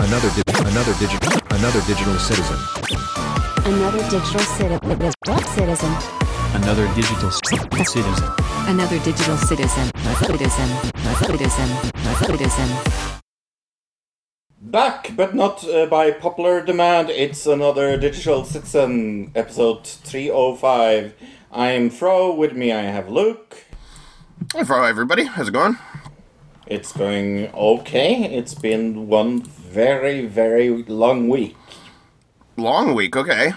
Another di- another digital another digital citizen. Another digital citi- citizen. Another digital citizen. Another digital citizen. Citizen. Citizen. Citizen. Back, but not uh, by popular demand. It's another Digital Citizen, episode 305. I'm Fro, with me I have Luke. Hey, Fro, everybody. How's it going? It's going okay. It's been one very, very long week. Long week, okay.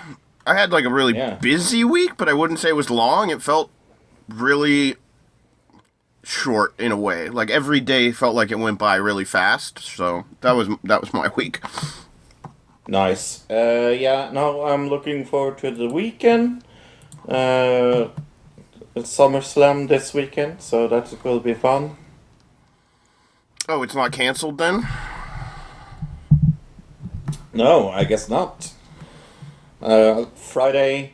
I had like a really Yeah. busy week, but I wouldn't say it was long. It felt really short in a way. Like every day felt like it went by really fast. So that was that was my week. Nice. Uh, yeah, now I'm looking forward to the weekend. Uh, it's SummerSlam this weekend, so that will be fun. Oh, it's not canceled then? No, I guess not. Uh, Friday,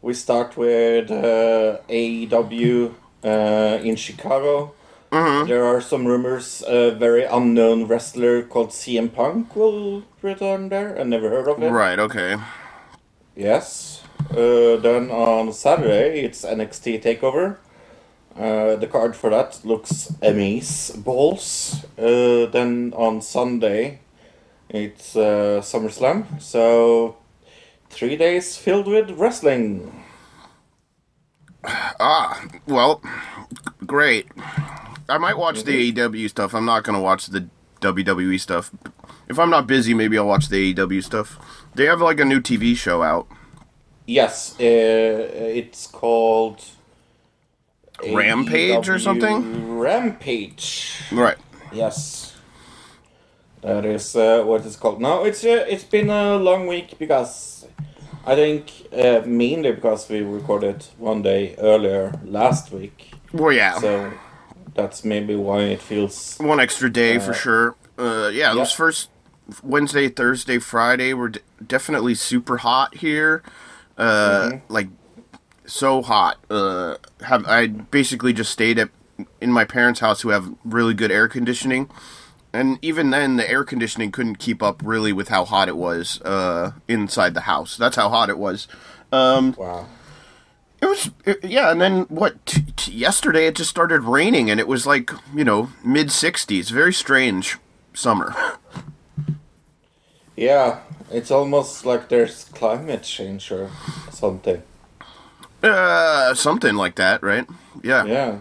we start with uh, AEW uh, in Chicago. There are some rumors a very unknown wrestler called CM Punk will return there. I never heard of him. Right, okay. Yes. Uh, then on Saturday, it's NXT TakeOver. Uh, the card for that looks amaze balls. Uh, then on Sunday, it's uh, SummerSlam. So, three days filled with wrestling. Ah, well, great. I might watch the AEW stuff. I'm not gonna watch the WWE stuff. If I'm not busy, maybe I'll watch the AEW stuff. They have like a new TV show out. Yes, uh, it's called Rampage or something? Rampage. Right. Yes. That is uh, what it's called. No, it's uh, it's been a long week because I think uh, mainly because we recorded one day earlier last week, Well, yeah. so that's maybe why it feels. One extra day for Uh, sure. Uh, yeah, those first Wednesday, Thursday, Friday were d- definitely super hot here. Uh, Mm-hmm. Like so hot. Uh, have I basically just stayed at in my parents' house who have really good air conditioning, and even then the air conditioning couldn't keep up really with how hot it was uh, inside the house. That's how hot it was. Um, Wow. it was it- yeah, and then what? T- t- yesterday it just started raining, and it was like you know mid sixties. Very strange summer. Yeah, it's almost like there's climate change or something. Uh, something like that, right? Yeah. Yeah,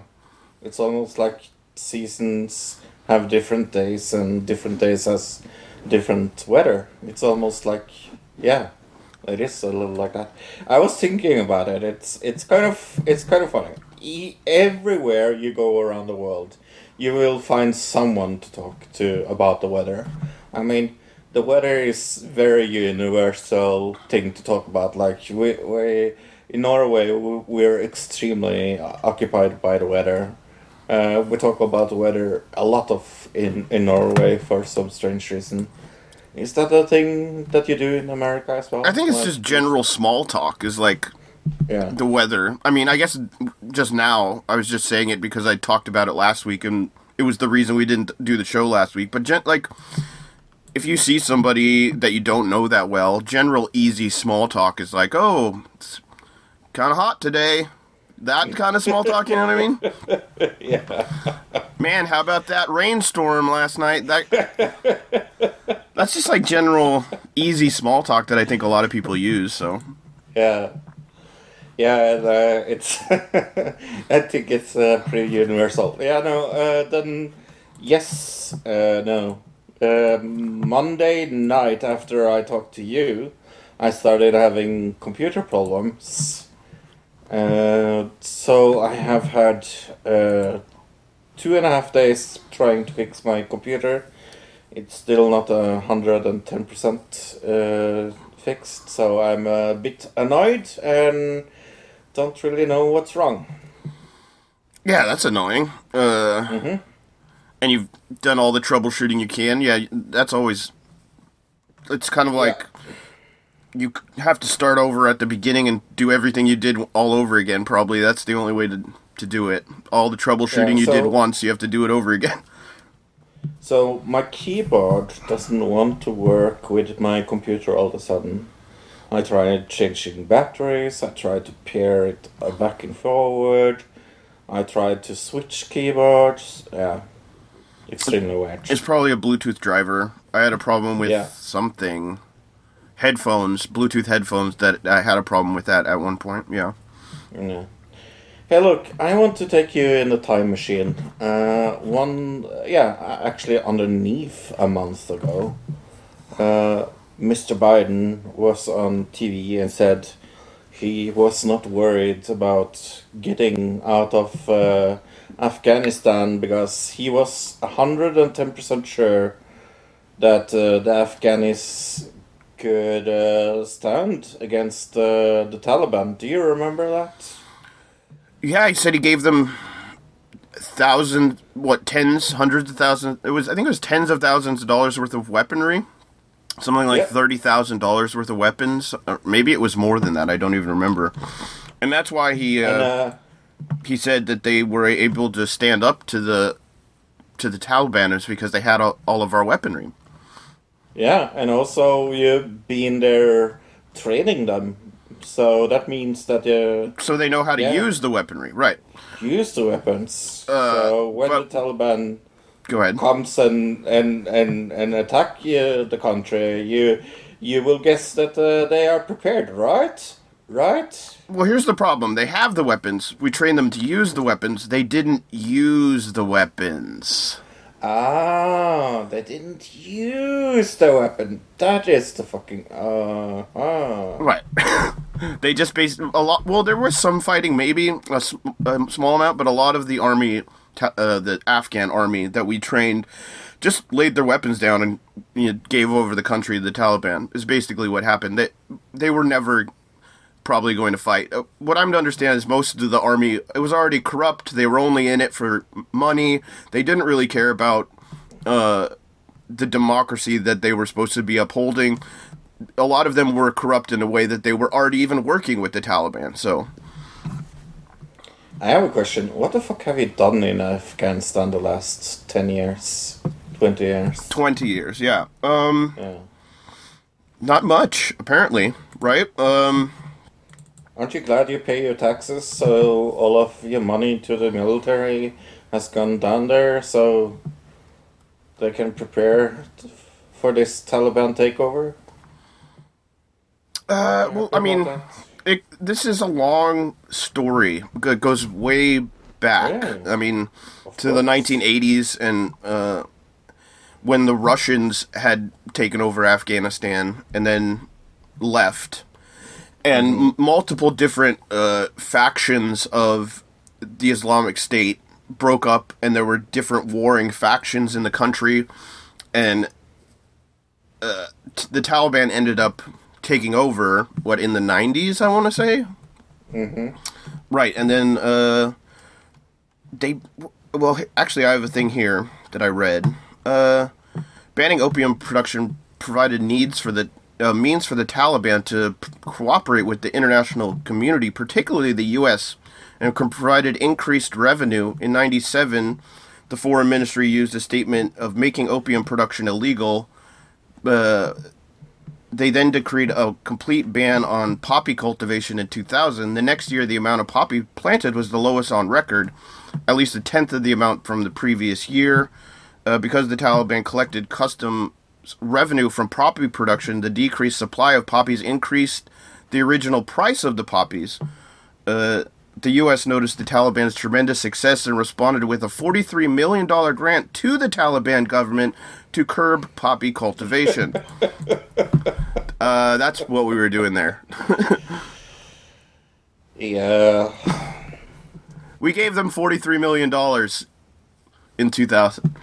it's almost like seasons have different days and different days has different weather. It's almost like yeah, it is a little like that. I was thinking about it. It's it's kind of it's kind of funny. E- everywhere you go around the world, you will find someone to talk to about the weather. I mean, the weather is very universal thing to talk about. Like we we in Norway, we- we're extremely occupied by the weather. Uh, we talk about the weather a lot of in, in Norway for some strange reason. Is that a thing that you do in America as well? I think it's Like- just general small talk. Is like yeah. the weather. I mean, I guess just now I was just saying it because I talked about it last week, and it was the reason we didn't do the show last week. But gen- like, if you see somebody that you don't know that well, general easy small talk is like, oh, it's kind of hot today. That kind of small talk, you know what I mean? yeah. Man, how about that rainstorm last night? That That's just like general easy small talk that I think a lot of people use, so Yeah. Yeah, and, uh, it's. I think it's uh, pretty universal. Yeah, no. Uh, then, yes, uh, no. Uh, Monday night after I talked to you, I started having computer problems. Uh, so I have had uh, two and a half days trying to fix my computer. It's still not a hundred and ten percent uh, fixed, so I'm a bit annoyed and don't really know what's wrong. yeah, that's annoying. Uh, Mm-hmm. And you've done all the troubleshooting you can. Yeah, that's always. It's kind of like you have to start over at the beginning and do everything you did all over again. Probably that's the only way to to do it. All the troubleshooting Yeah, you did once, you have to do it over again. So my keyboard doesn't want to work with my computer all of a sudden. I tried changing batteries. I tried to pair it uh, back and forward. I tried to switch keyboards. Yeah, extremely weird. It's probably a Bluetooth driver. I had a problem with Yeah. something. Headphones, Bluetooth headphones, that I had a problem with that at one point. Yeah. Yeah. Hey, look, I want to take you in the time machine. Uh, one, yeah, actually, underneath a month ago, uh, Mr. Biden was on TV and said he was not worried about getting out of uh, Afghanistan because he was 110% sure that uh, the Afghanis could uh, stand against uh, the Taliban. Do you remember that? Yeah, he said he gave them thousand, what, tens, hundreds of thousands. It was, I think it was tens of thousands of dollars worth of weaponry. Something like Yeah. thirty thousand dollars worth of weapons. Or maybe it was more than that. I don't even remember. And that's why he uh, And, uh, he said that they were able to stand up to the to the Taliban is because they had all, all of our weaponry. Yeah, and also you've been there training them, so that means that you So they know how to Yeah. use the weaponry, right? use the weapons. Uh, so when but- the Taliban Go ahead. comes and and and and attack you, the country, you you will guess that uh, they are prepared, right? Right? Well, here's the problem. They have the weapons. We train them to use the weapons. They didn't use the weapons. Ah, they didn't use the weapon. That is the fucking uh ah. Right. they just based a lot. Well, there was some fighting, maybe a small amount, but a lot of the army, uh, the Afghan army that we trained, just laid their weapons down and you know, gave over the country to the Taliban. Is basically what happened. They they were never probably going to fight. Uh, What I'm to understand is most of the army it was already corrupt. They were only in it for money. They didn't really care about uh, the democracy that they were supposed to be upholding. A lot of them were corrupt in a way that they were already even working with the Taliban. So I have a question. What the fuck have you done in Afghanistan the last 10 years? 20 years? 20 years, yeah. Um, Yeah. not much apparently, right? Um, Aren't you glad you pay your taxes so all of your money to the military has gone down there so they can prepare for this Taliban takeover? uh, well, I mean, it, this is a long story. It goes way back. Yeah. I mean, to the 1980s and uh, when the Russians had taken over Afghanistan and then left, and Mm-hmm. m- multiple different uh, factions of the Islamic State broke up, and there were different warring factions in the country, and uh, t- the Taliban ended up taking over. What in the 90s? I want to say. Right, and then uh, they well, actually, I have a thing here that I read. Uh, banning opium production provided needs for the uh, means for the Taliban to p- cooperate with the international community, particularly the U.S., and provided increased revenue. In '97, the Foreign Ministry used a statement of making opium production illegal. Uh, they then decreed a complete ban on poppy cultivation in 2000. The next year, the amount of poppy planted was the lowest on record, at least a tenth of the amount from the previous year. Uh, because the Taliban collected custom revenue from poppy production, the decreased supply of poppies increased the original price of the poppies. Uh, the U.S. noticed the Taliban's tremendous success and responded with a $43 million grant to the Taliban government to curb poppy cultivation. uh, that's what we were doing there. Yeah. We gave them $43 million in 2000.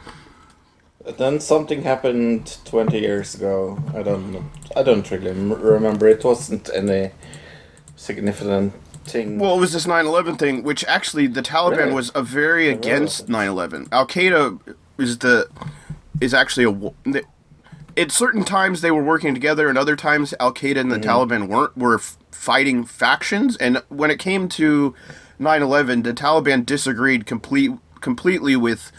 Then something happened 20 years ago. I don't know. I don't really remember. It wasn't any significant thing. Well, it was this 9 11 thing, which actually the Taliban Really? was a very against 9 11. Al Qaeda is the is actually a. At certain times they were working together, and other times Al Qaeda and the mm-hmm. Taliban weren't were fighting factions. And when it came to 9 11, the Taliban disagreed complete completely with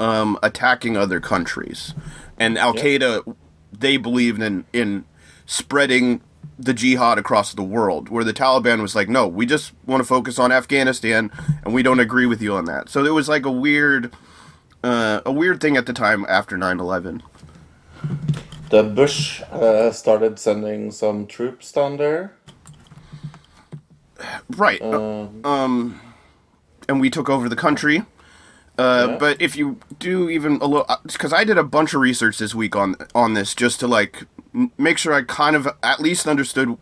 um, attacking other countries, and Al Qaeda they believed in in spreading the jihad across the world, where the Taliban was like, no, we just want to focus on Afghanistan, and we don't agree with you on that. So it was like a weird, uh, a weird thing at the time after 9-11. The Bush uh, started sending some troops down there. Right. Um, and we took over the country. Uh, Yeah. But if you do even a little, because I did a bunch of research this week on on this, just to like make sure I kind of at least understood,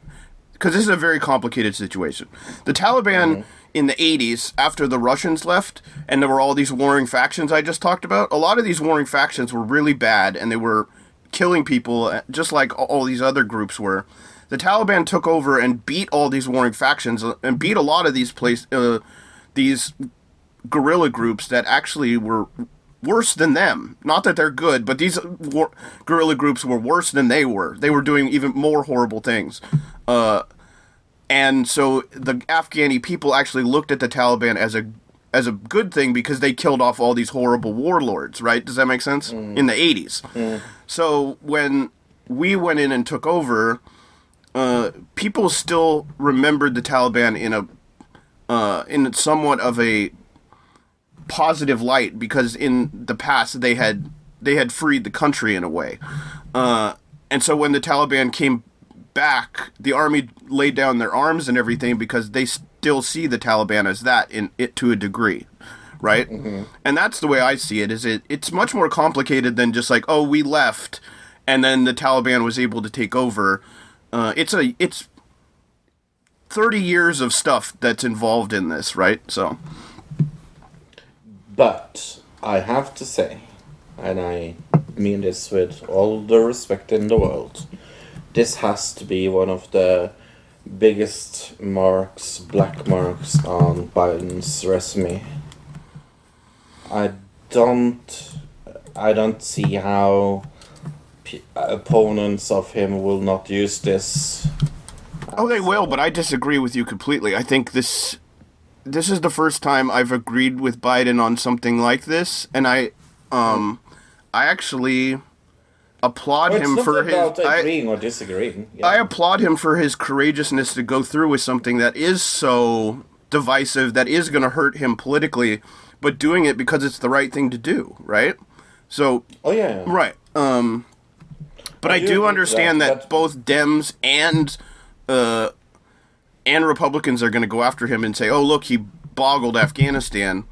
because this is a very complicated situation. The Taliban in the '80s, after the Russians left, and there were all these warring factions I just talked about. A lot of these warring factions were really bad, and they were killing people, uh, just like all- these other groups were. The Taliban took over and beat all these warring factions uh, and beat a lot of these place uh, these guerrilla groups that actually were worse than them. Not that they're good, but these war- guerrilla groups were worse than they were. They were doing even more horrible things. Uh, and so the Afghani people actually looked at the Taliban as a as a good thing because they killed off all these horrible warlords, right? Does that make sense? In the 80s. So when we went in and took over, uh, people still remembered the Taliban in a uh, in somewhat of a positive light because in the past they had they had freed the country in a way, uh, and so when the Taliban came back, the army laid down their arms and everything because they still see the Taliban as that in it to a degree, right? And that's the way I see it. Is it it's much more complicated than just like oh we left and then the Taliban was able to take over. Uh, it's a it's 30 years of stuff that's involved in this, right? So, But I have to say, and I mean this with all the respect in the world, this has to be one of the biggest marks, black marks on Biden's resume. I don't, I don't see how p- opponents of him will not use this. oh, they will, but I disagree with you completely. I think this this is the first time I've agreed with Biden on something like this, and I um I actually applaud Well, him for his about I, agreeing or disagreeing. Yeah. I applaud him for his courageousness to go through with something that is so divisive, that is going to hurt him politically, but doing it because it's the right thing to do, right? So, oh yeah. right. Um, but I I, do do understand that, that, both Dems and uh, and Republicans are going to go after him and say, "Oh, look, he boggled Afghanistan."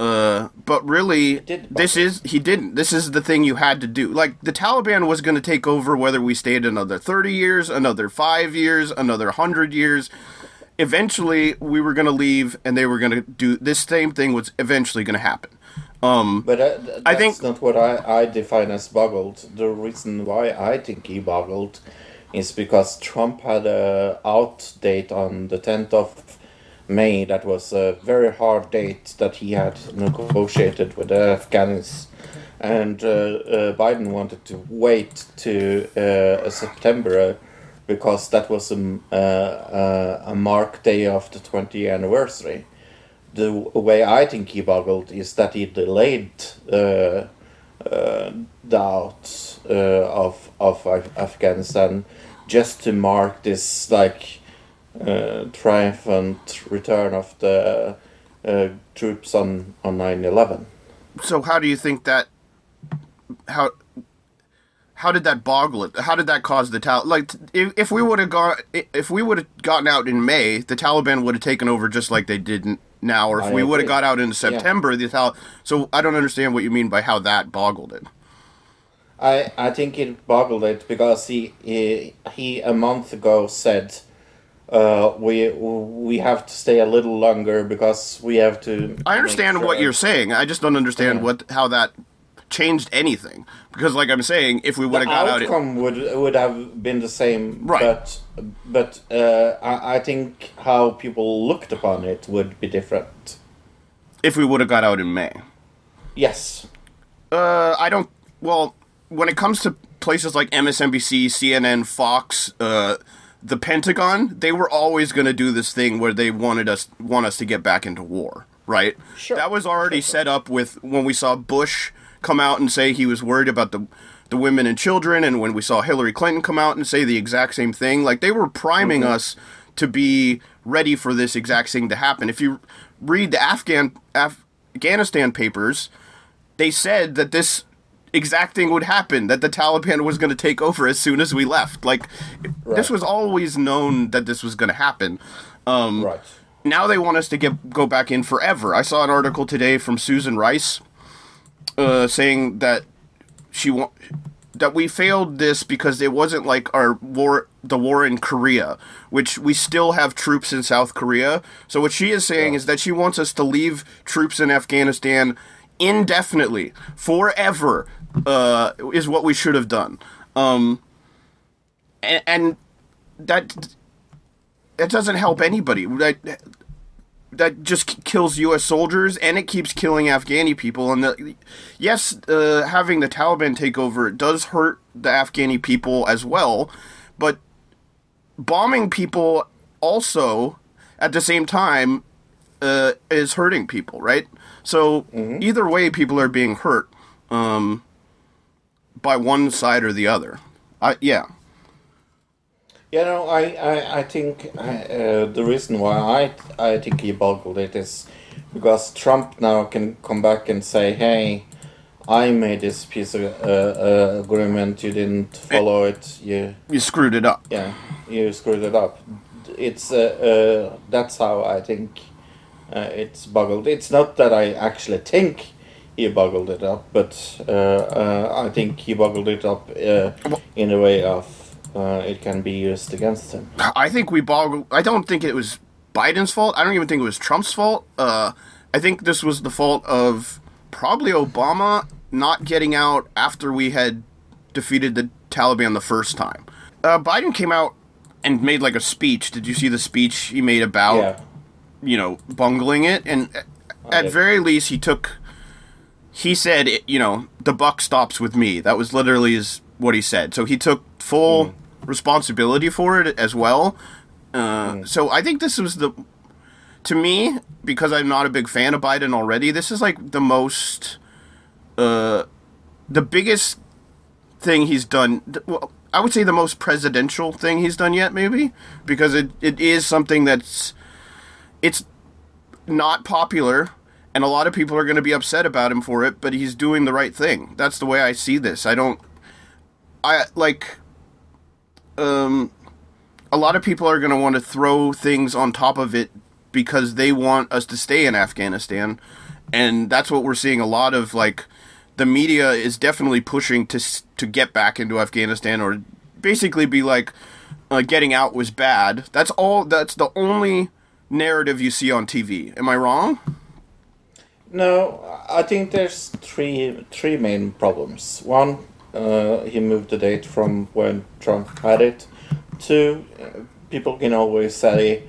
Uh, but really, this is he didn't. This is the thing you had to do. Like the Taliban was going to take over whether we stayed another thirty years, another five years, another hundred years. Eventually, we were going to leave, and they were going to do this same thing. Was eventually going to happen. Um, But uh, th- that's I think- not what I, I define as boggled. The reason why I think he boggled is because Trump had a out date on the 10th of May that was a very hard date that he had negotiated with the Afghans. And uh, uh, Biden wanted to wait to uh, September uh, because that was a, uh, uh, a mark day of the 20th anniversary the way I think he boggled is that he delayed uh, uh, of of Af- Afghanistan just to mark this like uh, triumphant return of the uh, troops on on 9-11. so how do you think that how how did that boggle it? How did that cause the Tal like if, if we would have got if we would have gotten out in may the taliban would have taken over just like they did now or if I we would have got out in september the Tal- so i don't understand what you mean by how that boggled it I, I think it boggled it because he he, he a month ago said uh, we we have to stay a little longer because we have to. i understand make what you're saying i just don't understand Yeah. what how that changed anything because like i'm saying if we would have got out outcome would would have been the same, Right. But but uh, I, I think how people looked upon it would be different. if we would have got out in may Yes, Uh, I don't. Well, when it comes to places like MSNBC, CNN, Fox, uh, the Pentagon, they were always going to do this thing where they wanted us want us to get back into war, right? Sure. That was already set up with when we saw Bush come out and say he was worried about the the women and children, and when we saw Hillary Clinton come out and say the exact same thing, like they were priming us to be ready for this exact thing to happen. If you read the Afghan Af- Afghanistan papers, they said that this exact thing would happen that the Taliban was going to take over as soon as we left. Like this was always known that this was going to happen. Um, Right. now they want us to get go back in forever. I saw an article today from Susan Rice uh, saying that she wa- that we failed this because it wasn't like our war the war in Korea, which we still have troops in South Korea. So what she is saying is that she wants us to leave troops in Afghanistan indefinitely, forever. Uh, is what we should have done. Um, and, and that that doesn't help anybody. That that just k- kills U.S. soldiers and it keeps killing Afghani people. And the, yes, uh, having the Taliban take over it does hurt the Afghani people as well, but bombing people also at the same time uh, is hurting people, right? So either way, people are being hurt um, by one side or the other. I yeah. You know, I, I, I think uh, the reason why I, I think he boggled it is because Trump now can come back and say, hey, I made this piece of uh, uh, agreement, you didn't follow it, you, You screwed it up. yeah, you screwed it up. It's, uh, uh, that's how I think uh, it's boggled. It's not that I actually think he boggled it up, but uh, uh, I think he boggled it up uh, in a way of uh, it can be used against him. I think we boggled. I don't think it was Biden's fault. I don't even think it was Trump's fault. Uh, I think this was the fault of probably Obama not getting out after we had defeated the Taliban the first time. Uh, Biden came out and made like a speech. Did you see the speech he made about Yeah. you know bungling it? And at very least, he took. He said, you know, the buck stops with me. That was literally his, what he said. So he took full responsibility for it as well. Uh, So I think this was the, to me, because I'm not a big fan of Biden already. This is like the most, uh, the biggest thing he's done. Well, I would say the most presidential thing he's done yet, maybe, because it, it is something that's, it's not popular and a lot of people are going to be upset about him for it but he's doing the right thing. That's the way i see this. I don't i like um a lot of people are going to want to throw things on top of it because they want us to stay in afghanistan. And that's what we're seeing a lot of like the media is definitely pushing to to get back into afghanistan or basically be like uh, getting out was bad. That's all that's the only narrative you see on tv am i wrong No, I think there's three three main problems. One, uh, he moved the date from when Trump had it. Two, uh, people can always say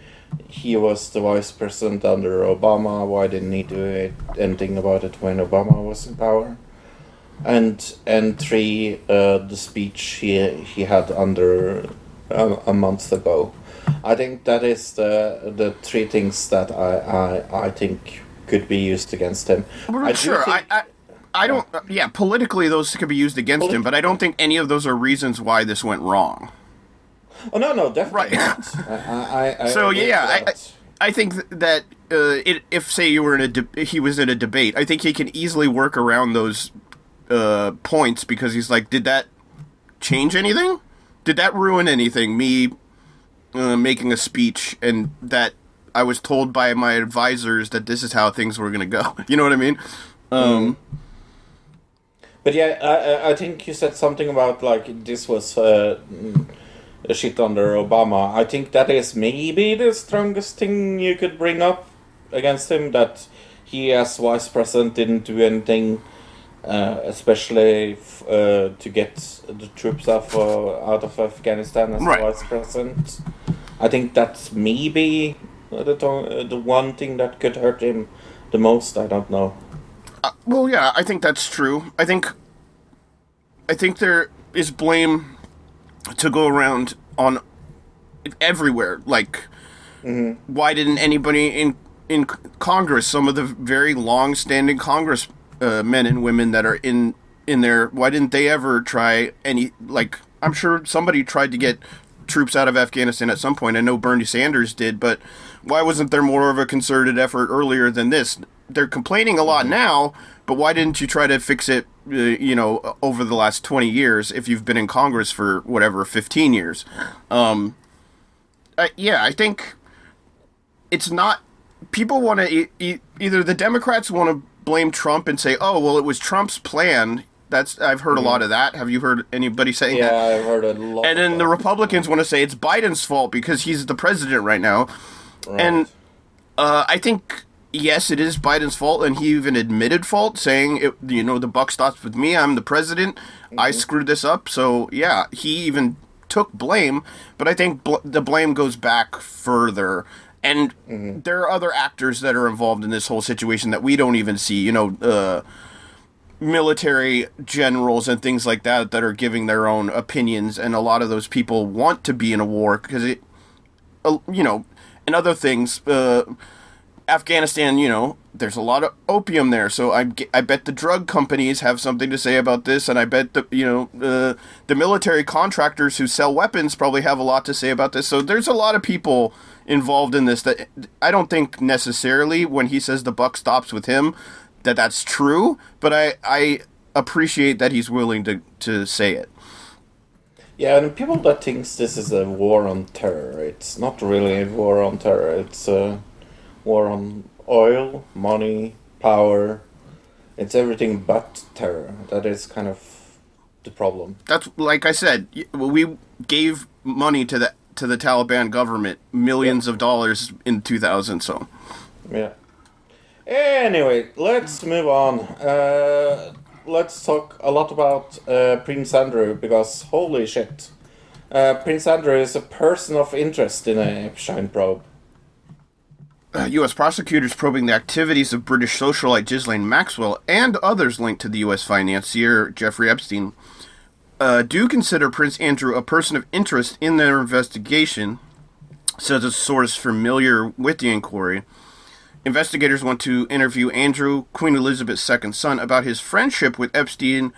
he was the vice president under Obama. Why didn't he do it, anything about it when Obama was in power? And and three, uh, the speech he he had under a, a month ago. I think that is the the three things that I I, I think could be used against him. I sure think- I, I i don't yeah politically those could be used against him but i don't think any of those are reasons why this went wrong Oh no, no, definitely Right. not. I, I, I So, yeah, I- I think that uh, it, if say you were in a de- he was in a debate, I think he can easily work around those uh, points because he's like, did that change anything? Did that ruin anything? Me uh, making a speech and that I was told by my advisors that this is how things were going to go. You know what I mean? Um, But yeah, I, I- think you said something about like this was uh, mm, a shit under Obama. I think that is maybe the strongest thing you could bring up against him. That he, as vice president, didn't do anything, uh, especially f- uh, to get the troops off uh, out of Afghanistan as Right. vice president. I think that's maybe the uh, the one thing that could hurt him the most. I don't know. Well, yeah, I think that's true. I think, I think there is blame to go around on everywhere. Like, why didn't anybody in in Congress, some of the very long-standing Congress uh, men and women that are in in there. Why didn't they ever try any? Like, I'm sure somebody tried to get troops out of Afghanistan at some point. I know Bernie Sanders did, but why wasn't there more of a concerted effort earlier than this? They're complaining a lot now, but why didn't you try to fix it? Uh, you know, over the last 20 years, if you've been in Congress for whatever 15 years, um, uh, yeah, I think it's not. People want to e- e- either the Democrats want to blame Trump and say, "Oh, well, it was Trump's plan." That's I've heard a lot of that. Have you heard anybody saying Yeah, that? I've heard a lot. And then the. Republicans want to say it's Biden's fault because he's the president right now. And uh, I think yes, it is Biden's fault, and he even admitted fault, saying, it, "You know, the buck stops with me. I'm the president. I screwed this up." So yeah, he even took blame. But I think bl- the blame goes back further, and there are other actors that are involved in this whole situation that we don't even see. You know. Uh, military generals and things like that that are giving their own opinions and a lot of those people want to be in a war because it uh, you know and other things uh, afghanistan you know there's a lot of opium there so I, I bet the drug companies have something to say about this and i bet the you know uh, the military contractors who sell weapons probably have a lot to say about this so there's a lot of people involved in this that i don't think necessarily when he says the buck stops with him that that's true, but I I appreciate that he's willing to to say it. Yeah, and people that thinks this is a war on terror, it's not really a war on terror. It's a war on oil, money, power. It's everything but terror. That is kind of the problem. That's like I said, we gave money to the to the Taliban government, millions of dollars in 2000. So Yeah. Anyway, let's move on. Uh, let's talk a lot about uh, Prince Andrew because holy shit, uh, Prince Andrew is a person of interest in a Epstein probe. uh, U.S. prosecutors probing the activities of British socialite Ghislaine Maxwell and others linked to the U.S. financier Jeffrey Epstein uh, do consider Prince Andrew a person of interest in their investigation, says a source familiar with the inquiry. Investigators want to interview Andrew, Queen Elizabeth's second son, about his friendship with Epstein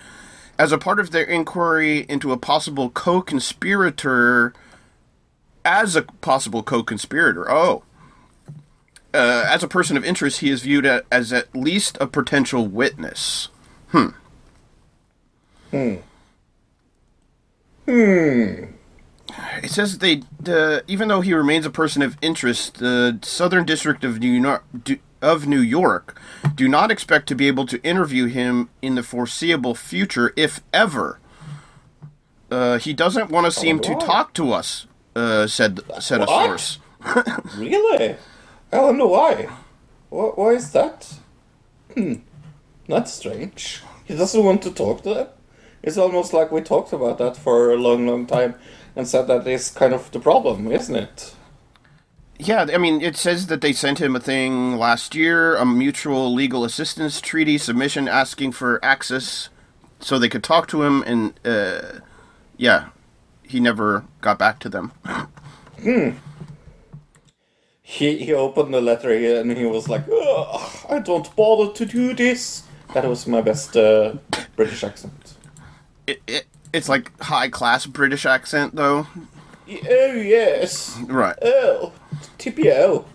as a part of their inquiry into a possible co conspirator. As a possible co conspirator. Oh uh, as a person of interest, he is viewed as at least a potential witness. Hmm. Hmm. Hmm. It says they, the, even though he remains a person of interest, the Southern District of New York, do, of New York, do not expect to be able to interview him in the foreseeable future, if ever. Uh, he doesn't want to seem to talk to us, uh, said said a source. Really? I don't know why. Why, why is that? Hmm. That's strange. He doesn't want to talk to them. It's almost like we talked about that for a long, long time and said that is kind of the problem, isn't it? Yeah, I mean, it says that they sent him a thing last year, a mutual legal assistance treaty submission asking for access so they could talk to him, and uh, yeah, he never got back to them. hmm. He, he opened the letter and he was like, I don't bother to do this. That was my best uh, British accent. It, it, it's like high class British accent, though. Oh, yes. Right. Oh, TPO.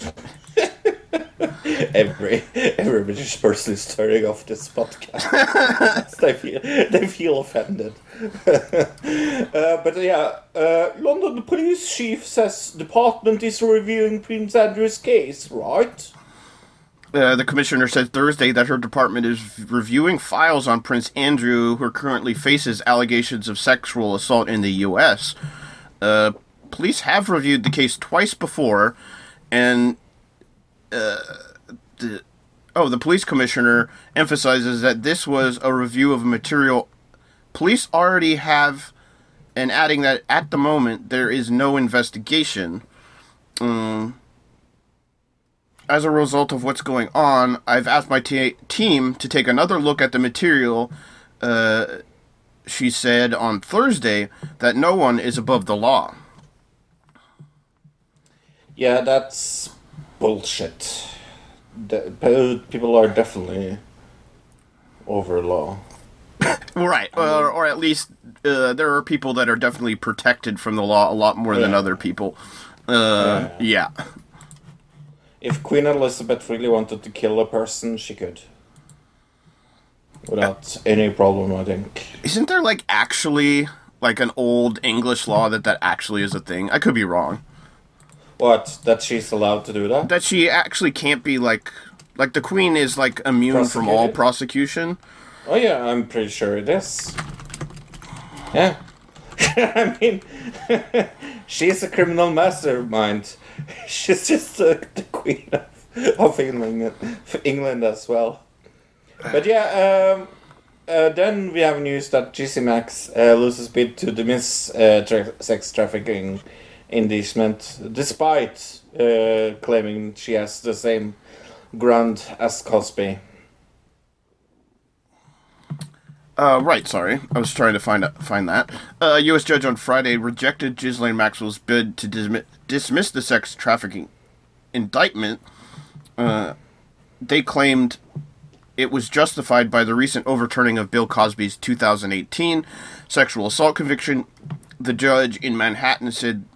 every every British person is turning off this podcast. they feel they feel offended. uh, but yeah, uh, London police chief says department is reviewing Prince Andrew's case, right? Uh, the commissioner said Thursday that her department is reviewing files on Prince Andrew, who currently faces allegations of sexual assault in the U.S. Uh, police have reviewed the case twice before, and uh, the, oh, the police commissioner emphasizes that this was a review of material police already have, and adding that at the moment there is no investigation. Um, as a result of what's going on, I've asked my t- team to take another look at the material. Uh, she said on Thursday that no one is above the law. Yeah, that's bullshit. People are definitely over law. Right, or, or at least uh, there are people that are definitely protected from the law a lot more than other people. Uh, yeah. If Queen Elizabeth really wanted to kill a person, she could. Without any problem, I think. Isn't there like actually like an old English law that that actually is a thing? I could be wrong. What? That she's allowed to do that? That she actually can't be like like the queen is like immune from all prosecution. Oh yeah, I'm pretty sure it is. Yeah. I mean, she's a criminal mastermind. She's just uh, the queen of, of England, England as well. But yeah, um, uh, then we have news that GC Max uh, loses bid to dismiss uh, tra- sex trafficking indictment, despite uh, claiming she has the same ground as Cosby. Uh, right. Sorry, I was trying to find find that. A U.S. judge on Friday rejected Ghislaine Maxwell's bid to dismiss, dismiss the sex trafficking indictment. Uh, they claimed it was justified by the recent overturning of Bill Cosby's 2018 sexual assault conviction. The judge in Manhattan said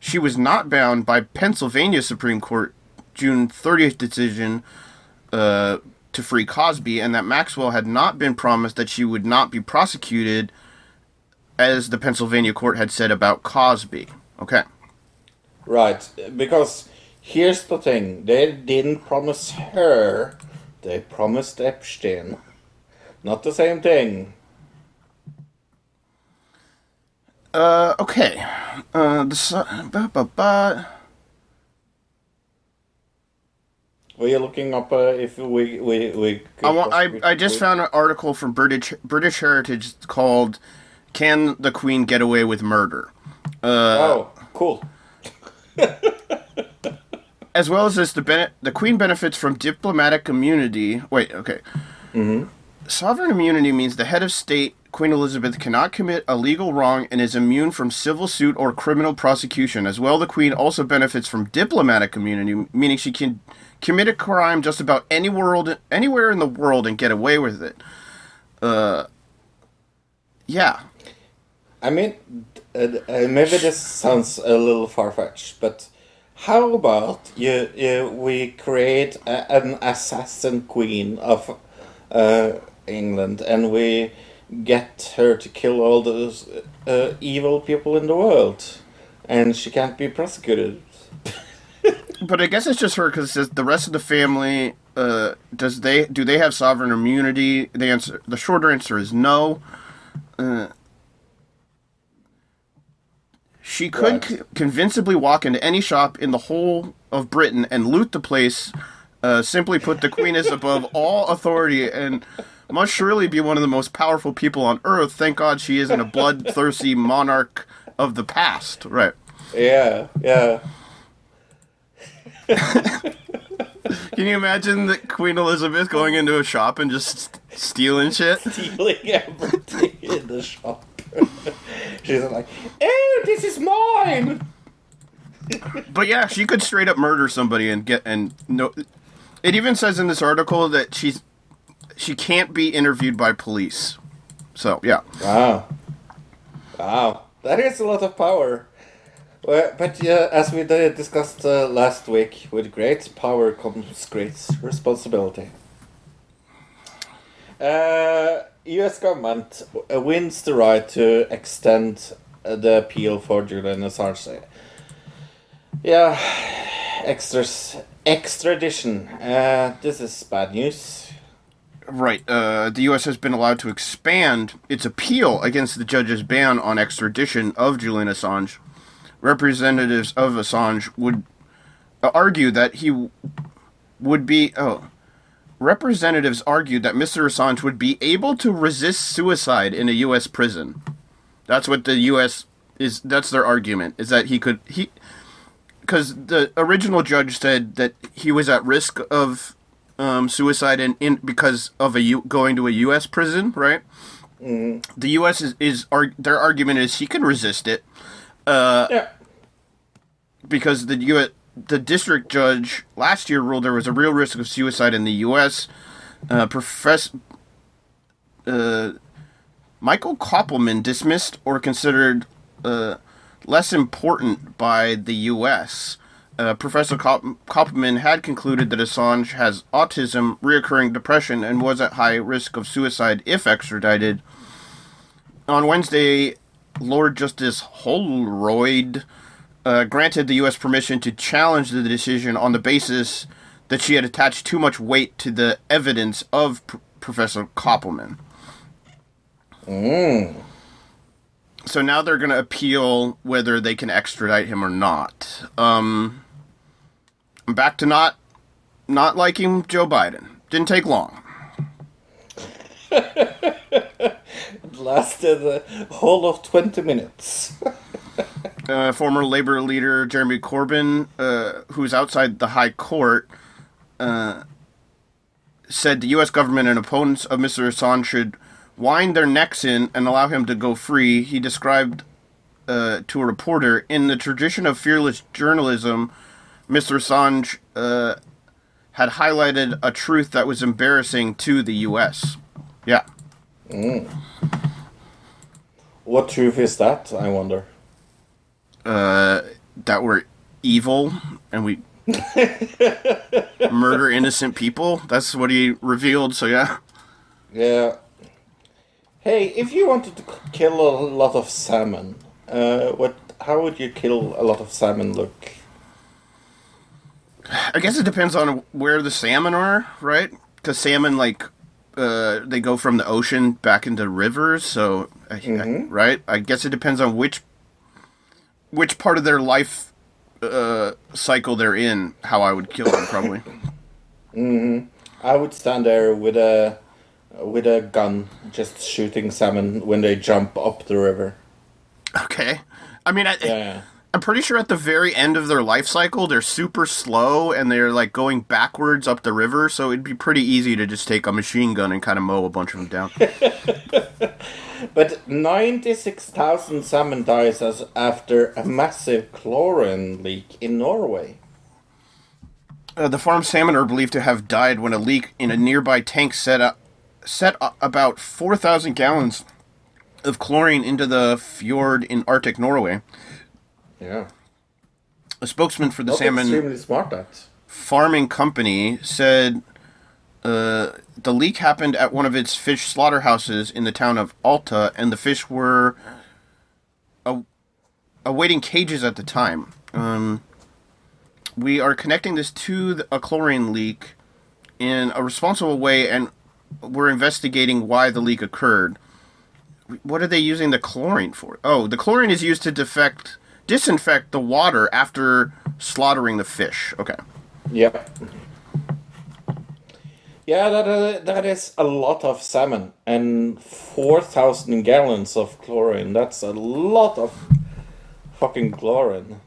she was not bound by Pennsylvania Supreme Court June 30th decision uh, to free Cosby, and that Maxwell had not been promised that she would not be prosecuted, as the Pennsylvania court had said about Cosby. Okay. Right, because here's the thing they didn't promise her, they promised Epstein. Not the same thing. Uh, okay. Uh, the su- ba, ba, ba. Were you looking up uh, if we we we? could I, want, I, I just found an article from British British Heritage called "Can the Queen Get Away with Murder?" Queen? Oh, cool. as well as this, the bene- the Queen benefits from diplomatic immunity. Wait, okay. Mm-hmm. Sovereign immunity means the head of state, Queen Elizabeth, cannot commit a legal wrong and is immune from civil suit or criminal prosecution. As well, the Queen also benefits from diplomatic immunity, meaning she can commit a crime just about any world, anywhere in the world and get away with it. Uh, yeah. I mean, uh, uh, maybe this sounds a little far fetched, but how about you, you we create a, an assassin queen of uh, England and we get her to kill all those uh, evil people in the world, and she can't be prosecuted. But I guess it's just her because the rest of the family. Uh, does they do they have sovereign immunity? The answer, the shorter answer is no. Uh, she could Right. convincingly walk into any shop in the whole of Britain and loot the place. Uh, simply put, the Queen is above all authority and must surely be one of the most powerful people on earth. Thank God she isn't a bloodthirsty monarch of the past. Right. Yeah, yeah. Can you imagine that Queen Elizabeth going into a shop and just stealing shit? stealing everything in the shop. She's like, "Oh, this is mine." But yeah, she could straight up murder somebody and get and no. It even says in this article that she's she can't be interviewed by police. So yeah, Wow, wow, that is a lot of power. Well, but yeah, as we discussed uh, last week, with great power comes great responsibility. Uh, U.S. government wins the right to extend uh, the appeal for Julian Assange. Yeah, extras, extradition. Uh, this is bad news. right. Uh, the U.S. has been allowed to expand its appeal against the judge's ban on extradition of Julian Assange. Representatives of Assange would uh, argue that he would be oh. Representatives argued that Mr. Assange would be able to resist suicide in a U.S. prison. That's what the U.S. is. That's their argument. Is that he could he because the original judge said that he was at risk of um, suicide in, in because of a U, going to a U.S. prison, right? The U.S. is, is arg- their argument is he can resist it Yeah. because the U. The district judge last year ruled there was a real risk of suicide in the U.S. Uh, profess- uh, Michael Kopelman dismissed or considered uh, less important by the U.S. Uh, Professor Kopp- Kopelman had concluded that Assange has autism, reoccurring depression, and was at high risk of suicide if extradited. On Wednesday, Lord Justice Holroyd uh, granted the U.S. permission to challenge the decision on the basis that she had attached too much weight to the evidence of P- Professor Kopelman. So now they're going to appeal whether they can extradite him or not. Um, I'm back to not not liking Joe Biden. Didn't take long. Lasted the whole of 20 minutes. uh, former labor leader Jeremy Corbyn, uh, who's outside the High Court, uh, said the U.S. government and opponents of Mr. Assange should wind their necks in and allow him to go free. He described uh, to a reporter, in the tradition of fearless journalism, Mr. Assange uh, had highlighted a truth that was embarrassing to the U.S. Yeah. what truth is that, I wonder? Uh, that we're evil and we murder innocent people. That's what he revealed. So yeah, Yeah. Hey, if you wanted to kill a lot of salmon, uh, what? How would you kill a lot of salmon look? I guess it depends on where the salmon are, right? Because salmon like uh, they go from the ocean back into rivers. So I- I- right, I guess it depends on which which part of their life uh, cycle they're in. How I would kill them probably. I would stand there with a with a gun, just shooting salmon when they jump up the river. okay. I mean, I, Yeah. I'm pretty sure at the very end of their life cycle, they're super slow and they're like going backwards up the river. So it'd be pretty easy to just take a machine gun and kind of mow a bunch of them down. But 96,000 salmon dies as after a massive chlorine leak in Norway. uh, the farm salmon are believed to have died when a leak in a nearby tank set up set about 4,000 gallons of chlorine into the fjord in Arctic Norway. Yeah. A spokesman for the salmon farming company said uh, the leak happened at one of its fish slaughterhouses in the town of Alta, and the fish were a- awaiting cages at the time. Um, we are connecting this to the, a chlorine leak in a responsible way, and we're investigating why the leak occurred. What are they using the chlorine for? Oh, the chlorine is used to defect, disinfect the water after slaughtering the fish. Okay. Yep. Yeah, that, uh, that is a lot of salmon and 4,000 gallons of chlorine. That's a lot of fucking chlorine.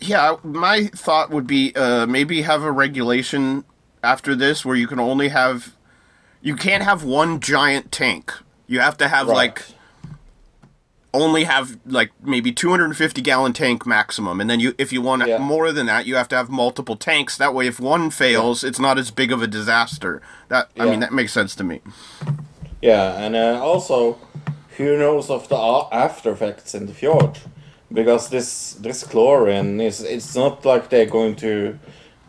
Yeah, my thought would be uh, maybe have a regulation after this where you can only have you can't have one giant tank. You have to have Right. like only have like maybe 250 gallon tank maximum and then you if you want Yeah. more than that you have to have multiple tanks that way if one fails it's not as big of a disaster that i Yeah. mean that makes sense to me Yeah, and uh, also, who knows of the after effects in the fjord? Because this this chlorine is it's not like they're going to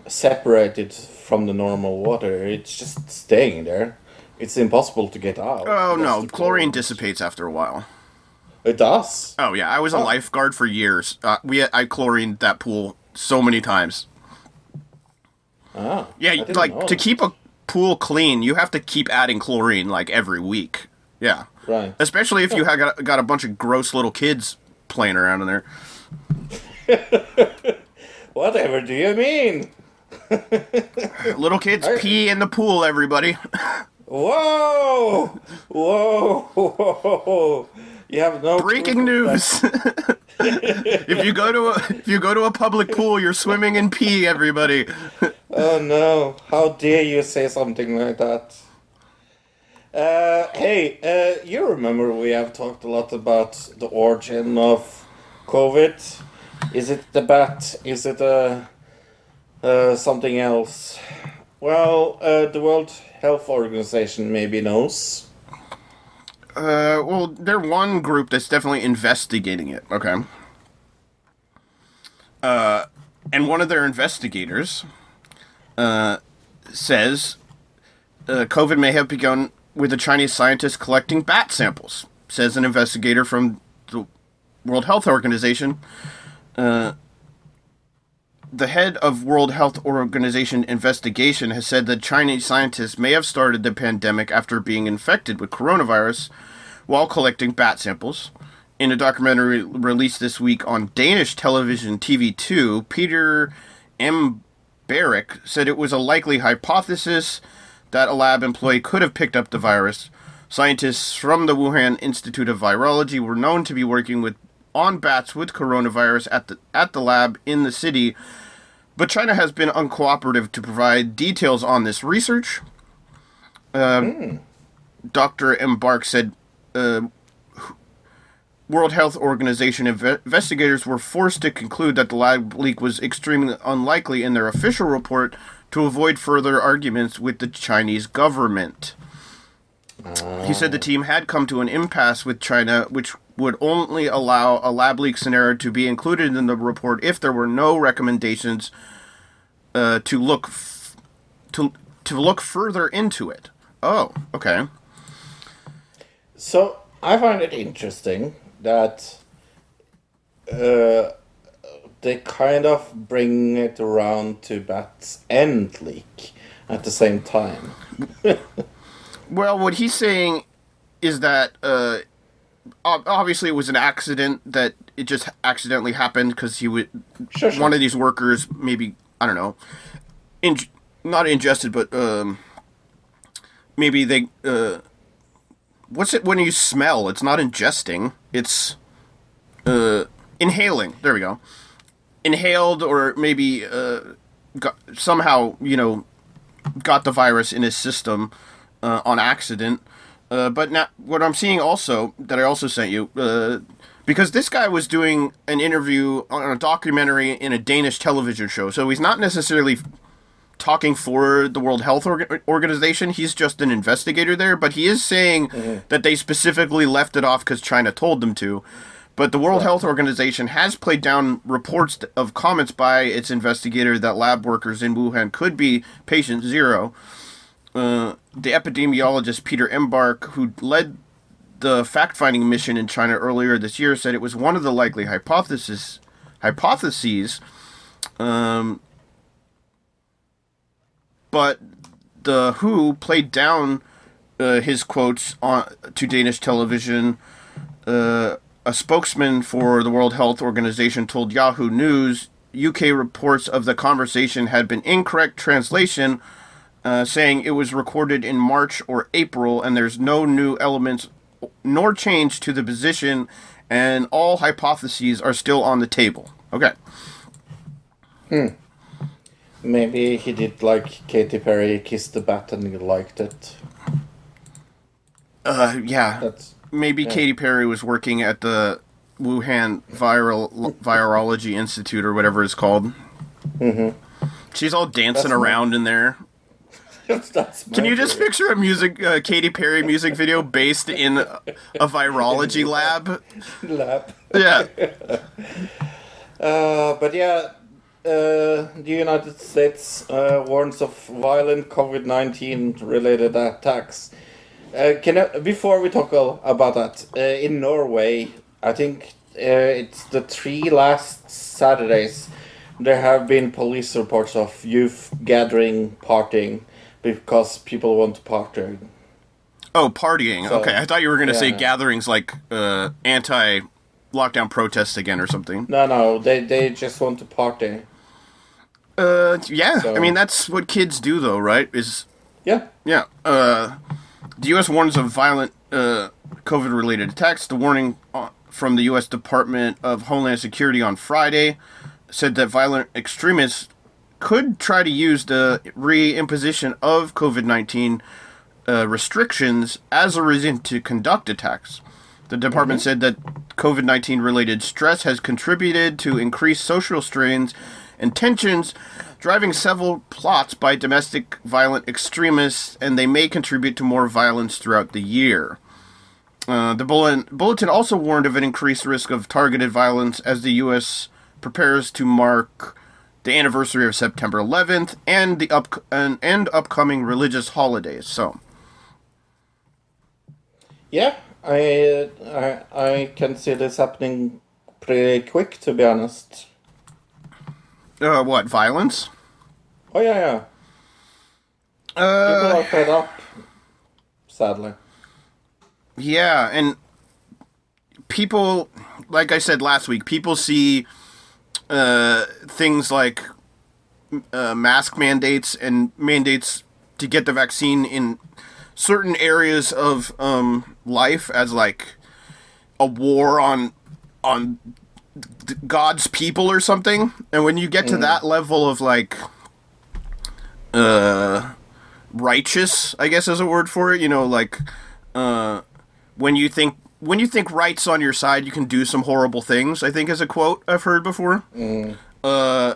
separate it from the normal water. It's just staying there. It's impossible to get out. oh no the chlorine dissipates after a while It does. oh yeah i was a Oh. lifeguard for years uh, we i chlorined that pool so many times Ah, Yeah, like to keep a pool clean, you have to keep adding chlorine like every week. Yeah, Right. especially if you have got, got a bunch of gross little kids playing around in there. Whatever do you mean? Little kids I- pee in the pool. Everybody. Whoa! Whoa! Whoa! You have no Breaking proof of that. news. if you go to a if you go to a public pool, you're swimming in pee. Everybody. Oh no! How dare you say something like that? Uh, hey, uh, you remember we have talked a lot about the origin of COVID. Is it the bat? Is it uh, uh, something else? Well, uh, the World Health Organization maybe knows. Uh, well, they're one group that's definitely investigating it. Okay. Uh, and one of their investigators uh, says uh, COVID may have begun with a Chinese scientist collecting bat samples. Says an investigator from the World Health Organization. Uh, the head of World Health Organization investigation has said that Chinese scientists may have started the pandemic after being infected with coronavirus while collecting bat samples. In a documentary released this week on Danish television TV2, Peter M. Barrick said it was a likely hypothesis that a lab employee could have picked up the virus. Scientists from the Wuhan Institute of Virology were known to be working with on bats with coronavirus at the at the lab in the city, but China has been uncooperative to provide details on this research. Uh, Dr. Embarek said uh, World Health Organization inve- investigators were forced to conclude that the lab leak was extremely unlikely in their official report to avoid further arguments with the Chinese government. He said the team had come to an impasse with China, which would only allow a lab leak scenario to be included in the report if there were no recommendations uh, to look f- to to look further into it. Oh, okay. So I find it interesting that uh, they kind of bring it around to Bat's end leak at the same time. Well, what he's saying is that uh, obviously it was an accident that it just accidentally happened because he would Sure, sure. one of these workers maybe I don't know, in- not ingested, but um, maybe they uh, what's it when you smell? It's not ingesting. It's uh, inhaling. There we go. Inhaled or maybe uh, got, somehow you know got the virus in his system uh, on accident. Uh, but now, what I'm seeing also that I also sent you, uh, because this guy was doing an interview on a documentary in a Danish television show, so he's not necessarily talking for the World Health Org- Organization. He's just an investigator there, but he is saying that they specifically left it off because China told them to. But the World Health Organization has played down reports of comments by its investigator that lab workers in Wuhan could be patient zero. Uh, the epidemiologist Peter Embarek, who led the fact-finding mission in China earlier this year, said it was one of the likely hypothesis hypotheses. Um, but the WHO played down uh, his quotes on to Danish television. Uh, a spokesman for the World Health Organization told Yahoo News UK reports of the conversation had been incorrect translation, uh, saying it was recorded in March or April, and there's no new elements nor change to the position, and all hypotheses are still on the table. Okay. Hmm. Maybe he did like Katy Perry kissed the bat and he liked it. Uh, yeah. That's Maybe Katy Perry was working at the Wuhan Viral Virology Institute or whatever it's called. Mm-hmm. She's all dancing That's around in there. Can you just picture a music uh, Katy Perry music video based in a, a virology lab? lab? Yeah. Uh, but yeah, uh, the United States uh, warns of violent COVID nineteen related attacks. Uh, can I, before we talk about that, uh, in Norway, I think uh, it's the three last Saturdays. There have been police reports of youth gathering, partying, because people want to party. Oh, partying. So, okay, I thought you were going to say yeah. gatherings like uh, anti lockdown protests again or something. No, no, they they just want to party. Uh, yeah. So- I mean, that's what kids do, though, right? Is Yeah. Yeah. Uh, the U.S. warns of violent uh, COVID related attacks. The warning uh, from the U.S. Department of Homeland Security on Friday said that violent extremists could try to use the reimposition of COVID 19 uh, restrictions as a reason to conduct attacks. The department said that COVID 19 related stress has contributed to increased social strains and tensions, driving several plots by domestic violent extremists, and they may contribute to more violence throughout the year. Uh, the bulletin, bulletin also warned of an increased risk of targeted violence as the U.S. prepares to mark the anniversary of September 11th and the up and, and upcoming religious holidays. So, Yeah, I, I I can see this happening pretty quick, to be honest. uh, what violence? Oh yeah, yeah. Uh, People are fed up. Sadly. Yeah, and people, like I said last week, people see uh, things like uh, mask mandates and mandates to get the vaccine in certain areas of um, life as like a war on on God's people or something. And when you get to that level of like uh righteous, I guess is a word for it, you know, like uh when you think when you think right's on your side, you can do some horrible things. I think is a quote I've heard before. Uh,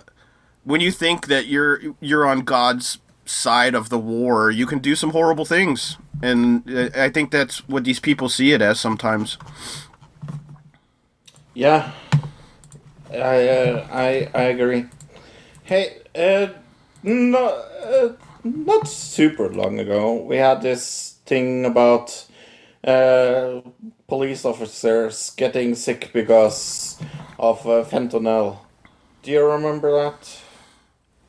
when you think that you're you're on God's side of the war, you can do some horrible things, and uh, I think that's what these people see it as sometimes. Yeah, I uh, I I agree. Hey, uh, no, uh, not super long ago, we had this thing about uh, police officers getting sick because of uh, fentanyl. Do you remember that?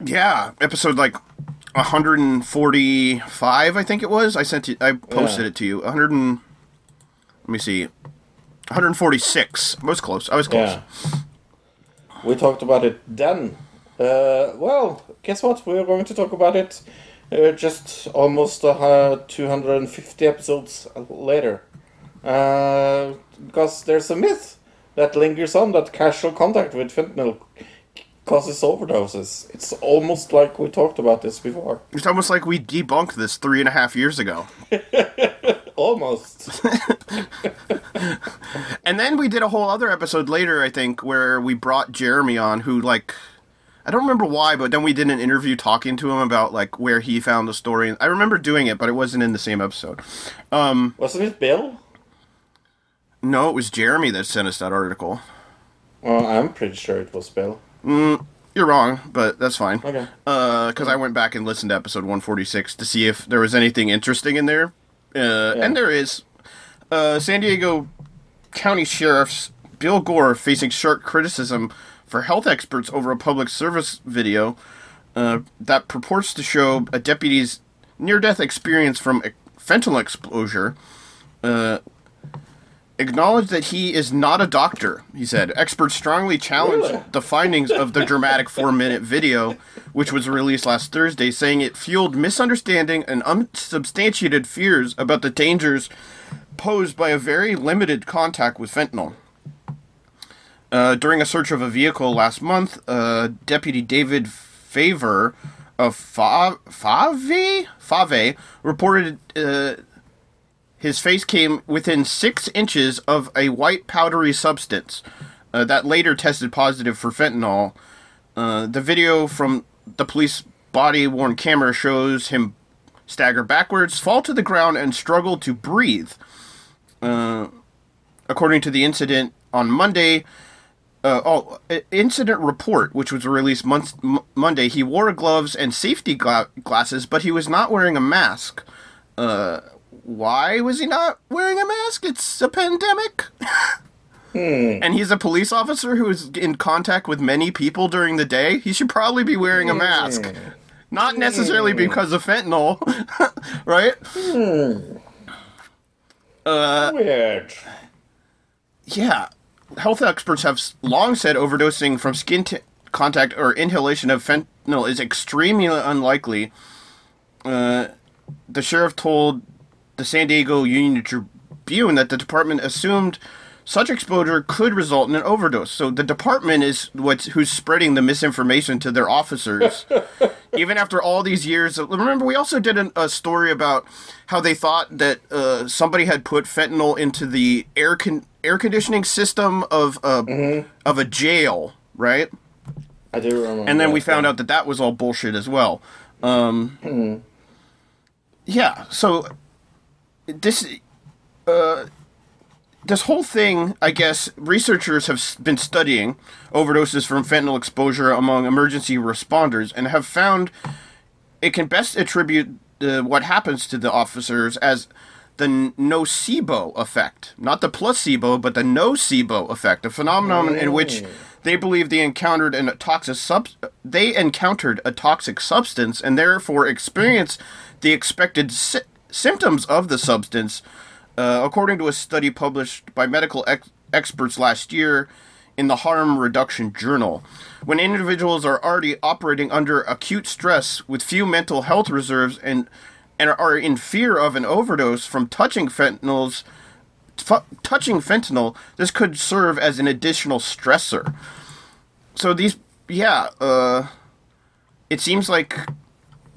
Yeah, episode like 145, I think it was. I sent it. I posted Yeah. it to you. 100. And, let me see. 146. I was close. I was close. Yeah. We talked about it then. Uh, well, guess what? We're going to talk about it uh, just almost uh, 250 episodes later. Uh, because there's a myth that lingers on that casual contact with fentanyl causes overdoses. It's almost like we talked about this before. It's almost like we debunked this three and a half years ago. Almost. And then we did a whole other episode later, I think, where we brought Jeremy on, who, like, I don't remember why, but then we did an interview talking to him about, like, where he found the story. I remember doing it, but it wasn't in the same episode. Um, Wasn't it Bill? No, it was Jeremy that sent us that article. Well, I'm pretty sure it was Bill. You're wrong, but that's fine. Okay. because I went back and listened to episode 146 to see if there was anything interesting in there, uh, and there is. Uh, San Diego County Sheriff's Bill Gore facing sharp criticism for health experts over a public service video uh, that purports to show a deputy's near-death experience from a fentanyl exposure. Acknowledged that he is not a doctor, he said. Experts strongly challenged Really? the findings of the dramatic four minute video, which was released last Thursday, saying it fueled misunderstanding and unsubstantiated fears about the dangers posed by a very limited contact with fentanyl. Uh, during a search of a vehicle last month, uh, Deputy David Favor of Fa- Fave Fave reported uh, his face came within six inches of a white powdery substance uh, that later tested positive for fentanyl. Uh, the video from the police body worn camera shows him stagger backwards, fall to the ground, and struggle to breathe. Uh, according to the incident on Monday, uh, oh, incident report, which was released month, m- Monday, he wore gloves and safety gla- glasses, but he was not wearing a mask. Uh, why was he not wearing a mask? It's a pandemic. Hmm. And he's a police officer who is in contact with many people during the day. He should probably be wearing a mask. Hmm. Not necessarily hmm. because of fentanyl, right? Uh, Weird. Yeah. Health experts have long said overdosing from skin t- contact or inhalation of fentanyl is extremely unlikely. Uh, the sheriff told the San Diego Union Tribune that the department assumed such exposure could result in an overdose. So the department is what's who's spreading the misinformation to their officers. Even after all these years, remember we also did an, a story about how they thought that uh, somebody had put fentanyl into the air con- air conditioning system of a of a jail, right? I do remember. and then we found out that that was all bullshit as well. Um, Yeah, so this, uh, this whole thing, I guess, researchers have been studying overdoses from fentanyl exposure among emergency responders and have found it can best attribute uh, what happens to the officers as the nocebo effect, not the placebo, but the nocebo effect, a phenomenon in which they believe they encountered a toxic sub- they encountered a toxic substance and therefore experienced the expected sy- symptoms of the substance, uh, according to a study published by medical ex- experts last year in the Harm Reduction Journal. When individuals are already operating under acute stress with few mental health reserves and and are in fear of an overdose from touching fentanyls touching fentanyl, this could serve as an additional stressor. So these yeah, uh it seems like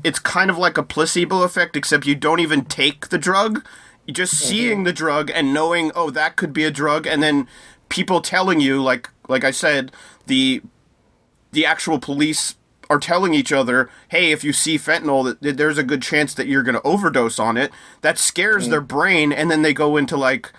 it's kind of like a placebo effect except you don't even take the drug. Just seeing the drug and knowing, oh, that could be a drug, and then people telling you, like, like I said, the the actual police are telling each other, hey, if you see fentanyl, that- there's a good chance that you're going to overdose on it. That scares their brain, and then they go into like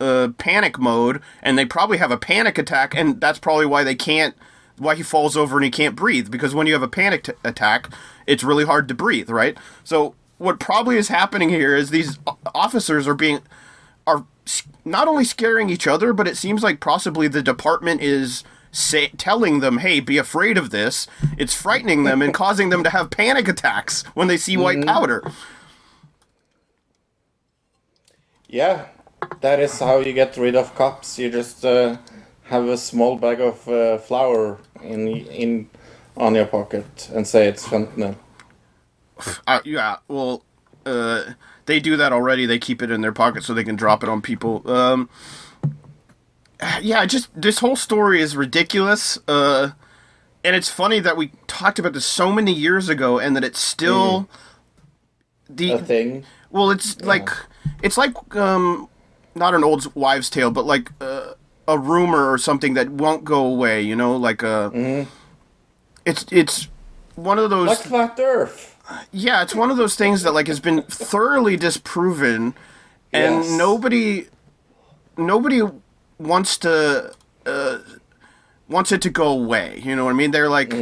uh, panic mode, and they probably have a panic attack, and that's probably why they can't, why he falls over and he can't breathe. Because when you have a panic t- attack, it's really hard to breathe, right? So what probably is happening here is these officers are being are not only scaring each other, but it seems like possibly the department is say, telling them, "Hey, be afraid of this." It's frightening them and causing them to have panic attacks when they see white powder. Yeah, that is how you get rid of cops. You just uh, have a small bag of uh, flour in in on your pocket and say it's fentanyl. Uh, yeah, well, uh, they do that already. They keep it in their pocket so they can drop it on people. Um, yeah, just this whole story is ridiculous. Uh, and it's funny that we talked about this so many years ago, and that it's still the A thing. Well, it's like it's like um, not an old wives' tale, but like uh, a rumor or something that won't go away. You know, like a. It's it's one of those. Like flat Earth. Yeah, it's one of those things that like has been thoroughly disproven, and Yes. nobody, nobody wants to uh, wants it to go away. You know what I mean? They're like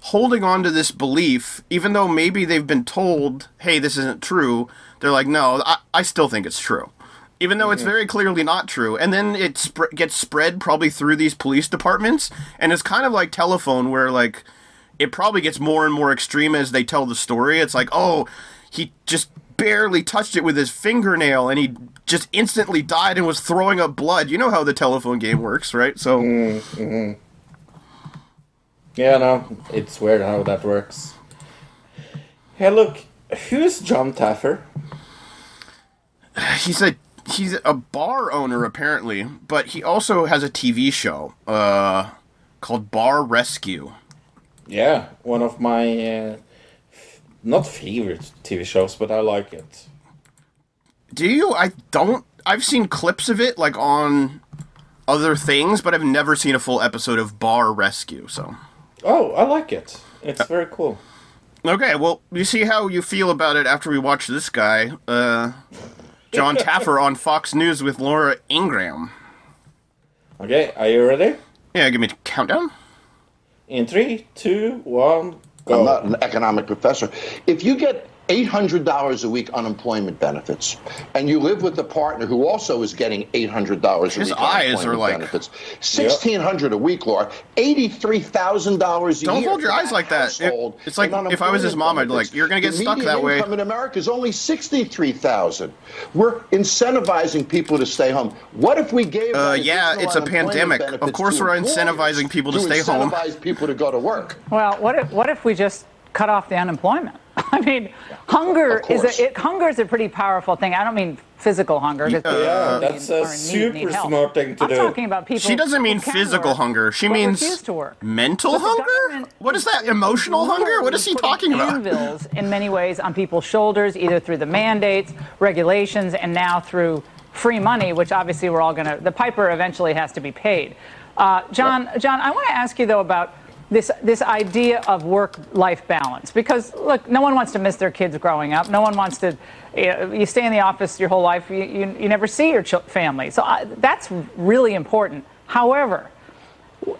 holding on to this belief, even though maybe they've been told, "Hey, this isn't true." They're like, "No, I, I still think it's true." Even though it's very clearly not true, and then it sp- gets spread probably through these police departments, and it's kind of like telephone, where like it probably gets more and more extreme as they tell the story. It's like, oh, he just barely touched it with his fingernail and he just instantly died and was throwing up blood. You know how the telephone game works, right? So, Yeah, no, it's weird how that works. Hey, look, who's Jon Taffer? he's a he's a bar owner apparently, but he also has a TV show uh called Bar Rescue. Yeah, one of my uh, not favorite TV shows, but I like it. Do you? I don't I've seen clips of it like on other things, but I've never seen a full episode of Bar Rescue, so Oh, I like it. It's very cool. Okay, well, you see how you feel about it after we watch this guy, uh, Jon Taffer on Fox News with Laura Ingraham. Okay, are you ready? Yeah, give me a countdown. In three, two, one, go. I'm not an economic professor. If you get $800 a week unemployment benefits, and you live with a partner who also is getting $800 a His week eyes unemployment are like- benefits, 1600 a week, Laura, $83,000 a Don't year. hold your eyes like that. It- it's like if I was his unemployment mom, I'd benefits. like, "You're gonna get The stuck that way." income in America is only 63000 We're incentivizing people to stay home. What if we gave Uh, yeah, it's a pandemic. Of course we're incentivizing people to stay home. incentivize people to go to work. Well, what if what if we just cut off the unemployment? I mean, hunger is a, it, hunger is a pretty powerful thing. I don't mean physical hunger. people Yeah, really that's a are in need, need super help. smart thing to I'm do. talking about people. She doesn't mean physical work, hunger. She means to work. mental But hunger? What is that? Emotional hunger? What is he talking about? Anvils in many ways on people's shoulders, either through the mandates, regulations, and now through free money, which obviously we're all going to. The piper eventually has to be paid. Uh, Jon, Jon, I want to ask you though about this this idea of work life balance. Because look no one wants to miss their kids growing up. No one wants to you, you stay in the office your whole life you, you, you never see your ch- family. So I, that's really important. However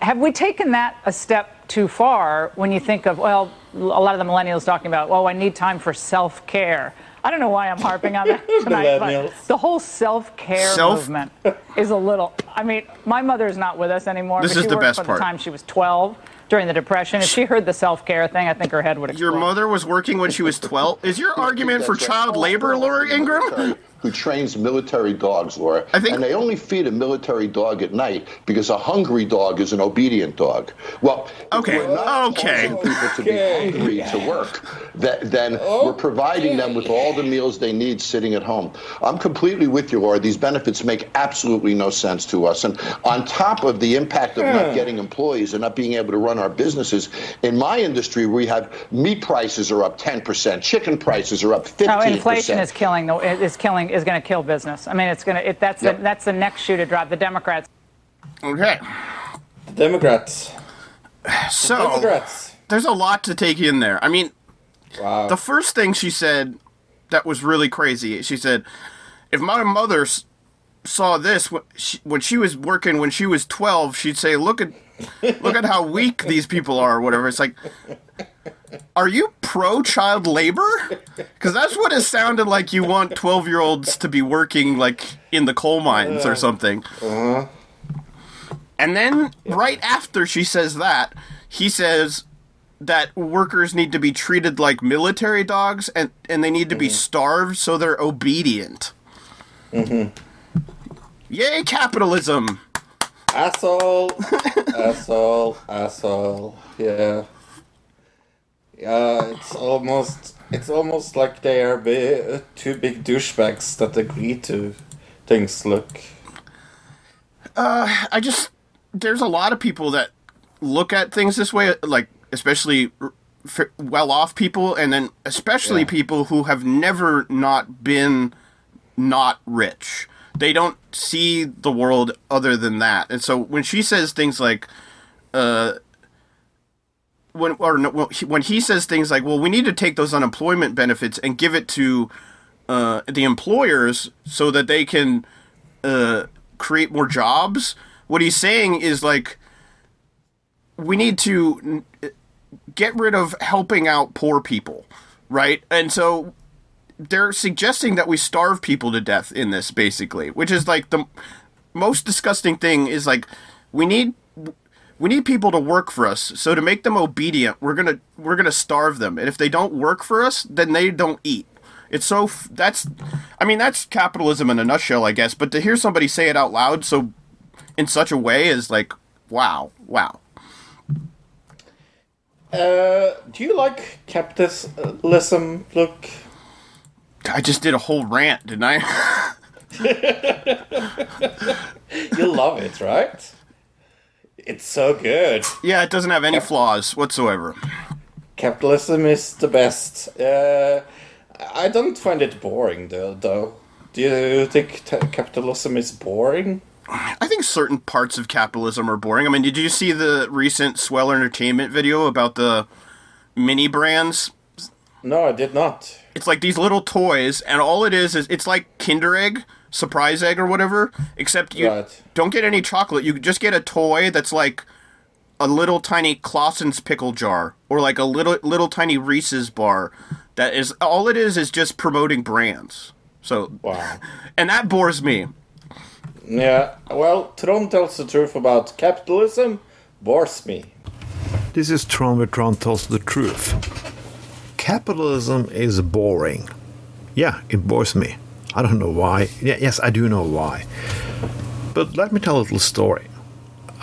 have we taken that a step too far when you think of well a lot of the millennials talking about well i need time for self-care. I don't know why i'm harping on that tonight but the whole self-care Self- movement is a little i mean my mother is not with us anymore This but is she the worked best from part. the time she was 12 during the depression if she heard the self-care thing i think her head would explode Your mother was working when she was 12. Is your argument for child labor, Laura Ingraham? Who trains military dogs, Laura? I think- and they only feed a military dog at night because a hungry dog is an obedient dog. Well, if Okay, we're not okay. people to be hungry to work, that, then we're providing them with all the meals they need sitting at home. I'm completely with you, Laura. These benefits make absolutely no sense to us. And on top of the impact of not getting employees and not being able to run our businesses, in my industry, we have meat prices are up 10%, chicken prices are up 15%. No, inflation is killing the is killing is going to kill business. I mean, it's going to it, that's Yep. the, that's the next shoe to drop. The Democrats. Okay. The Democrats. So, Democrats. there's a lot to take in there. I mean, Wow. the first thing she said that was really crazy, she said, if my mother saw this when she was working when she was 12, she'd say, look at look at how weak these people are or whatever. It's like, are you pro child labor? Because that's what it sounded like you want 12 year olds to be working like in the coal mines or uh-huh. something. Uh-huh. And then right after she says that, he says that workers need to be treated like military dogs and, and they need to be mm-hmm. starved so they're obedient. Mm-hmm. Yay, capitalism! asshole, asshole, asshole. Yeah. Yeah, it's almost it's almost like they are bi- two big douchebags that agree to things. Look, I just there's a lot of people that look at things this way, like especially f- well-off people, and then especially Yeah. people who have never not been not rich. They don't see the world other than that, and so when she says things like, uh. When or no, he- when he says things like, "Well, we need to take those unemployment benefits and give it to uh, the employers so that they can uh, create more jobs. What he's saying is like we need to get rid of helping out poor people, right? And so they're suggesting that we starve people to death in this basically, which is like the most disgusting thing is like we need we need people to work for us. So to make them obedient, we're going to we're to starve them. And if they don't work for us, then they don't eat. It's so f- that's I mean that's capitalism in a nutshell, I guess, but to hear somebody say it out loud so in such a way is like wow, wow. uh, do you like capitalism? Look, I just did a whole rant, didn't I? you love it, right? It's so good. yeah, it doesn't have any flaws whatsoever. Capitalism is the best. Uh, I don't find it boring though. Though, do you think t- capitalism is boring? I think certain parts of capitalism are boring. I mean, did you see the recent Swell Entertainment video about the mini brands? No, I did not. It's like these little toys, and all it is is it's like Kinder Egg, surprise egg, or whatever. Except you Right. don't get any chocolate. You just get a toy that's like a little tiny Claussen's pickle jar, or like a little little tiny Reese's bar. That is all it is is just promoting brands. So, Wow. and that bores me. Yeah. Well, Tron tells the truth about capitalism. Bores me. This is Tron where Tron tells the truth. Capitalism is boring. Yeah, it bores me. I don't know why. Yeah, yes, I do know why. But let me tell a little story.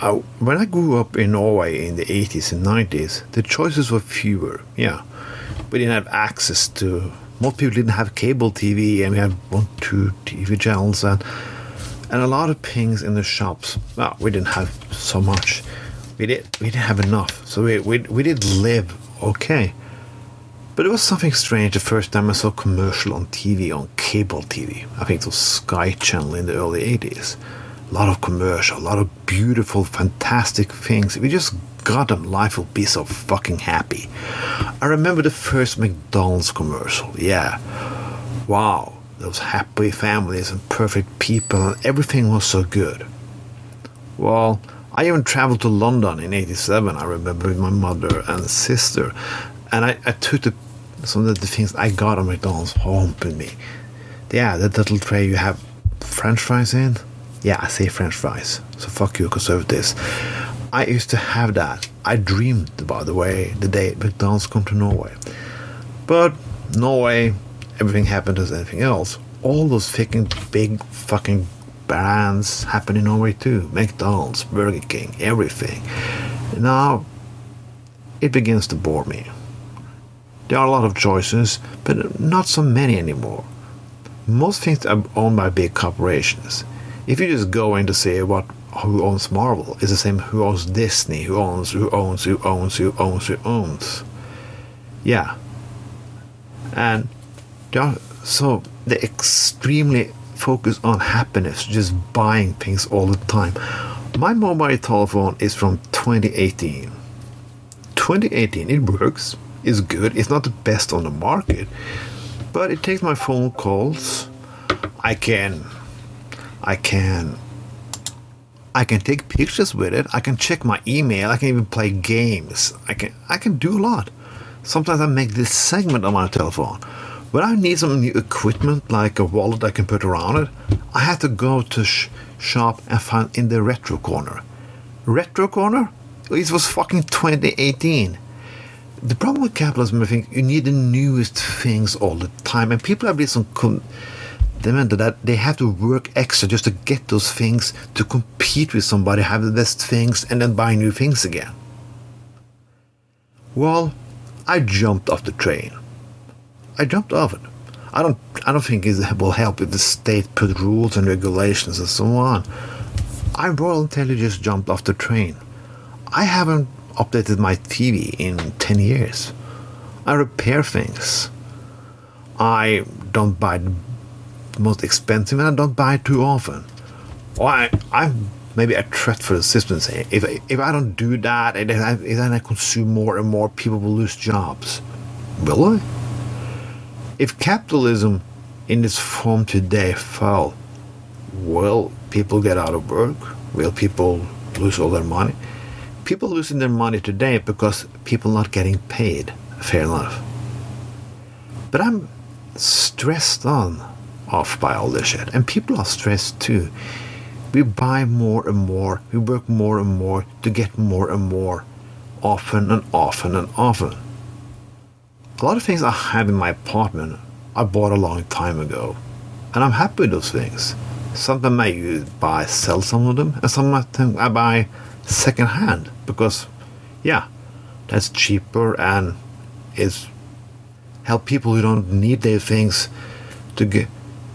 Uh, when I grew up in Norway in the 80s and 90s, the choices were fewer. Yeah. We didn't have access to. Most people didn't have cable TV, and we had one, two TV channels, and and a lot of things in the shops. Well, we didn't have so much. We did. We didn't have enough, so we we, we did live okay. But it was something strange the first time I saw a commercial on TV on cable TV. I think it was Sky Channel in the early 80s. a lot of commercial, a lot of beautiful, fantastic things. If you just got them, life will be so fucking happy. I remember the first McDonald's commercial. Yeah. Wow. Those happy families and perfect people, and everything was so good. Well, I even traveled to London in 87, I remember, with my mother and sister. And I, I took the, some of the things I got on McDonald's home with me. Yeah, that little tray you have french fries in. Yeah, I say french fries. So fuck you, conservatives. I used to have that. I dreamed about the way the day McDonald's come to Norway. But Norway, everything happened as anything else. All those fucking big fucking brands happen in Norway too. McDonald's, Burger King, everything. Now it begins to bore me. There are a lot of choices, but not so many anymore. Most things are owned by big corporations. If you just go in to see what who owns Marvel, it's the same who owns Disney, who owns, who owns, who owns, who owns, who owns. Yeah. And are, so they extremely focus on happiness, just buying things all the time. My mobile telephone is from 2018. 2018, it works, it's good, it's not the best on the market, but it takes my phone calls. I can, I can, I can take pictures with it. I can check my email. I can even play games. I can, I can do a lot. Sometimes I make this segment on my telephone. When I need some new equipment, like a wallet I can put around it, I have to go to sh- shop and find in the retro corner. Retro corner? It was fucking 2018. The problem with capitalism, I think, you need the newest things all the time, and people have this demanded that they have to work extra just to get those things to compete with somebody, have the best things, and then buy new things again. Well, I jumped off the train. I jumped off it. I don't. I don't think it will help if the state put rules and regulations and so on. I voluntarily just jumped off the train. I haven't updated my TV in ten years. I repair things. I don't buy the most expensive, and I don't buy it too often. Or I, I'm maybe a threat for the system. If if I don't do that, and then I, then I consume more and more, people will lose jobs. Will I? if capitalism in its form today fell, will people get out of work? Will people lose all their money? People losing their money today because people not getting paid. Fair enough. But I'm stressed on off by all this shit. And people are stressed too. We buy more and more, we work more and more to get more and more, often and often and often. A lot of things I have in my apartment I bought a long time ago, and I'm happy with those things. Sometimes I use, buy, sell some of them, and sometimes I buy second hand because, yeah, that's cheaper and it's help people who don't need their things to get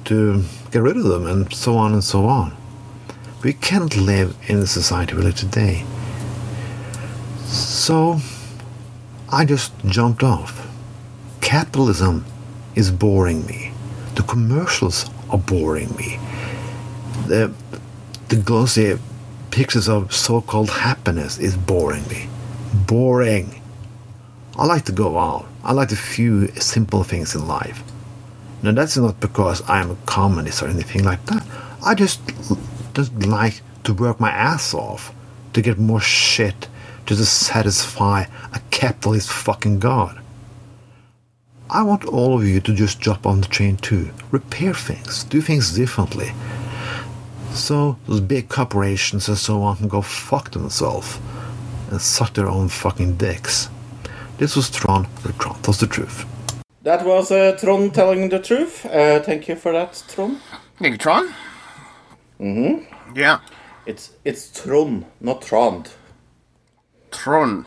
to get rid of them and so on and so on. We can't live in the society we live today. So I just jumped off capitalism is boring me. The commercials are boring me. The, the glossy pictures of so called happiness is boring me. Boring. I like to go out. I like a few simple things in life. Now, that's not because I'm a communist or anything like that. I just, just like to work my ass off to get more shit to satisfy a capitalist fucking god. I want all of you to just jump on the train too. Repair things, do things differently. So those big corporations and so on can go fuck themselves and suck their own fucking dicks. This was Tron, where Tron tells the truth. That was uh, Tron telling the truth. Uh, thank you for that, Tron. Thank you, Tron. Mm-hmm. Yeah. It's it's Tron, not Trond. Tron.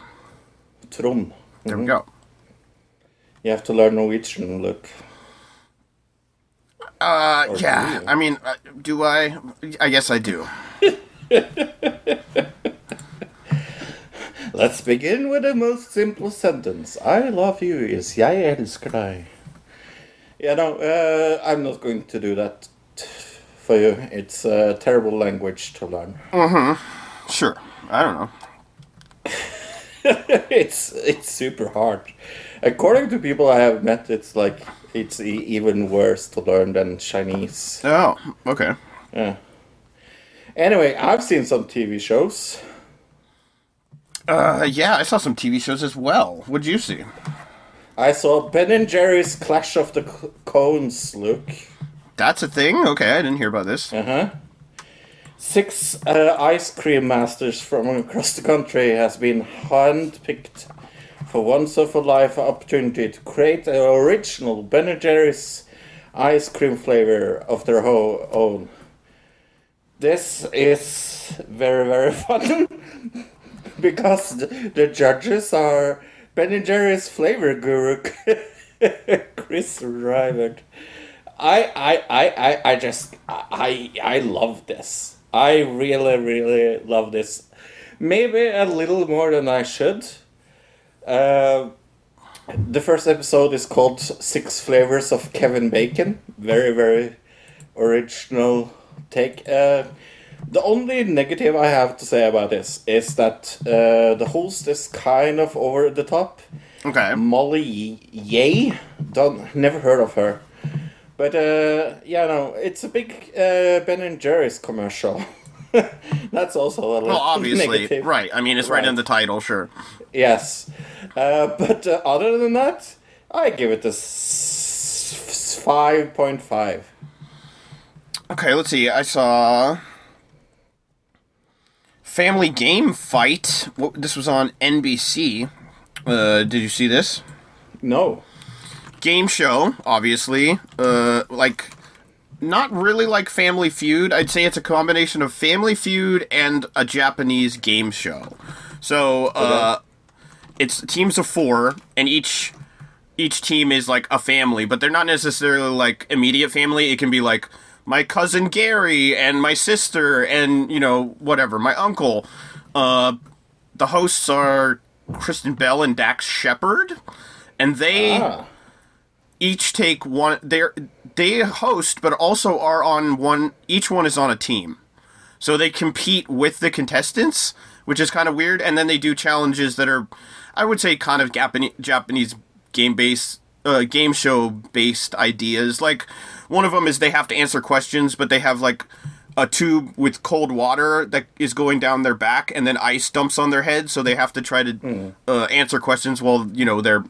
Tron. There we go. You have to learn Norwegian, look. Uh, Or yeah. I mean, uh, do I? I guess I do. Let's begin with the most simple sentence. I love you is jeg elsker deg. Yeah, no, uh, I'm not going to do that for you. It's a terrible language to learn. Mhm. Sure. I don't know. it's it's super hard. According to people I have met, it's like it's e- even worse to learn than Chinese. Oh, okay. Yeah. Anyway, I've seen some TV shows. Uh, yeah, I saw some TV shows as well. What'd you see? I saw Ben and Jerry's Clash of the C- Cones. Luke. That's a thing? Okay, I didn't hear about this. Uh huh. Six uh, ice cream masters from across the country has been handpicked for once of a life opportunity to create an original Ben Jerry's ice cream flavor of their ho- own. This is very very fun because the, judges are Ben Jerry's flavor guru Chris Rivard. I, I, I, I, I just I I love this. I really really love this. Maybe a little more than I should. Uh, the first episode is called Six Flavors of Kevin Bacon. Very very original take. Uh, the only negative I have to say about this is that uh, the host is kind of over the top. Okay. Molly Yeh, don't never heard of her, but uh, yeah, no, it's a big uh, Ben and Jerry's commercial. That's also a little Well, obviously, negative. right. I mean, it's right, in the title, sure. Yes, uh, but uh, other than that, I give it a five point five. Okay, let's see. I saw Family Game Fight. What- This was on NBC. Uh, did you see this? No. Game show, obviously. Uh, like, not really like Family Feud. I'd say it's a combination of Family Feud and a Japanese game show. So, uh, it's teams of four, and each each team is like a family, but they're not necessarily like immediate family. It can be like my cousin Gary and my sister and you know whatever my uncle. Uh, the hosts are Kristen Bell and Dax Shepard, and they Ah. each take one. They they host, but also are on one. Each one is on a team, so they compete with the contestants, which is kind of weird. And then they do challenges that are, I would say, kind of Japanese game based, uh, game show based ideas. Like one of them is they have to answer questions, but they have like a tube with cold water that is going down their back, and then ice dumps on their head, so they have to try to uh, answer questions while you know they're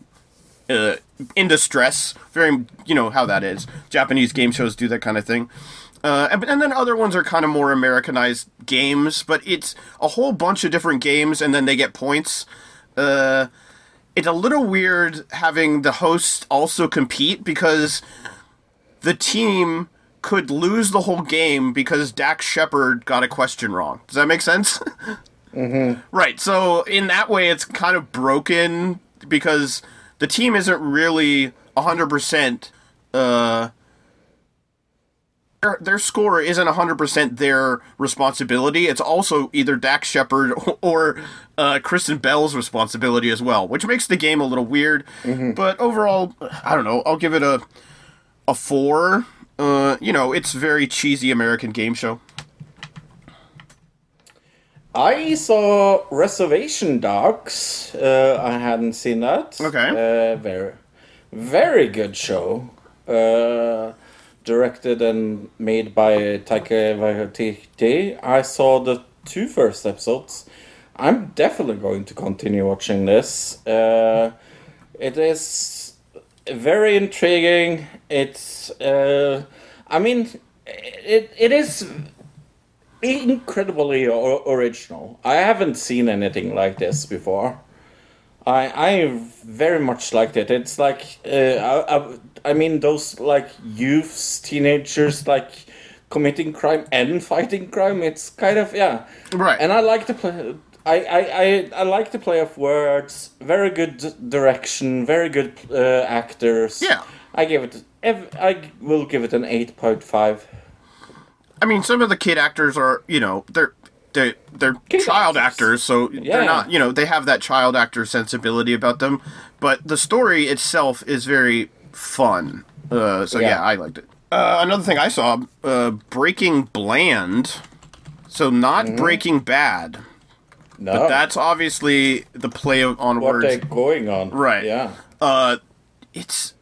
uh, in distress. Very, you know how that is. Japanese game shows do that kind of thing. Uh, and, and then other ones are kind of more Americanized games, but it's a whole bunch of different games, and then they get points. Uh, it's a little weird having the host also compete because the team could lose the whole game because Dax Shepard got a question wrong. Does that make sense? Mm-hmm. Right. So in that way, it's kind of broken because the team isn't really hundred percent. Uh, their, their score isn't hundred percent their responsibility. It's also either Dax Shepard or uh, Kristen Bell's responsibility as well, which makes the game a little weird. But overall, I don't know. I'll give it a a four. Uh, you know, it's very cheesy American game show. I saw Reservation Dogs. Uh, I hadn't seen that. Okay. Uh, very, very good show. Uh, directed and made by Taika Waititi. I saw the two first episodes. I'm definitely going to continue watching this. Uh, it is very intriguing. It's, uh, I mean, it it is incredibly original. I haven't seen anything like this before. I I very much liked it. It's like uh, I, I, I mean those like youths, teenagers like committing crime and fighting crime. It's kind of yeah. Right. And I like the play. I, I, I, I like the play of words. Very good direction. Very good uh, actors. Yeah. I give it. I will give it an eight point five. I mean, some of the kid actors are, you know, they're they're they're Kid child actors. actors, so Yeah. they're not, you know, they have that child actor sensibility about them. But the story itself is very fun. Uh, so yeah. Yeah. I liked it. Uh, another thing I saw, uh, Breaking Bland. So not Mm-hmm. Breaking Bad, No, but that's obviously the play on what words. they're going on. Right. Yeah. Uh, it's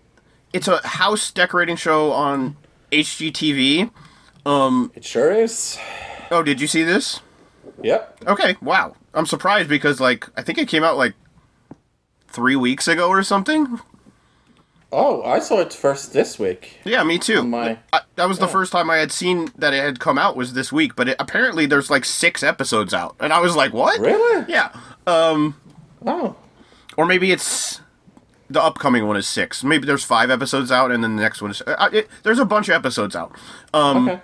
it's a house decorating show on HGTV. It sure is. Oh, did you see this? Yep. Okay, wow. I'm surprised because like I think it came out like three weeks ago or something. Oh, I saw it first this week. Yeah, me too. My- I, that was the first time I had seen that it had come out was this week, but it, apparently there's like six episodes out, and I was like, "What? Really? Yeah. Um, Oh. or maybe it's the upcoming one is six. Maybe there's five episodes out, and then the next one is. Uh, it, there's a bunch of episodes out. Um, Okay.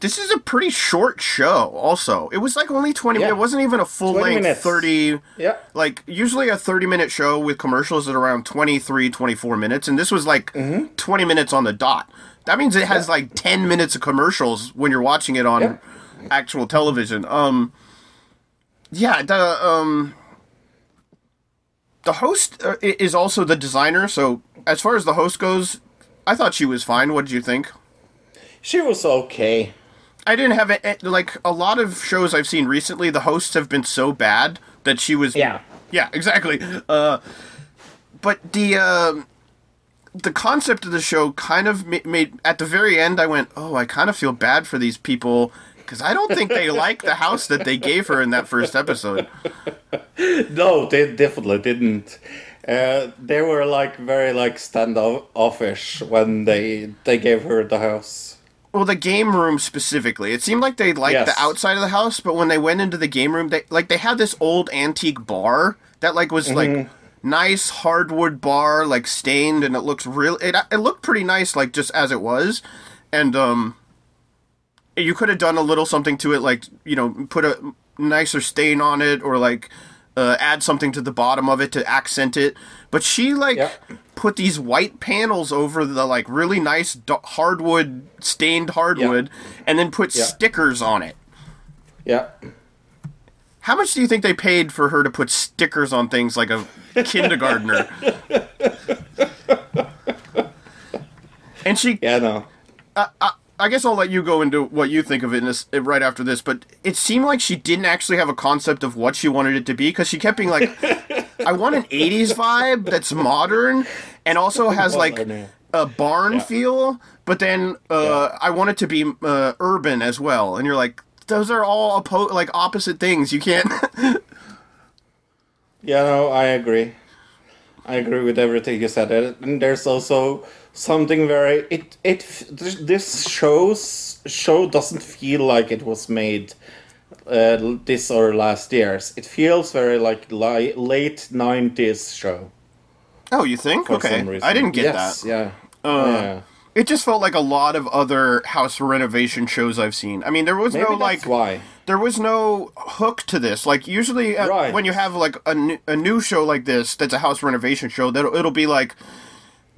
This is a pretty short show. Also, it was like only twenty. Yeah. It wasn't even a full length minutes. thirty. Yeah. Like usually a 30 minute show with commercials at around 23, 24 minutes, and this was like Mm-hmm. 20 minutes on the dot. That means it has like 10 minutes of commercials when you're watching it on Yeah. actual television. Um, yeah, the um, the host uh, is also the designer. So as far as the host goes, I thought she was fine. What did you think? She was okay. I didn't have it like a lot of shows I've seen recently. The hosts have been so bad that she was. Yeah. Yeah, exactly. Uh, but the um the concept of the show kind of ma- made at the very end. I went, oh, I kind of feel bad for these people because I don't think they like the house that they gave her in that first episode. No, they definitely didn't. Uh, they were like very like standoffish when they they gave her the house. Well, the game room specifically, it seemed like they liked Yes. the outside of the house, but when they went into the game room, they like they had this old antique bar that like was like nice hardwood bar, like stained, and it looks real. It it looked pretty nice, like just as it was, and um, you could have done a little something to it, like you know, put a nicer stain on it, or like uh, add something to the bottom of it to accent it. But she like Yeah. put these white panels over the like really nice hardwood stained hardwood, and then put Yeah. stickers on it. Yeah. How much do you think they paid for her to put stickers on things like a kindergartner? and she Yeah, no. I guess I'll let you go into what you think of it in this, right after this, but it seemed like she didn't actually have a concept of what she wanted it to be because she kept being like, I want an 80s vibe that's modern and also has like a barn feel, but then uh, I want it to be uh, urban as well. And you're like, those are all oppo- like opposite things. You can't. Yeah, no, I agree. I agree with everything you said. And there's also something very it it this- shows show doesn't feel like it was made uh, this or last year's. It feels very like li- late '90s show. oh, you think? Okay. I didn't get yes, that. Yeah. Uh, yeah. It just felt like a lot of other house renovation shows I've seen. I mean, there was Maybe no like why. there was no hook to this. Like usually uh, Right. when you have like a, new- a new show like this that's a house renovation show, that it'll be like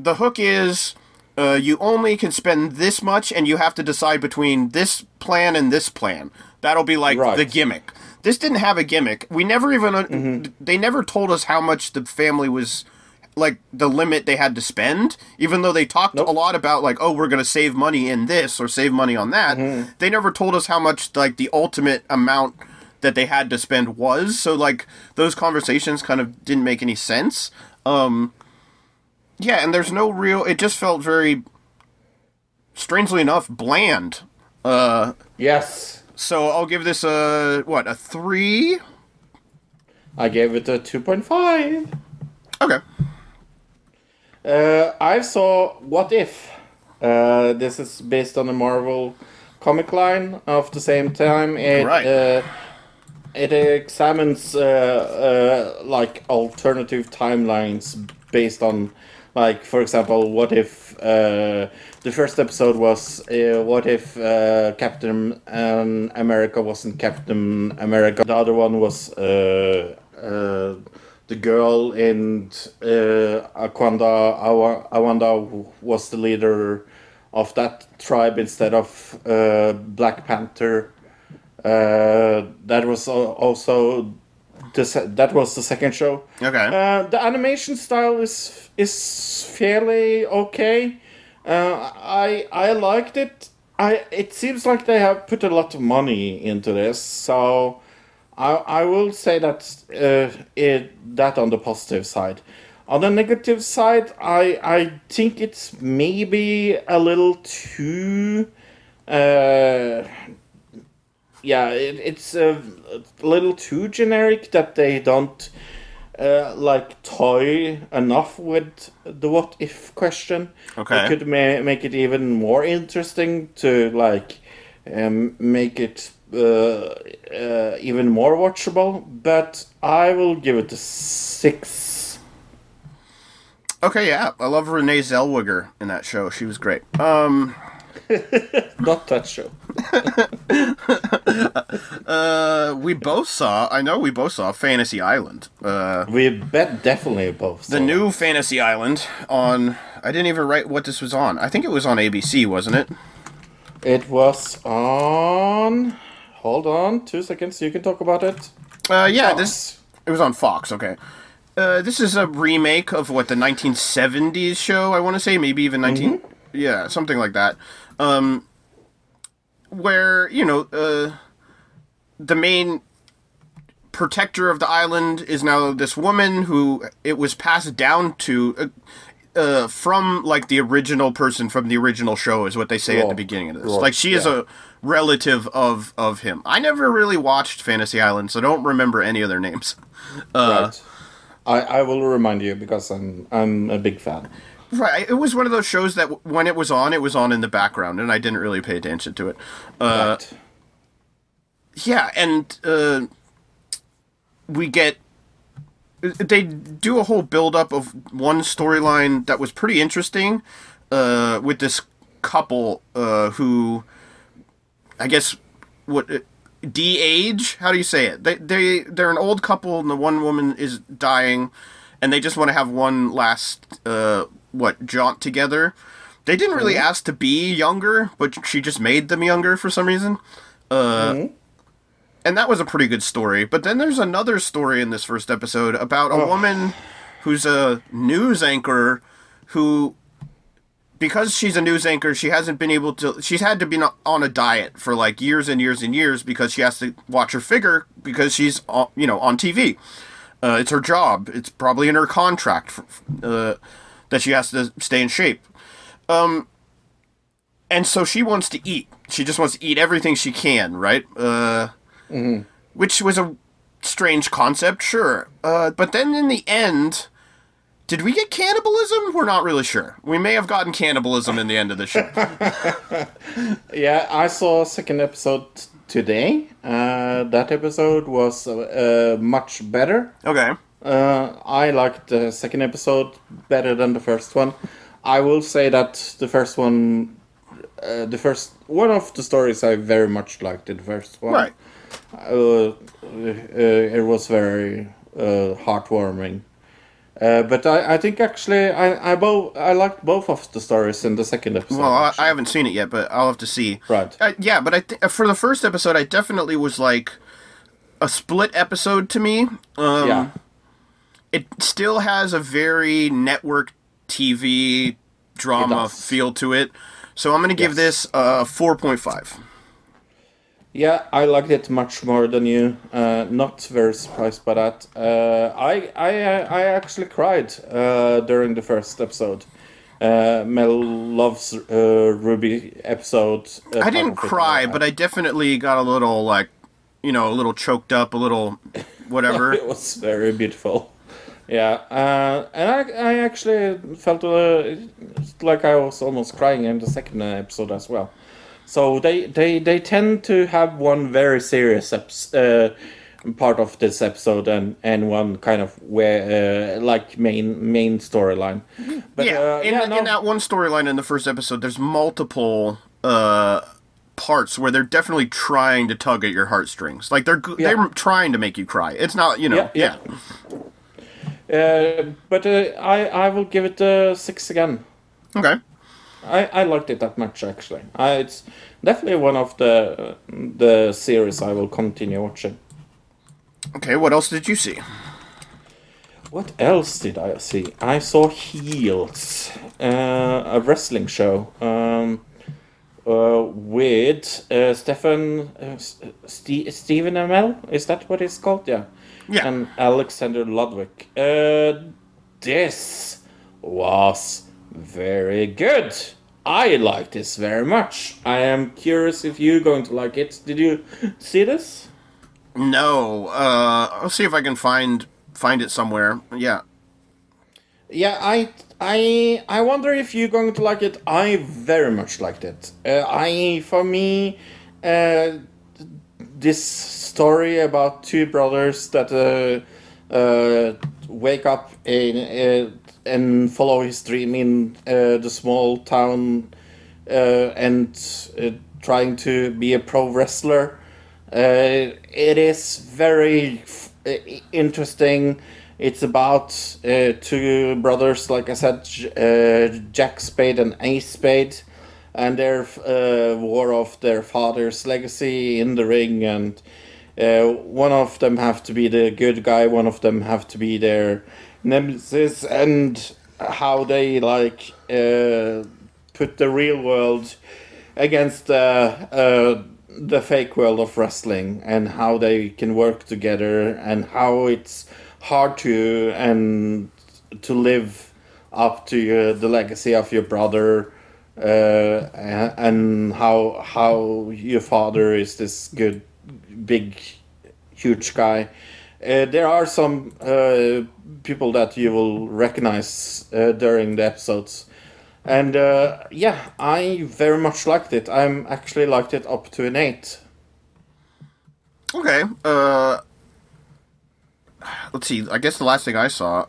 the hook is uh, you only can spend this much and you have to decide between this plan and this plan. That'll be like Right. the gimmick. This didn't have a gimmick. We never even Mm-hmm. they never told us how much the family was like the limit they had to spend even though they talked a lot about like oh we're going to save money in this or save money on that Mm-hmm. they never told us how much like the ultimate amount that they had to spend was so like those conversations kind of didn't make any sense um yeah and there's no real it just felt very strangely enough bland uh Yes. so i'll give this a what a 3 I gave it a 2.5. okay Uh, I saw What If. Uh, this is based on a Marvel comic line of the same time. It, Right. uh, it examines uh, uh, like alternative timelines based on, like, for example, what if uh, the first episode was uh, what if uh, Captain um, America wasn't Captain America? The other one was. Uh, uh, the girl and uh, Aquanda Awa- Awanda was the leader of that tribe instead of Black Panther. That was also the se- that was the second show. okay Uh, the animation style is is fairly okay. Uh, I I liked it. I it seems like they have put a lot of money into this, so I I will say that uh, it that on the positive side. On the negative side, I I think it's maybe a little too. Uh, yeah, it, it's a, a little too generic that they don't uh, like toy enough with the what if question. Okay. It could ma- make it even more interesting to like um, make it uh, uh, even more watchable. But I will give it a six. Okay, yeah, I love Renee Zellweger in that show. She was great. Um, Not that show. uh, we both saw. I know we both saw Fantasy Island. Uh, We bet definitely both. the new Fantasy Island on. I didn't even write what this was on. I think it was on ABC, wasn't it? It was on. Hold on, two seconds. You can talk about it. Uh, yeah, Fox. this it was on Fox. Okay, uh, this is a remake of what the 1970s show. I want to say maybe even 19, yeah, something like that. Um, where you know uh, the main protector of the island is now this woman who it was passed down to. Uh, uh, from like the original person from the original show is what they say at the beginning of this. Like she is a relative of of him. I never really watched Fantasy Island, so don't remember any of their names. Uh, right. I, I will remind you because I'm I'm a big fan. Right, it was one of those shows that when it was on, it was on in the background, and I didn't really pay attention to it. Uh, right. Yeah, and uh, we get they do a whole build up of one storyline that was pretty interesting uh, with this couple uh, who I guess what uh, de-age how do you say it they they they're an old couple and the one woman is dying and they just want to have one last uh, what jaunt together they didn't really ask to be younger but she just made them younger for some reason uh, and that was a pretty good story. But then there's another story in this first episode about a woman who's a news anchor who, because she's a news anchor, she hasn't been able to. She's had to be on a diet for like years and years and years because she has to watch her figure because she's on, you know on TV. Uh, it's her job. It's probably in her contract for, uh, that she has to stay in shape. Um, and so she wants to eat. She just wants to eat everything she can, right? Uh, which was a strange concept, sure. Uh, but then in the end, did we get cannibalism? We're not really sure. We may have gotten cannibalism in the end of the show. Yeah, I saw second episode today. Uh, that episode was uh, much better. Okay. Uh, I liked the second episode better than the first one. I will say that the first one, uh, the first one of the stories I very much liked the first one. Right. Uh, uh, it was very uh, heartwarming. Uh, but I, I think actually I I, both I liked both of the stories in the second episode. Well, I. I haven't seen it yet, but I'll have to see. Right. Uh, yeah, but I th- for the first episode, I definitely was like a split episode to me. Um, yeah. It still has a very network TV drama feel to it. So I'm going to give Yes. this a 4.5. Yeah, I liked it much more than you. Uh, not very surprised by that. Uh, I I uh, I actually cried uh, during the first episode. Uh, Mel loves uh, Ruby episode. I didn't cry, but I definitely got a little like, you know, a little choked up, a little whatever. it was very beautiful. Yeah, uh, and I I actually felt uh, like I was almost crying in the second episode as well. So they they, they tend to have one very serious eps- uh, part of this episode and, and one kind of where uh, like main main storyline. But yeah, uh, in, yeah, no, in that one storyline in the first episode, there's multiple uh, parts where they're definitely trying to tug at your heartstrings. Like they're Yeah. they're trying to make you cry. It's not, you know, Yeah, yeah. yeah. Uh, but uh, I I will give it a six again. Okay. I, I liked it that much actually. I, it's definitely one of the the series I will continue watching. Okay, what else did you see? what else did I see? I saw Heels, uh, a wrestling show um, uh, with uh, Stefan uh, St- Stephen Amell. Is that what it's called? Yeah. Yeah. And Alexander Ludwig. Uh, this was very good. I like this very much. I am curious if you're going to like it. Did you see this? No, uh, I'll see if I can find find it somewhere. Yeah. Yeah, I, I, I wonder if you're going to like it. I very much liked it. Uh, I, for me, uh, this story about two brothers that uh, uh, wake up in, uh, and follow his dream in the small town and trying to be a pro wrestler. It is very interesting. It's about uh, two brothers, like I said, uh, Jack Spade and Ace Spade, and their uh, war of their father's legacy in the ring. And uh, one of them have to be the good guy, one of them have to be their nemesis, and how they like uh, put the real world against uh, uh, the fake world of wrestling and how they can work together and how it's hard to and to live up to your, the legacy of your brother uh, and how how your father is this good big huge guy uh, there are some uh, people that you will recognize uh, during the episodes and uh, yeah, I very much liked it. I'm actually liked it up to an eight. Okay. Uh, let's see. I guess the last thing I saw,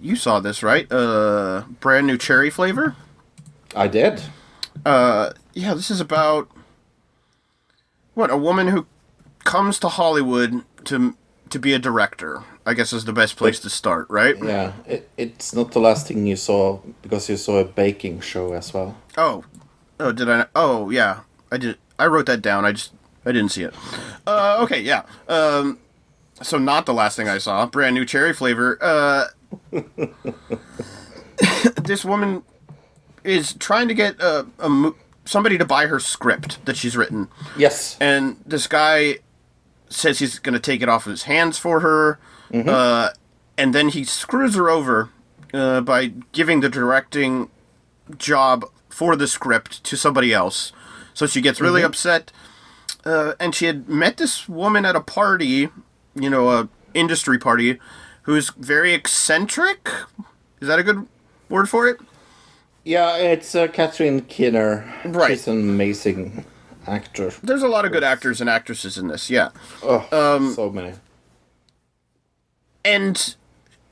you saw this, right? Uh, brand new cherry flavor. I did. Uh, yeah. This is about what a woman who comes to Hollywood to to be a director. I guess is the best place to start, right? Yeah, it, it's not the last thing you saw because you saw a baking show as well. Oh, oh, did I? Oh, yeah, I did. I wrote that down. I just I didn't see it. Uh, okay, yeah. Um, so not the last thing I saw. Brand new cherry flavor. Uh, this woman is trying to get a, a somebody to buy her script that she's written, Yes. and this guy says he's going to take it off of his hands for her, uh, and then he screws her over uh, by giving the directing job for the script to somebody else. So she gets really upset, uh, and she had met this woman at a party, you know, a industry party, who's very eccentric. Is that a good word for it? Yeah, it's uh, Catherine Keener. Right. She's an amazing actor. There's a lot of good actors and actresses in this, yeah. Oh, so many. and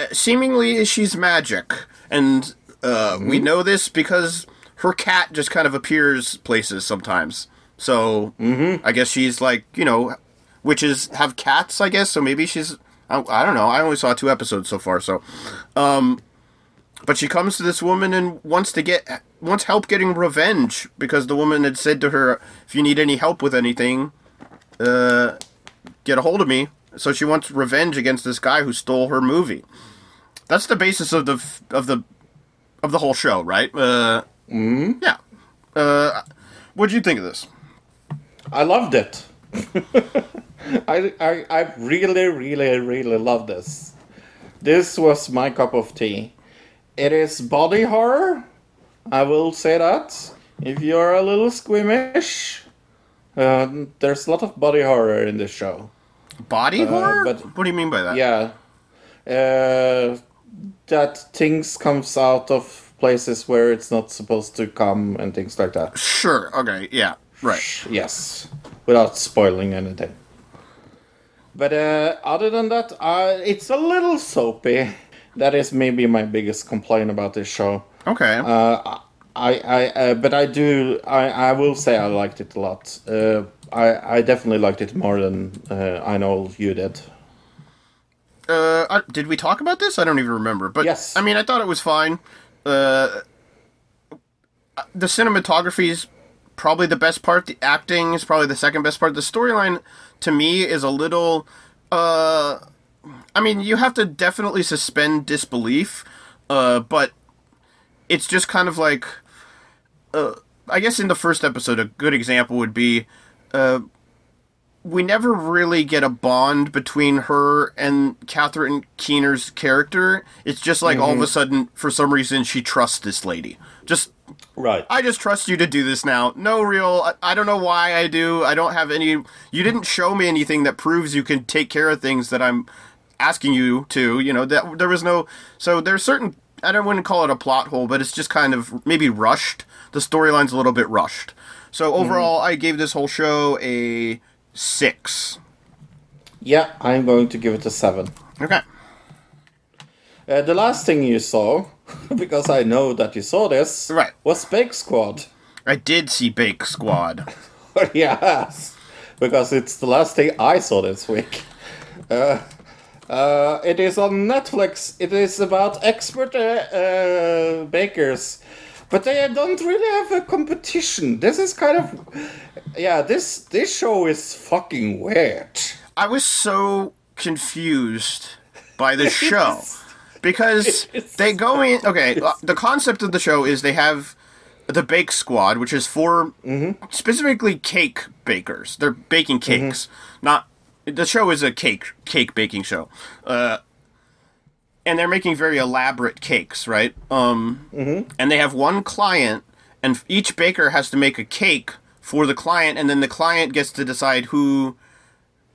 uh, seemingly she's magic and uh, we know this because her cat just kind of appears places sometimes so i guess she's like you know witches have cats i guess so maybe she's I, I don't know i only saw two episodes so far so um but she comes to this woman and wants to get wants help getting revenge because the woman had said to her if you need any help with anything uh get a hold of me. So she wants revenge against this guy who stole her movie. That's the basis of the of the of the whole show, right? Uh, Yeah. Uh, what'd you think of this? I loved it. I, I, I really, really, really love this. This was my cup of tea. It is body horror. I will say that. If you're a little squeamish, uh, there's a lot of body horror in this show. Body horror? but- what do you mean by that? Yeah. Uh, that things comes out of places where it's not supposed to come and things like that. Sure. Okay. Yeah. Right. Yes, without spoiling anything. But uh, other than that, uh, it's a little soapy. That is maybe my biggest complaint about this show. Okay. Uh, I, I, uh, but I do. I, I will say I liked it a lot. Uh, I, I definitely liked it more than uh, I know you did. Uh, I- did we talk about this? I don't even remember. But Yes. I mean, I thought it was fine. Uh, the cinematography is probably the best part. The acting is probably the second best part. The storyline, to me, is a little uh I mean, you have to definitely suspend disbelief, uh, but it's just kind of like, uh, I guess in the first episode, a good example would be, uh, we never really get a bond between her and Catherine Keener's character. It's just like all of a sudden, for some reason, she trusts this lady. Just Right. I just trust you to do this now. No real. I, I don't know why I do. I don't have any. You didn't show me anything that proves you can take care of things that I'm asking you to. You know that there was no. So there's certain. I don't want to call it a plot hole, but it's just kind of maybe rushed. The storyline's a little bit rushed. So overall, I gave this whole show a six. Yeah, I'm going to give it a seven. Okay. Uh, the last thing you saw, because I know that you saw this, Right. was Bake Squad. I did see Bake Squad. yes, because it's the last thing I saw this week. Uh, uh, it is on Netflix. It is about expert uh, uh, bakers, but they don't really have a competition. This is kind of, yeah. This this show is fucking weird. I was so confused by the show because they go in. Okay, uh, the concept of the show is they have the Bake Squad, which is 4 specifically cake bakers. They're baking cakes, not. The show is a cake cake baking show, uh, and they're making very elaborate cakes, right? Um, and they have one client, and each baker has to make a cake for the client, and then the client gets to decide who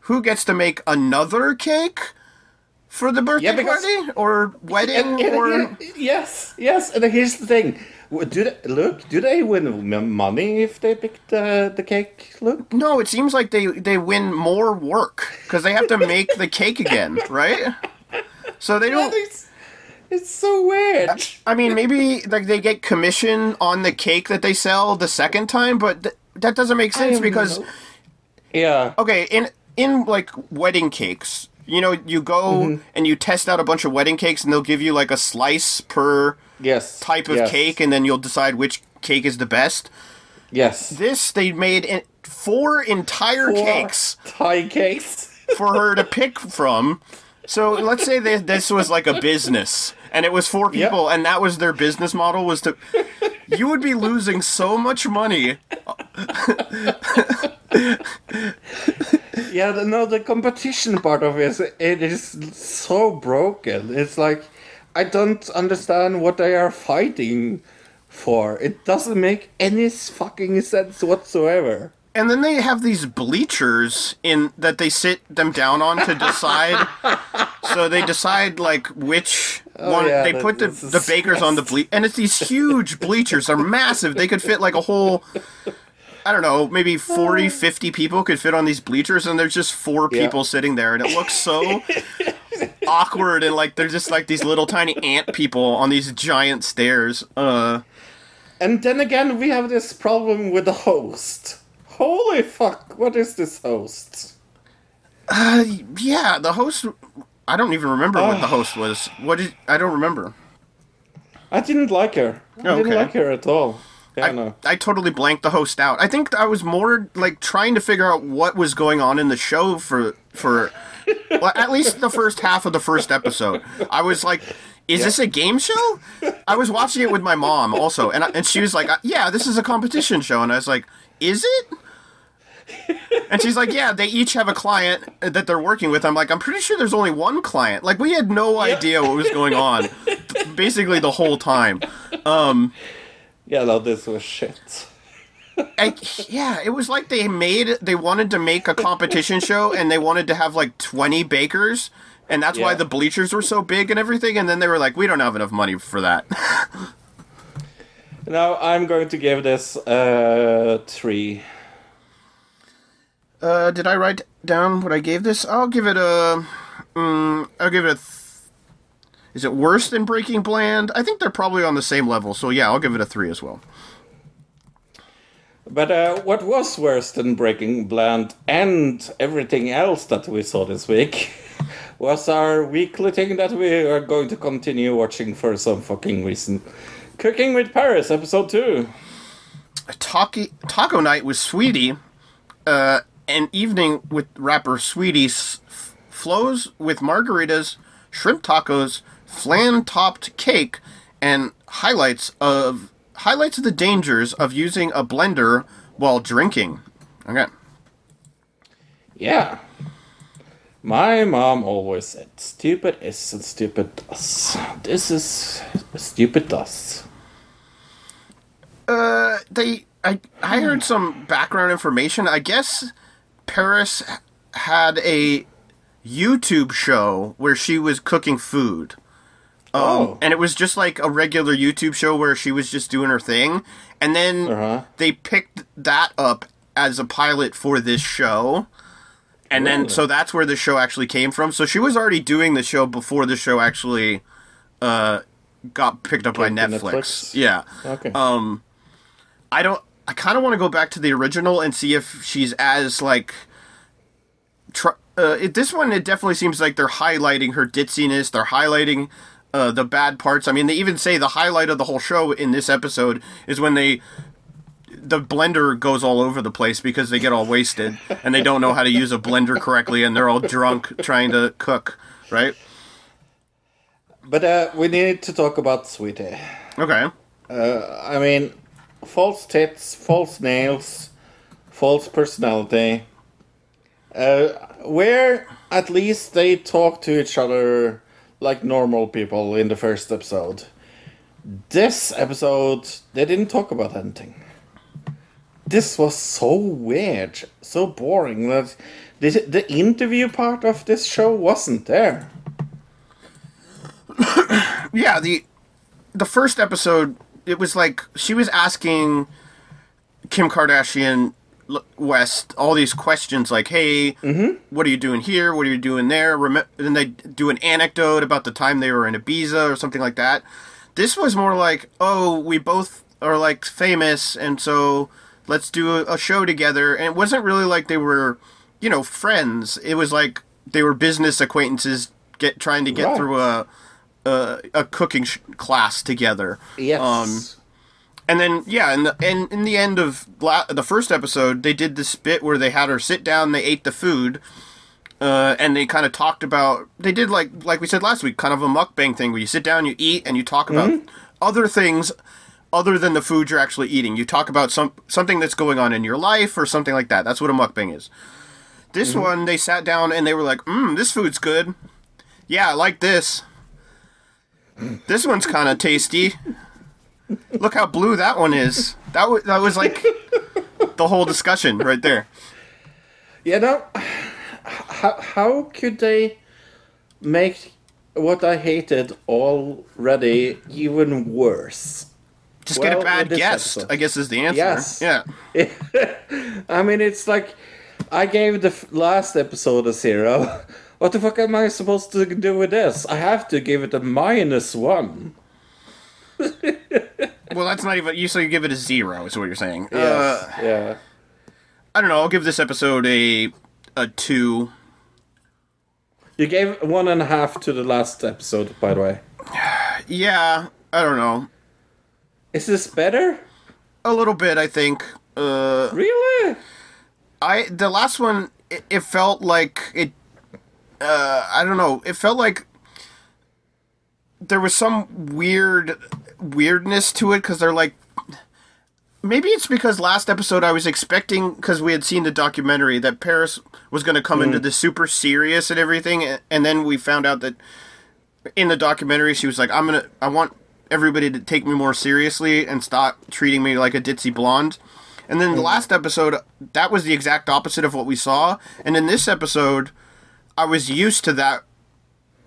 who gets to make another cake for the birthday Yeah, because- party or wedding And- and- or and- yes, yes. And here's the thing: do they look? Do they win money if they pick the the cake? Look. no it seems like they they win more work because they have to make the cake again right so they don't It's, it's so weird. i mean maybe like they get commission on the cake that they sell the second time but th- that doesn't make sense because know. Yeah. okay in in like wedding cakes you know you go Mm-hmm. and you test out a bunch of wedding cakes and they'll give you like a slice per Yes. type of yes, cake and then you'll decide which cake is the best Yes. this they made four entire Four cakes Thai cakes. for her to pick from so let's say that this was like a business and it was four Yep. people and that was their business model was to you would be losing so much money Yeah, the, no, the competition part of it, it is so broken. It's like, I don't understand what they are fighting for. It doesn't make any fucking sense whatsoever. and then they have these bleachers in that they sit them down on to decide so they decide like which Oh, yeah, they put the, the bakers on the ble- and it's these huge bleachers they're massive they could fit like a whole i don't know maybe 40 50 people could fit on these bleachers and there's just four Yeah. people sitting there and it looks so awkward and like they're just like these little tiny ant people on these giant stairs uh And then again, we have this problem with the host. Holy fuck, what is this host? Uh, yeah, the host. I don't even remember what the oh. host was. What did I don't remember. I didn't like her. Oh, I Oh, didn't like her at all. Yeah, I, no. I totally blanked the host out. I think I was more like trying to figure out what was going on in the show for for well, at least the first half of the first episode. I was like, "Is this a game show?" I was watching it with my mom also, and I, and she was like, uh, "Yeah, this is a competition show," and I was like, "Is it?" And she's like, "Yeah, they each have a client that they're working with." I'm like, "I'm pretty sure there's only one client." Like, we had no idea what was going on, basically the whole time. Um, Yeah, no, this was shit. I, yeah, it was like they made they wanted to make a competition show and they wanted to have like 20 bakers and that's why the bleachers were so big and everything and then they were like we don't have enough money for that. Now I'm going to give this uh three. Uh did I write down what I gave this? I'll give it a mm, I'll give it a th- Is it worse than Breaking Bland? I think they're probably on the same level. So yeah, I'll give it a 3 as well. But uh, what was worse than Breaking Bland and everything else that we saw this week was our weekly thing that we are going to continue watching for some fucking reason. Cooking with Paris, episode two. Taco, taco night with Saweetie, uh, an evening with rapper Saweetie s- flows with margaritas, shrimp tacos, flan topped cake, and highlights of highlights of the dangers of using a blender while drinking. Okay. Yeah. My mom always said, stupid is and stupid does. This is stupid does. Uh, they I I heard some background information. I guess Paris had a YouTube show where she was cooking food. Um, Oh. and it was just like a regular YouTube show where she was just doing her thing, and then Uh-huh. they picked that up as a pilot for this show. And then, so that's where the show actually came from. So she was already doing the show before the show actually uh, got picked up by Netflix. Netflix? Yeah. Okay. Um, I don't. I kind of want to go back to the original and see if she's as like. Tr- uh, it, this one, it definitely seems like they're highlighting her ditziness. They're highlighting uh, the bad parts. I mean, they even say the highlight of the whole show in this episode is when they. The blender goes all over the place because they get all wasted and they don't know how to use a blender correctly and they're all drunk trying to cook, right? But uh, we need to talk about Saweetie. Okay. Uh, I mean, false tits, false nails, false personality. Uh, where at least they talk to each other like normal people in the first episode. This episode, they didn't talk about anything. This was so weird, so boring that the, the interview part of this show wasn't there. yeah the the first episode it was like she was asking kim kardashian west all these questions like hey mm-hmm. what are you doing here? What are you doing there? Rem- then they do an anecdote about the time they were in ibiza or something like that. This was more like oh we both are like famous and so let's do a, a show together. And it wasn't really like they were you know friends. It was like they were business acquaintances get trying to get Right. through a a, a cooking sh- class together. Yes. Um, and then yeah, and the, and in the end of la- the first episode, they did this bit where they had her sit down, they ate the food, uh, and they kind of talked about. They did like like we said last week, kind of a mukbang thing where you sit down, you eat, and you talk about other things other than the food you're actually eating. You talk about some something that's going on in your life or something like that. That's what a mukbang is. This one, they sat down and they were like, "Mmm, this food's good. Yeah, I like this." This one's kind of tasty. Look how blue that one is. That was that was like the whole discussion right there. You know, how, how could they make what I hated already even worse? Just get a bad guest. episode. I guess is the answer. Yes. Yeah. I mean, it's like I gave the last episode a zero. What the fuck am I supposed to do with this? I have to give it a minus one. Well, that's not even. You so you give it a zero. Is what you're saying. Yes. Uh, yeah. I don't know. I'll give this episode a a two. You gave one and a half to the last episode, by the way. Yeah. I don't know. Is this better? A little bit. I think. Uh, Really? I the last one. It, it felt like it. Uh, I don't know. It felt like there was some weird weirdness to it because they're like. Maybe it's because last episode I was expecting because we had seen the documentary that Paris was going to come into this super serious and everything, and then we found out that in the documentary she was like, "I'm gonna, I want everybody to take me more seriously and stop treating me like a ditzy blonde." And then the last episode, that was the exact opposite of what we saw. And in this episode, I was used to that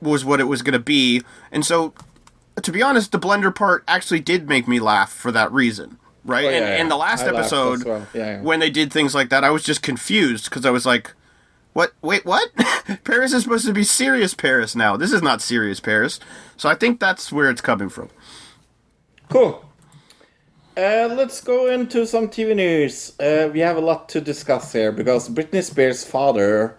was what it was going to be. And so, to be honest, the blender part actually did make me laugh for that reason, right? Oh, yeah, and, yeah. and the last I episode, well. Yeah, yeah. when they did things like that, I was just confused because I was like, "What? Wait, what? Paris is supposed to be serious Paris now. This is not serious Paris." So I think that's where it's coming from. Cool. Uh, let's go into some TV news. Uh, we have a lot to discuss here because Britney Spears' father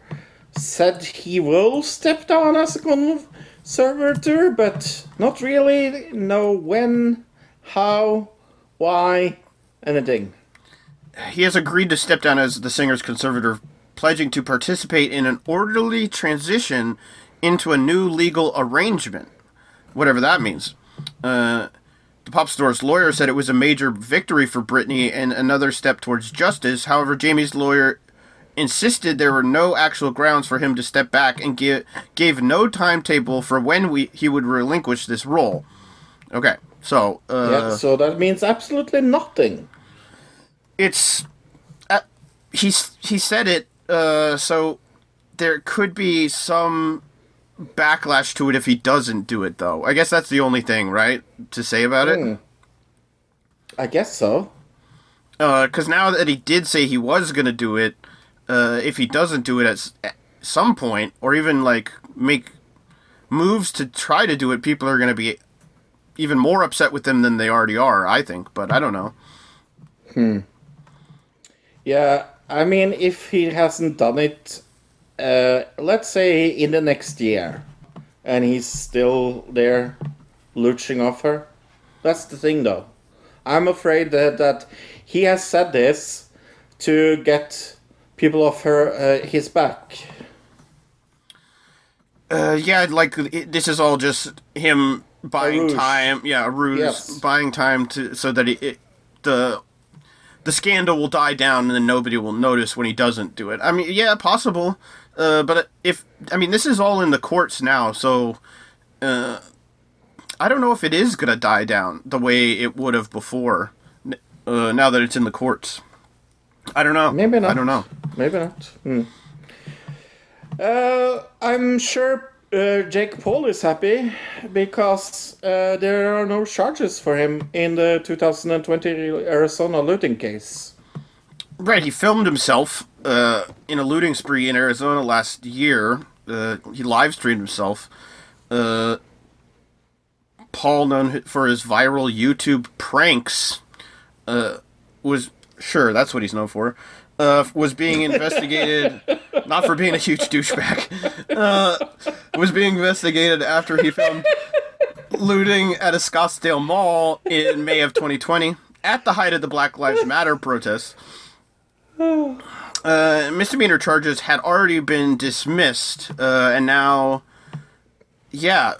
said he will step down as a conservator, but not really know when, how, why, anything. He has agreed to step down as the singer's conservator pledging to participate in an orderly transition into a new legal arrangement, whatever that means. Uh, the pop store's lawyer said it was a major victory for Britney and another step towards justice. However, Jamie's lawyer insisted there were no actual grounds for him to step back and give, gave no timetable for when we, he would relinquish this role. Okay, so uh, yeah, so that means absolutely nothing. it's uh, he's he said it uh, so there could be some backlash to it if he doesn't do it though i guess that's the only thing right to say about it Hmm. I guess so. because now that he did say he was going to do it uh, if he doesn't do it at, at some point or even like make moves to try to do it people are going to be even more upset with him than they already are i think but i don't know Hmm. Yeah, I mean, if he hasn't done it, uh, let's say in the next year, and he's still there, looching off her, that's the thing, though. I'm afraid that that he has said this to get people off her uh, his back. Uh, yeah, like it, this is all just him buying time. Yeah, a ruse, Yes. buying time to so that it, it the the scandal will die down and then nobody will notice when he doesn't do it. I mean, yeah, possible. Uh, but if I mean, this is all in the courts now, so uh, I don't know if it is gonna die down the way it would have before. Uh, now that it's in the courts, I don't know. Maybe not. I don't know. Maybe not. Hmm. Uh, I'm sure uh, Jake Paul is happy because uh, there are no charges for him in the 2020 Arizona looting case. Right, he filmed himself uh, in a looting spree in Arizona last year. Uh, he live streamed himself. Uh, Paul, known for his viral YouTube pranks, was sure that's what he's known for. Uh, was being investigated, not for being a huge douchebag. Uh, was being investigated after he filmed looting at a Scottsdale mall in May of 2020, at the height of the Black Lives Matter protests. Uh, misdemeanor charges had already been dismissed, uh, and now, yeah,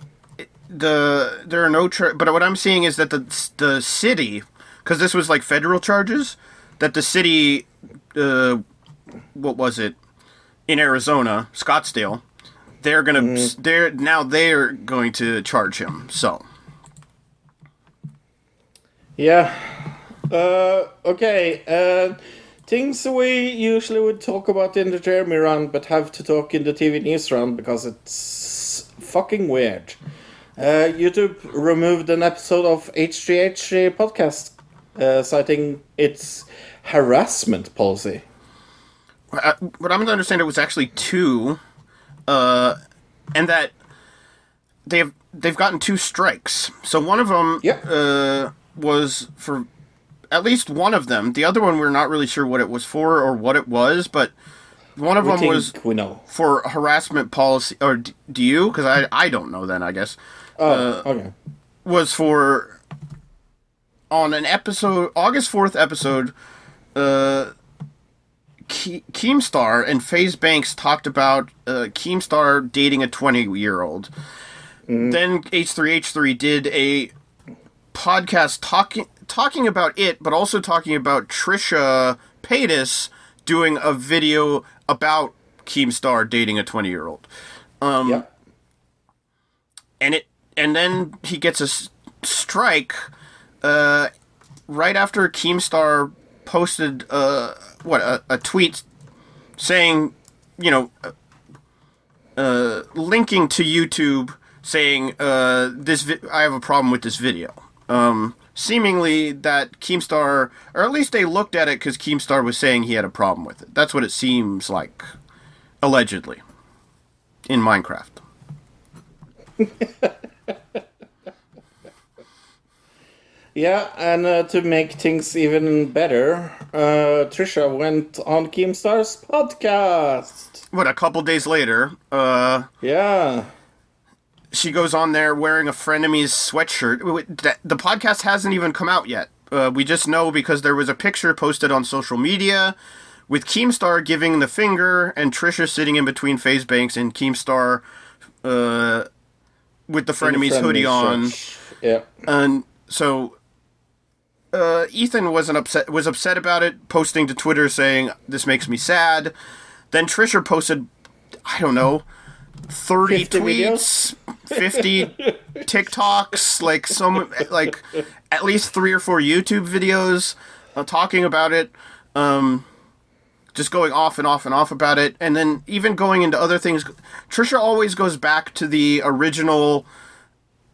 the there are no. Tra- but what I'm seeing is that the the city, because this was like federal charges, that the city, uh, what was it, in Arizona, Scottsdale, they're gonna they're now they're going to charge him. So Yeah. Uh, okay. Uh, things we usually would talk about in the Jeremy round, but have to talk in the TV news round because it's fucking weird. Uh, YouTube removed an episode of H3H podcast, uh, citing its harassment policy. uh, what I'm going to understand, it was actually two, uh, and that they've they've gotten two strikes. So one of them Yep. uh, was for at least one of them. The other one we're not really sure what it was for or what it was, but one of We them was we know. for harassment policy. Or d- do you? Because I I don't know. Then I guess Oh, okay. was for on an episode August 4th episode uh Ke- Keemstar and FaZe Banks talked about uh, Keemstar dating a 20 year old. Then H3H3 did a podcast talking talking about it, but also talking about Trisha Paytas doing a video about Keemstar dating a 20 year old yeah. and it and then he gets a s- strike uh, right after Keemstar posted uh, what a, a tweet saying you know uh, uh, linking to YouTube saying uh, this vi- I have a problem with this video. Um, seemingly that Keemstar or at least they looked at it because Keemstar was saying he had a problem with it. That's what it seems like allegedly in Minecraft Yeah, and uh, to make things even better, uh, Trisha went on Keemstar's podcast. what a couple days later uh Yeah. she goes on there wearing a frenemies sweatshirt the podcast hasn't even come out yet uh, we just know because there was a picture posted on social media with Keemstar giving the finger and Trisha sitting in between FaZe Banks and Keemstar uh, with the frenemies hoodie on. Yeah. And so uh, Ethan wasn't upset was upset about it, posting to Twitter saying this makes me sad. Then Trisha posted, I don't know, thirty 50 tweets, fifty TikToks, like some like at least three or four YouTube videos uh, talking about it. Um, just going off and off and off about it, and then even going into other things. Trisha always goes back to the original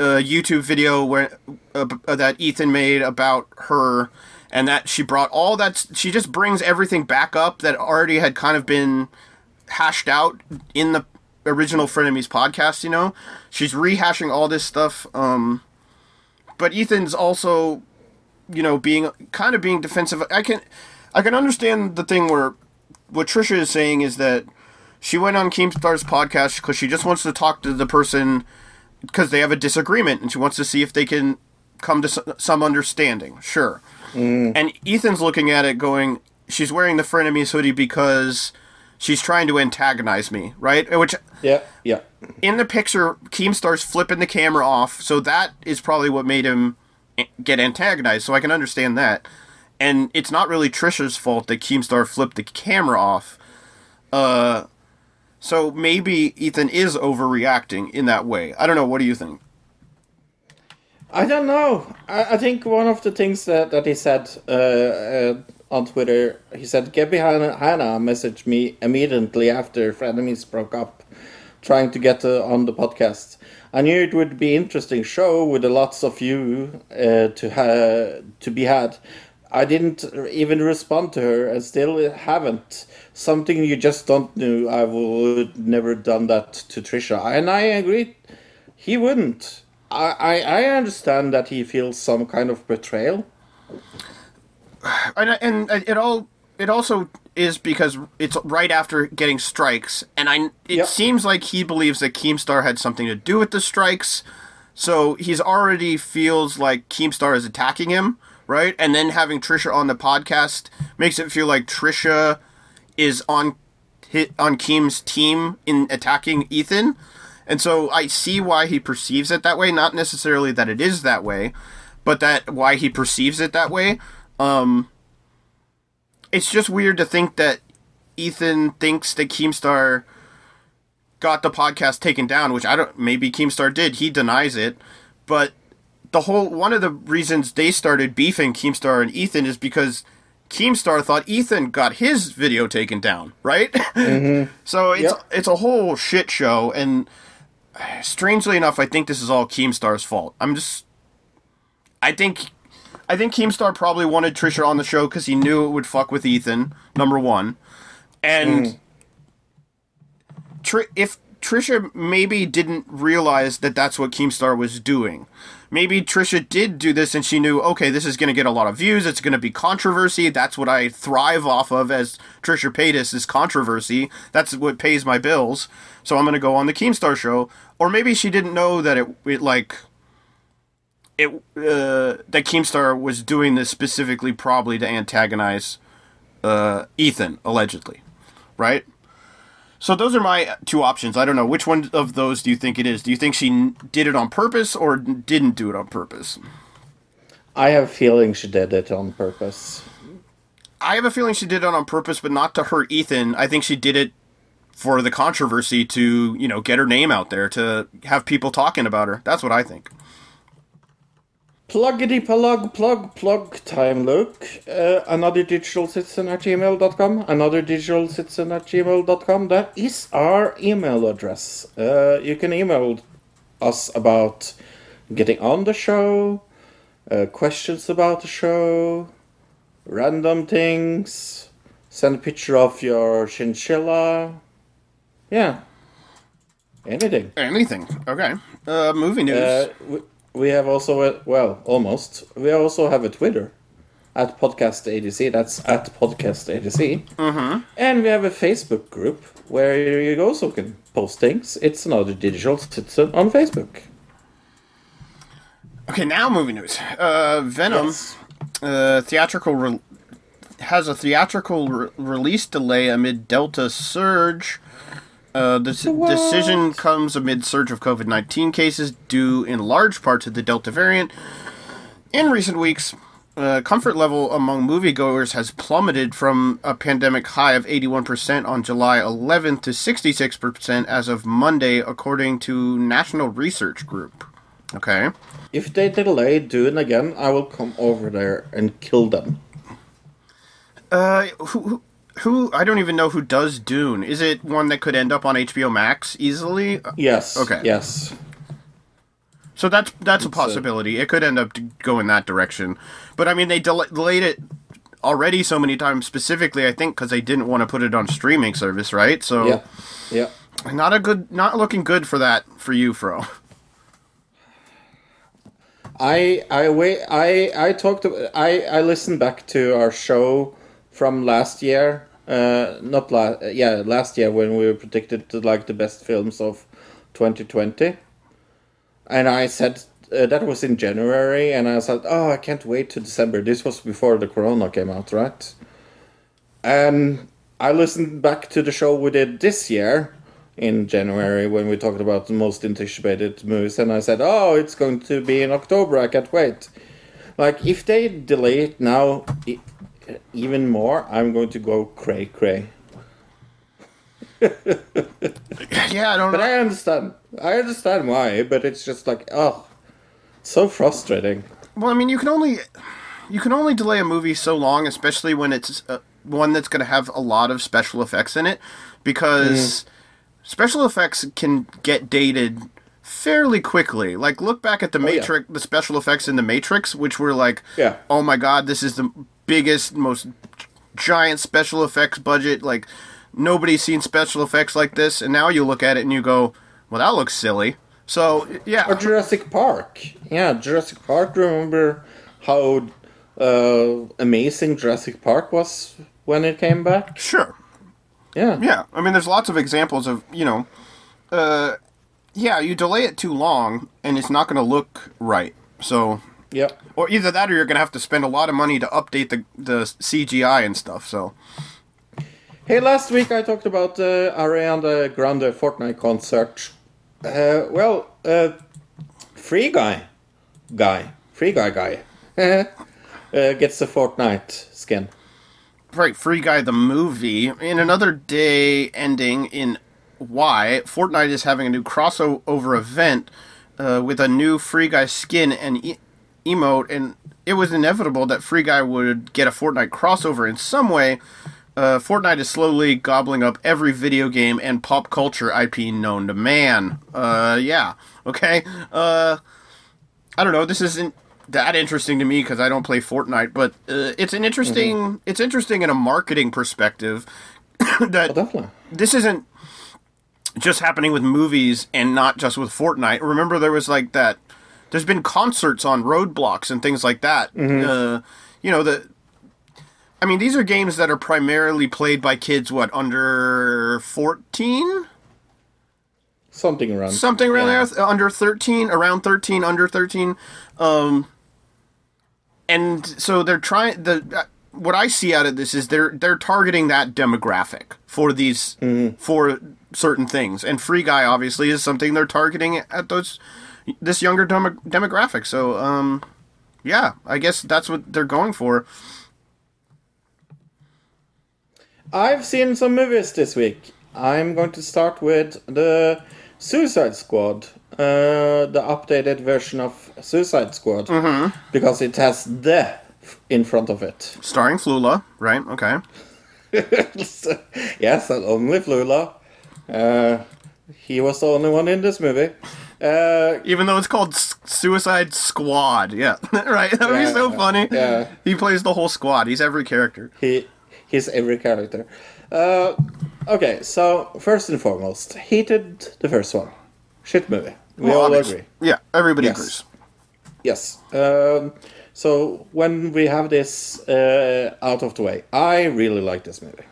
uh, YouTube video where uh, uh, that Ethan made about her, and that she brought all that. She just brings everything back up that already had kind of been hashed out in the original Frenemies podcast. You know, she's rehashing all this stuff. Um, but Ethan's also, you know, being kind of being defensive. I can, I can understand the thing where what Trisha is saying is that she went on Keemstar's podcast because she just wants to talk to the person because they have a disagreement and she wants to see if they can come to some understanding. Sure. Mm. And Ethan's looking at it going, she's wearing the frenemies hoodie because she's trying to antagonize me, right? Uh, which Yeah. Yeah. in the picture, Keemstar's flipping the camera off, so that is probably what made him eh, get antagonized. So I can understand that. And it's not really Trisha's fault that Keemstar flipped the camera off. Uh, so maybe Ethan is overreacting in that way. I don't know. What do you think? I don't know. I, I think one of the things that, that he said uh, uh, on Twitter, he said, Gabby Hanna, Hanna messaged me immediately after Frenemies broke up, trying to get uh, on the podcast. I knew it would be interesting show with lots of you uh, to ha- to be had. I didn't even respond to her and still haven't. Something you just don't know. I would never done that to Trisha. And I agree, he wouldn't. I, I, I understand that he feels some kind of betrayal. and and it all it also is because it's right after getting strikes, and I it Yep. seems like he believes that Keemstar had something to do with the strikes, so he's already feels like Keemstar is attacking him, right? And then having Trisha on the podcast makes it feel like Trisha is on hit on Keem's team in attacking Ethan. And so I see why he perceives it that way, not necessarily that it is that way, but that why he perceives it that way. Um it's just weird to think that Ethan thinks that Keemstar got the podcast taken down, which I don't maybe Keemstar did. He denies it. But the whole one of the reasons they started beefing Keemstar and Ethan is because Keemstar thought Ethan got his video taken down, right? Mm-hmm. so it's Yep. it's a whole shit show and strangely enough I think this is all Keemstar's fault. I'm just I think I think Keemstar probably wanted Trisha on the show because he knew it would fuck with Ethan. Number one, and mm. Tri- if Trisha maybe didn't realize that that's what Keemstar was doing, maybe Trisha did do this and she knew, okay, this is going to get a lot of views. It's going to be controversy. That's what I thrive off of as Trisha Paytas is controversy. That's what pays my bills. So I'm going to go on the Keemstar show. Or maybe she didn't know that it, it like it uh, that Keemstar was doing this specifically, probably to antagonize uh, Ethan, allegedly, right? So those are my two options. I don't know which one of those do you think it is. Do you think she did it on purpose or didn't do it on purpose? I have a feeling she did it on purpose. I have a feeling she did it on purpose, but not to hurt Ethan. I think she did it for the controversy to, you know, get her name out there, to have people talking about her. That's what I think. Pluggity plug plug plug time Luke. Uh, another digital citizen at gmail.com. Another digital citizen at gmail.com. That is our email address. Uh, you can email us about getting on the show, uh, questions about the show, random things, send a picture of your chinchilla. Yeah. Anything. Anything. Okay. Uh, movie news. Uh, we have also a, well almost we also have a Twitter at podcast ADC. That's at podcast ADC. Mm-hmm. And we have a Facebook group where you also can post things. It's another digital citizen on Facebook. Okay, now movie news. Uh, Venom, Yes. uh, theatrical re- has a theatrical re- release delay amid Delta surge. Uh, the s- decision comes amid surge of COVID 19 cases due in large part to the Delta variant. In recent weeks, uh, comfort level among moviegoers has plummeted from a pandemic high of 81% on July 11th to 66% as of Monday, according to National Research Group. Okay. If they delay doing again, I will come over there and kill them. Uh, who, who, who? I don't even know who does Dune. Is it one that could end up on HBO Max easily? Yes. Okay. Yes. So that's that's a It's, possibility. it could end up to go in that direction. But I mean, they del- delayed it already so many times. Specifically, I think because they didn't want to put it on streaming service, right? So Yeah. Yeah. not a good, not looking good for that for you, Fro. I I wait I I talked I I listened back to our show from last year. Uh, not last yeah last year when we were predicted to like the best films of 2020, and I said uh, that was in January, and I said oh I can't wait to December. This was before the Corona came out, right? And I listened back to the show we did this year in January when we talked about the most anticipated movies, and I said, "Oh, it's going to be in October. I can't wait." Like if they delay it now even more, I'm going to go cray cray. Yeah, I don't know. But know. I understand. I understand why, but it's just like, oh, so frustrating. Well, I mean, you can only you can only delay a movie so long, especially when it's uh, one that's going to have a lot of special effects in it, because special effects can get dated fairly quickly. Like look back at the yeah. Matrix, the special effects in the Matrix, which were like, Yeah. oh my god, this is the biggest, most giant special effects budget. Like nobody's seen special effects like this, and now you look at it and you go, well, that looks silly. So yeah, Or Jurassic Park. Yeah, Jurassic Park. Remember how uh, amazing Jurassic Park was when it came back? sure. Yeah. Yeah, I mean, there's lots of examples of you know, uh, yeah, you delay it too long and it's not going to look right. So, Yeah. or either that or you're going to have to spend a lot of money to update the the CGI and stuff. So, Hey, last week I talked about the Ariana Grande Fortnite concert. Uh, well, uh, Free Guy, guy, Free Guy guy, uh, gets the Fortnite skin. right, Free Guy the movie in another day ending in Y, Fortnite is having a new crossover event uh, with a new Free Guy skin and e- emote, and it was inevitable that Free Guy would get a Fortnite crossover in some way. Uh, Fortnite is slowly gobbling up every video game and pop culture IP known to man. Uh, yeah, okay. Uh, I don't know. This isn't that interesting to me because I don't play Fortnite, but uh, it's an interesting. It's interesting in a marketing perspective that Oh, definitely. this isn't just happening with movies and not just with Fortnite. Remember, there was like that. There's been concerts on Roblox and things like that. Uh, you know the. I mean, these are games that are primarily played by kids. What under fourteen? Something around. something around Yeah. there, under 13, around 13, under 13. Um, and so they're trying the uh, what I see out of this is they're they're targeting that demographic for these for certain things, and Free Guy obviously is something they're targeting at those this younger demo- demographic. So, um, yeah, I guess that's what they're going for. I've seen some movies this week. I'm going to start with the Suicide Squad, uh, the updated version of Suicide Squad, because it has the in front of it. Starring Flula, right? Okay. yes, and only Flula. Uh, he was the only one in this movie. Uh, Even though it's called S- Suicide Squad, yeah, right. That would be Yeah, so funny. yeah. he plays the whole squad. He's every character. he he's every character. Uh, okay, so first and foremost, hated the first one. Shit movie. We Well, all obvious- agree. Yeah, everybody Yes. agrees. Yes. Um, so when we have this uh, out of the way, I really like this movie.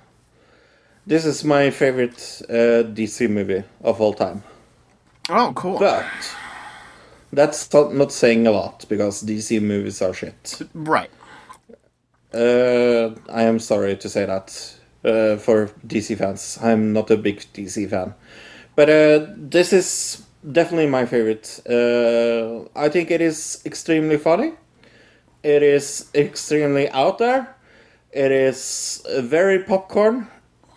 This is my favorite uh, DC movie of all time. Oh, cool. But that's not not saying a lot because DC movies are shit. right. Uh, I am sorry to say that uh, for DC fans. I'm not a big DC fan, but uh, this is definitely my favorite. Uh, I think it is extremely funny. It is extremely out there. It is very popcorn.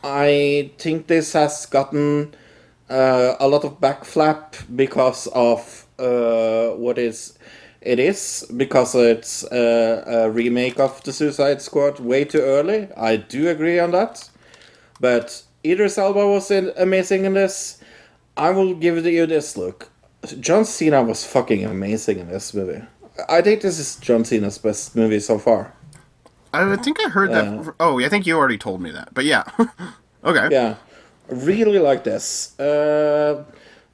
I think this has gotten uh, a lot of backflap because of uh, what is it is because it's a, a remake of the Suicide Squad way too early. I do agree on that, but Idris Elba was in, amazing in this. I will give you this look. John Cena was fucking amazing in this movie. I think this is John Cena's best movie so far. I think I heard that. Oh, I think you already told me that. But yeah. okay. Yeah, really like this. Uh,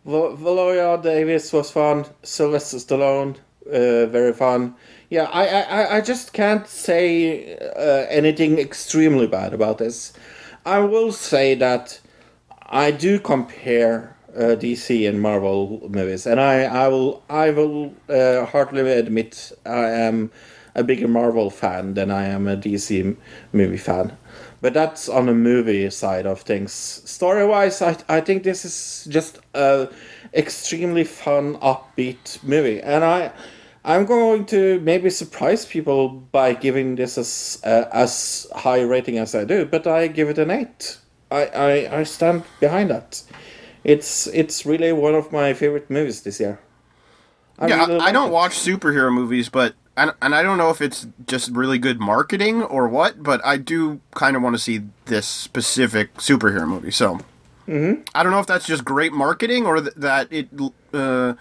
Val- Valoria Davis was fun. Sylvester Stallone, uh, very fun. Yeah, I, I, I- I just can't say uh, anything extremely bad about this. I will say that I do compare uh, DC and Marvel movies, and I, I will I will uh, heartily admit I am a bigger Marvel fan than I am a DC movie fan. But that's on the movie side of things. Story wise, I, I think this is just a extremely fun, upbeat movie, and I I'm going to maybe surprise people by giving this as uh, as high rating as I do, but I give it an eight. I, I, I stand behind that. It's it's really one of my favorite movies this year. I yeah, really I, I don't it. watch superhero movies, but and, and I don't know if it's just really good marketing or what, but I do kind of want to see this specific superhero movie. So Mhm. I don't know if that's just great marketing or th- that it, uh,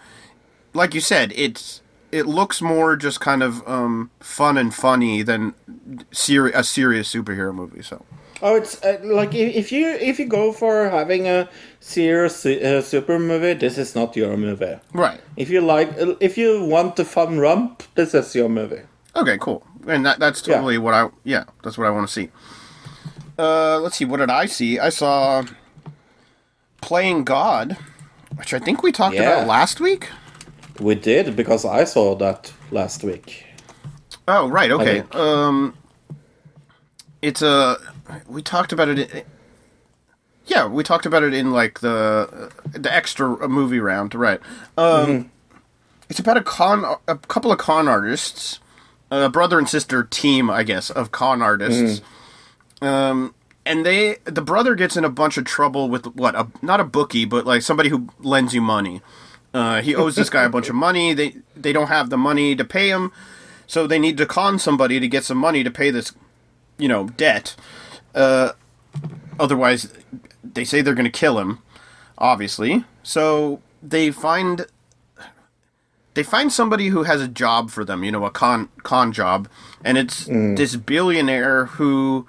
like you said, it's it looks more just kind of um, fun and funny than a serious superhero movie. So Oh, it's uh, like if, if you if you go for having a serious uh, super movie, this is not your movie. right, If you like, if you want the fun romp, this is your movie. okay, cool, and that that's Yeah. totally what I yeah that's what I want to see. Uh, let's see, what did I see? I saw playing God, which I think we talked Yeah. about last week. We did because I saw that last week. Oh, right. Okay. Um, it's a. We talked about it. In, yeah, we talked about it in like the the extra movie round, right? Um, It's about a con, a couple of con artists, a brother and sister team, I guess, of con artists. Um, and they, the brother gets in a bunch of trouble with what? A, not a bookie, but like somebody who lends you money. Uh, he owes this guy a bunch of money. They they don't have the money to pay him, so they need to con somebody to get some money to pay this, you know, debt. Uh, otherwise, they say they're going to kill him. Obviously, so they find they find somebody who has a job for them. You know, a con con job, and it's this billionaire who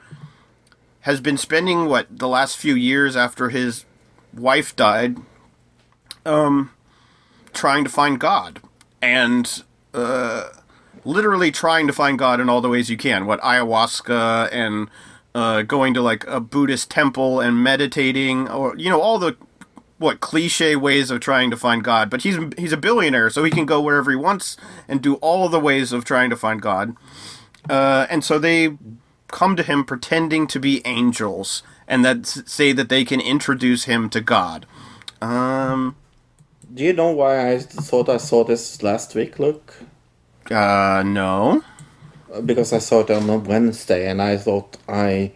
has been spending what the last few years after his wife died um trying to find god and uh literally trying to find god in all the ways you can what ayahuasca and uh going to like a buddhist temple and meditating or you know all the what cliche ways of trying to find god but he's he's a billionaire so he can go wherever he wants and do all the ways of trying to find god uh, and so they come to him pretending to be angels and that say that they can introduce him to God. Um, Do you know why I thought I saw this last week, Look. uh, no. Because I saw it on a Wednesday, and I thought I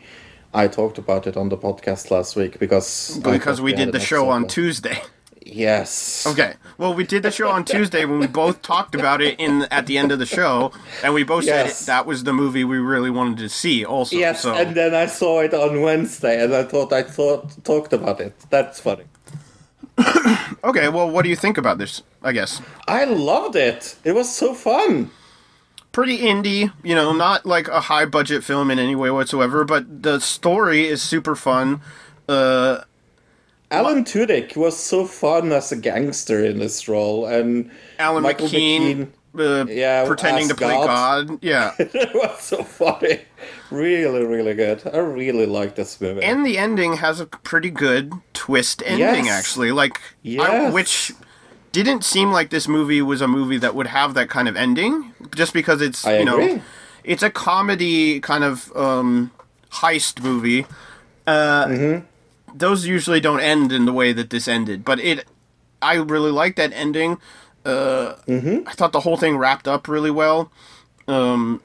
I talked about it on the podcast last week because Because thought we did the show on. Tuesday. Yes. Okay. Well, we did the show on Tuesday when we both talked about it in at the end of the show, and we both Yes. said that was the movie we really wanted to see. Also, Yes, so and then I saw it on Wednesday, and I thought I thought talked about it. That's funny. okay. Well, what do you think about this? I guess I loved it. It was so fun. Pretty indie, you know, not like a high budget film in any way whatsoever, but the story is super fun. Uh, Alan Tudyk was so fun as a gangster in this role, and Alan Michael McKean, uh, Yeah, pretending to play God. God. Yeah. it was so funny. Really, really good. I really like this movie. and the ending has a pretty good twist ending, Yes. actually. Like, I, which didn't seem like this movie was a movie that would have that kind of ending, just because it's I you know, it's a comedy kind of um, heist movie. Uh, Those usually don't end in the way that this ended, but it. I really like that ending. Uh, I thought the whole thing wrapped up really well. Um,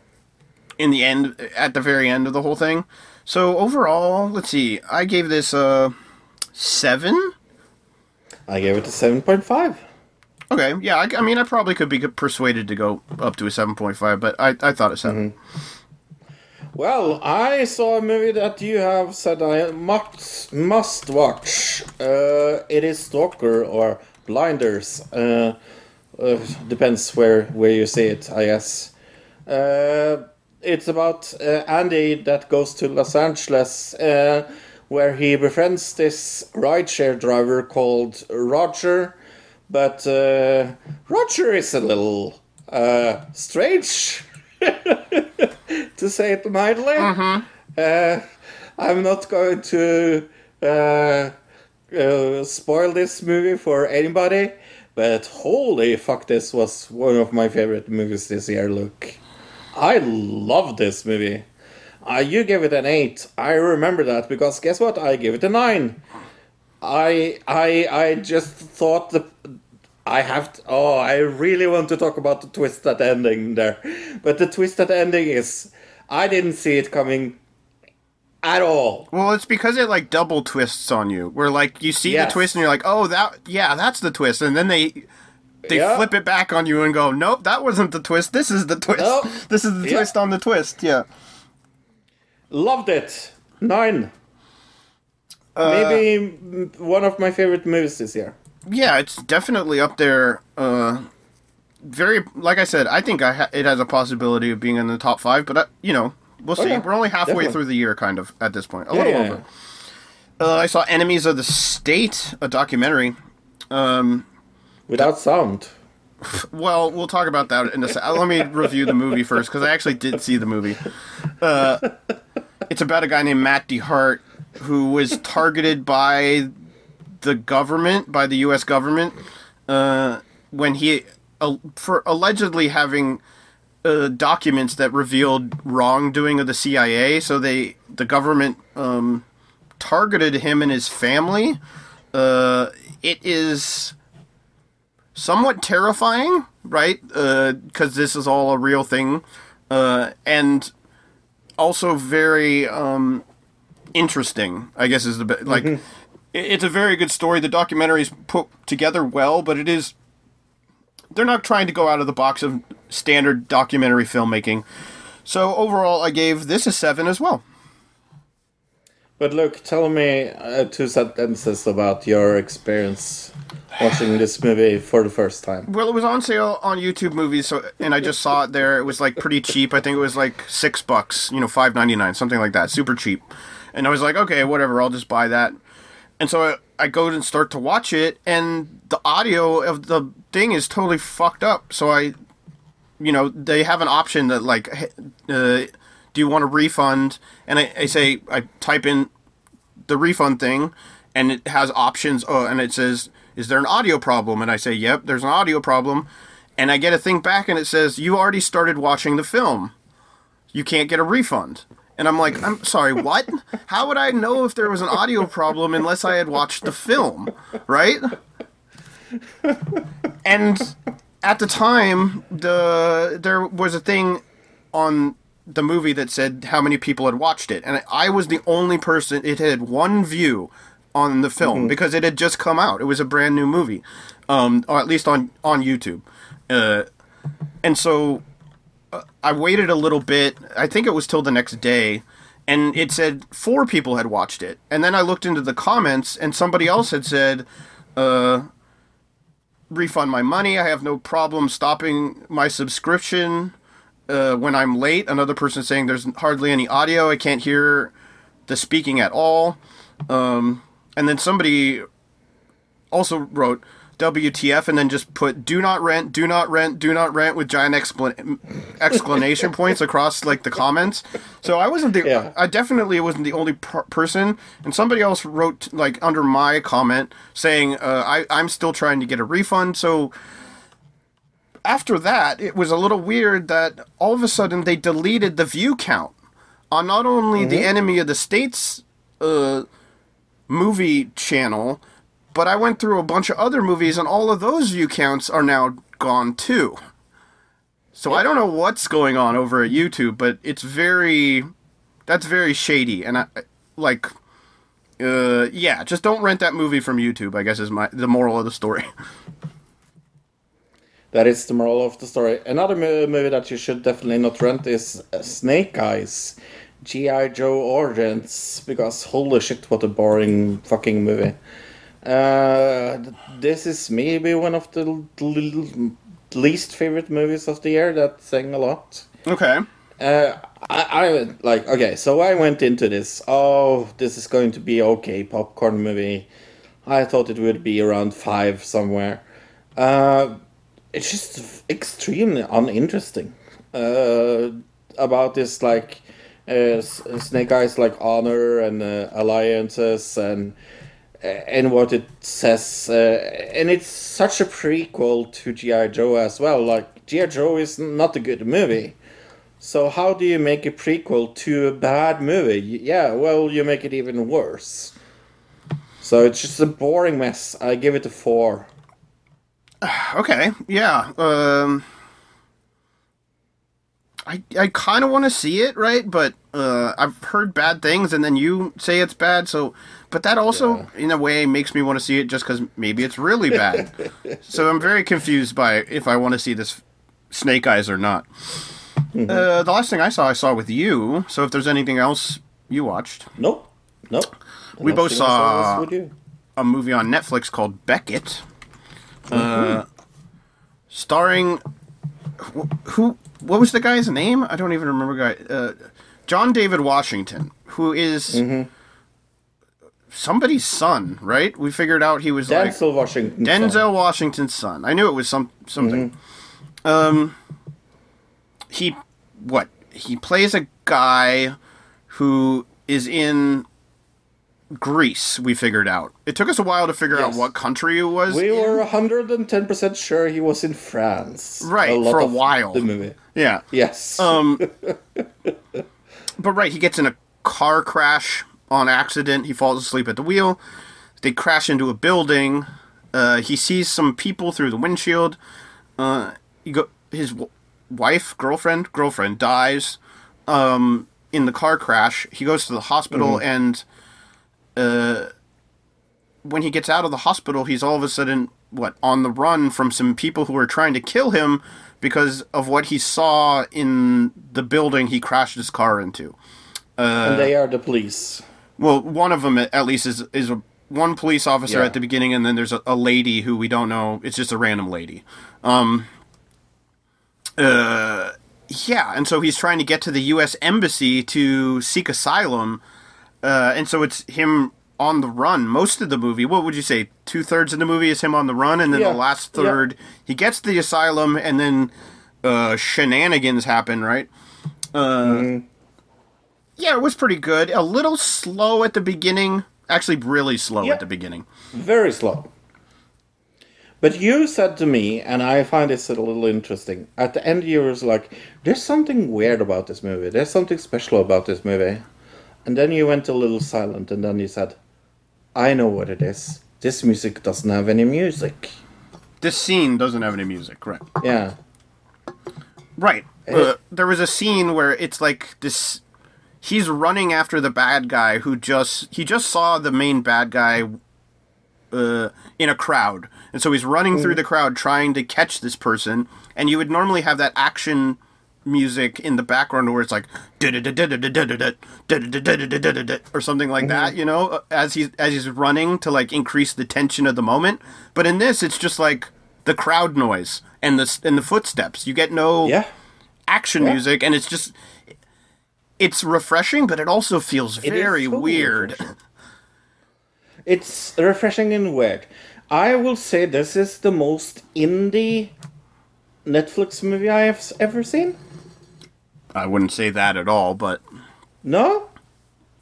in the end, at the very end of the whole thing. So overall, let's see. I gave this a seven. I gave it a seven point five. Okay, yeah. I, I mean, I probably could be persuaded to go up to a seven point five, but I, I thought a 7 Well, I saw a movie that you have said I must must watch. Uh, it is Stalker or Blinders. Uh, uh, depends where where you see it, I guess. Uh, it's about uh, Andy that goes to Los Angeles, uh, where he befriends this rideshare driver called Roger. But uh, Roger is a little uh, strange, to say it mildly. Uh, I'm not going to uh, uh, spoil this movie for anybody, but holy fuck, this was one of my favorite movies this year. Look, I love this movie. Uh, you gave it an eight. I remember that because guess what? I gave it a nine. I I I just thought the I have to, oh I really want to talk about the twist at the ending there, but the twist at the ending is I didn't see it coming at all. Well, it's because it like double twists on you. Where like you see Yes. the twist and you're like, oh that yeah, that's the twist, and then they they Yeah. flip it back on you and go, nope, that wasn't the twist. This is the twist. Nope. This is the Yeah. twist on the twist. Yeah. Loved it. Nine. Maybe mm, one of my favorite movies this year. Yeah, it's definitely up there. Uh, very like I said, I think I ha- it has a possibility of being in the top five, but uh, you know we'll see. Oh, yeah. We're only halfway Definitely. through the year, kind of at this point, a Yeah, little yeah, over. Uh, I saw Enemies of the State, a documentary. Um, Without sound. Well, we'll talk about that in a sec. Let me review the movie first because I actually did see the movie. Uh, it's about a guy named Matt DeHart who was targeted by the government, by the U.S. government, uh, when he uh, for allegedly having uh, documents that revealed wrongdoing of the CIA. So they the government um, targeted him and his family. Uh, it is somewhat terrifying, right? Because this is all a real thing, uh, and also very um, interesting. I guess is the like i- it's a very good story. The documentary is put together well, but it is they're not trying to go out of the box of standard documentary filmmaking. So overall, I gave this a seven as well. But look, tell me uh, two sentences about your experience watching this movie for the first time. Well, it was on sale on YouTube Movies, so and I just saw it there. It was like pretty cheap. I think it was like six bucks, you know, five ninety nine, something like that, super cheap. And I was like, okay, whatever, I'll just buy that. And so I, I go and start to watch it, and the audio of the thing is totally fucked up. So I, you know, they have an option that like, uh, do you want a refund? And I, I say, I type in the refund thing, and it has options. Oh, and it says, "Is there an audio problem?" And I say, "Yep, there's an audio problem." And I get a thing back, and it says, "You already started watching the film. You can't get a refund." And I'm like, "I'm sorry, what? How would I know if there was an audio problem unless I had watched the film, right?" And at the time, the there was a thing on the movie that said how many people had watched it, and I was the only person. It had one view on the film because it had just come out. It was a brand new movie, um, or at least on on YouTube, uh, and so I waited a little bit. I think it was till the next day. And it said four people had watched it. And then I looked into the comments, and somebody else had said, uh, refund my money. I have no problem stopping my subscription uh, when I'm late. Another person saying there's hardly any audio. I can't hear the speaking at all. Um, and then somebody also wrote WTF and then just put do not rent, do not rent, do not rent with giant explan- exclamation points across like the comments. So I wasn't the Yeah. I definitely wasn't the only per- person and somebody else wrote like under my comment saying uh, I I'm still trying to get a refund. So after that, it was a little weird that all of a sudden they deleted the view count on not only the Enemy of the States uh, movie channel, but I went through a bunch of other movies, and all of those view counts are now gone too. So I don't know what's going on over at YouTube, but it's very that's very shady, and I like. Uh, yeah, just don't rent that movie from YouTube. I guess is my the moral of the story. That is the moral of the story. Another movie that you should definitely not rent is uh, Snake Eyes, G.I. Joe Origins, because holy shit, what a boring fucking movie. Uh, this is maybe one of the l- l- least favorite movies of the year. That's saying a lot. okay. Uh, I, I like okay, so I went into this. Oh, this is going to be okay popcorn movie. I thought it would be around five somewhere. Uh, it's just extremely uninteresting. Uh, about this like uh, Snake Eyes like honor and uh, alliances and and what it says, uh, and it's such a prequel to GI Joe as well. Like GI Joe is not a good movie. So how do you make a prequel to a bad movie? Yeah, well, you make it even worse. So it's just a boring mess. I give it a four. Okay, yeah. Um, I I kind of want to see it, right? But uh, I've heard bad things, and then you say it's bad. So, but that also, in a way, makes me want to see it just because maybe it's really bad. so I'm very confused by if I want to see this Snake Eyes or not. Uh, the last thing I saw, I saw with you. So if there's anything else you watched, Nope. Nope. We both saw- you. a movie on Netflix called Beckett, uh, starring wh- who? What was the guy's name? I don't even remember. Guy uh, John David Washington, who is somebody's son, right? We figured out he was like Denzel Washington. Denzel Washington's son. I knew it was some something. Um, he what? He plays a guy who is in Greece. We figured out. It took us a while to figure out what country it was. We in. were 110% sure he was in France. Right, lot for a while. The movie. yeah. Yes. Um, but right, he gets in a car crash on accident. He falls asleep at the wheel. They crash into a building. Uh, he sees some people through the windshield. Uh, he go, his w- wife, girlfriend, girlfriend dies um, in the car crash. He goes to the hospital, and uh, when he gets out of the hospital, he's all of a sudden what on the run from some people who are trying to kill him because of what he saw in the building he crashed his car into. and they are the police. Well, one of them at least is is a one police officer Yeah. at the beginning, and then there's a, a lady who we don't know. It's just a random lady. Um. Uh. Yeah, and so he's trying to get to the U.S. embassy to seek asylum, uh, and so it's him on the run most of the movie. What would you say? Two thirds of the movie is him on the run, and then Yeah, the last yeah. third he gets the asylum, and then uh, shenanigans happen. Right? Uh, Yeah, it was pretty good. A little slow at the beginning. Actually, really slow Yeah. at the beginning. Very slow. But you said to me, and I find this a little interesting. At the end, you was like, "There's something weird about this movie. There's something special about this movie." And then you went a little silent, and then you said, "I know what it is. This music doesn't have any music." This scene doesn't have any music, right? Yeah. Right. Uh, there was a scene where it's like this. He's running after the bad guy who just he just saw the main bad guy uh, in a crowd, and so he's running through the crowd trying to catch this person. And you would normally have that action music in the background where it's like or something like that, you know, as he's as he's running to like increase the tension of the moment. But in this, it's just like the crowd noise and the and the footsteps. You get no Yeah. action Yeah. music, and it's just it's refreshing, but it also feels very so weird. It's refreshing and weird. I will say this is the most indie Netflix movie I have ever seen. I wouldn't say that at all, but No?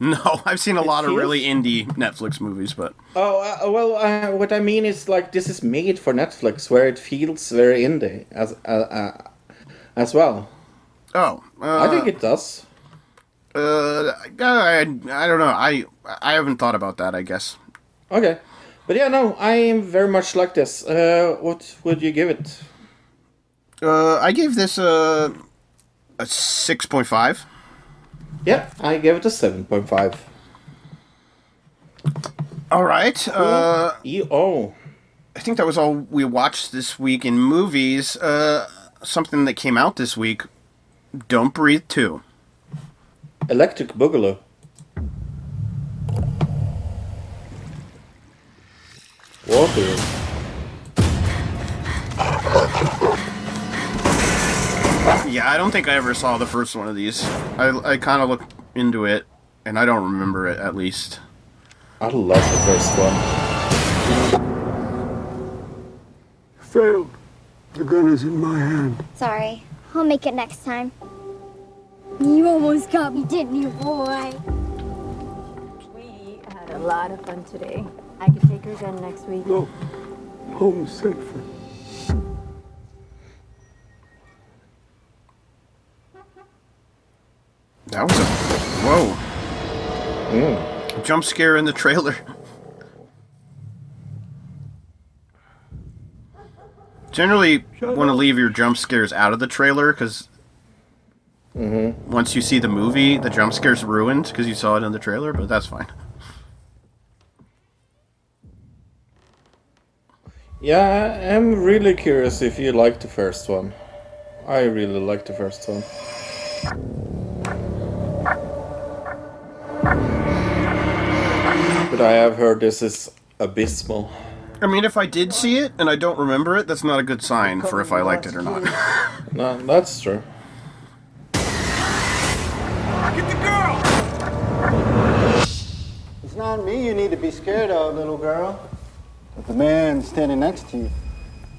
No, I've seen a lot of really indie Netflix movies, but Oh uh, well, uh, what I mean is like this is made for Netflix, where it feels very indie as uh, uh, as well. oh, uh, I think it does. Uh, I, I don't know. I I haven't thought about that. I guess. Okay, but yeah, no, I am very much like this. Uh, what would you give it? Uh, I gave this a a six point five. Yeah, I gave it a seven point five. All right. Uh, E O. I think that was all we watched this week in movies. Uh, something that came out this week. Don't breathe two. Electric Boogaloo. Water. Yeah, I don't think I ever saw the first one of these. I I kind of looked into it, and I don't remember it at least. I love the first one. Failed. The gun is in my hand. Sorry. I'll make it next time. You almost got me, didn't you, boy? We had a lot of fun today. I could take her again next week. No. Home safer. That was a whoa mm. jump scare in the trailer. Generally, want to leave your jump scares out of the trailer because Mm-hmm. once you see the movie, the jump scare's ruined because you saw it in the trailer. But that's fine. Yeah, I- I'm really curious if you like the first one. I really like the first one. But I have heard this is abysmal. I mean, if I did see it and I don't remember it, that's not a good sign for if I liked it or not. No, that's true. Not me you need to be scared of, little girl. But the man standing next to you.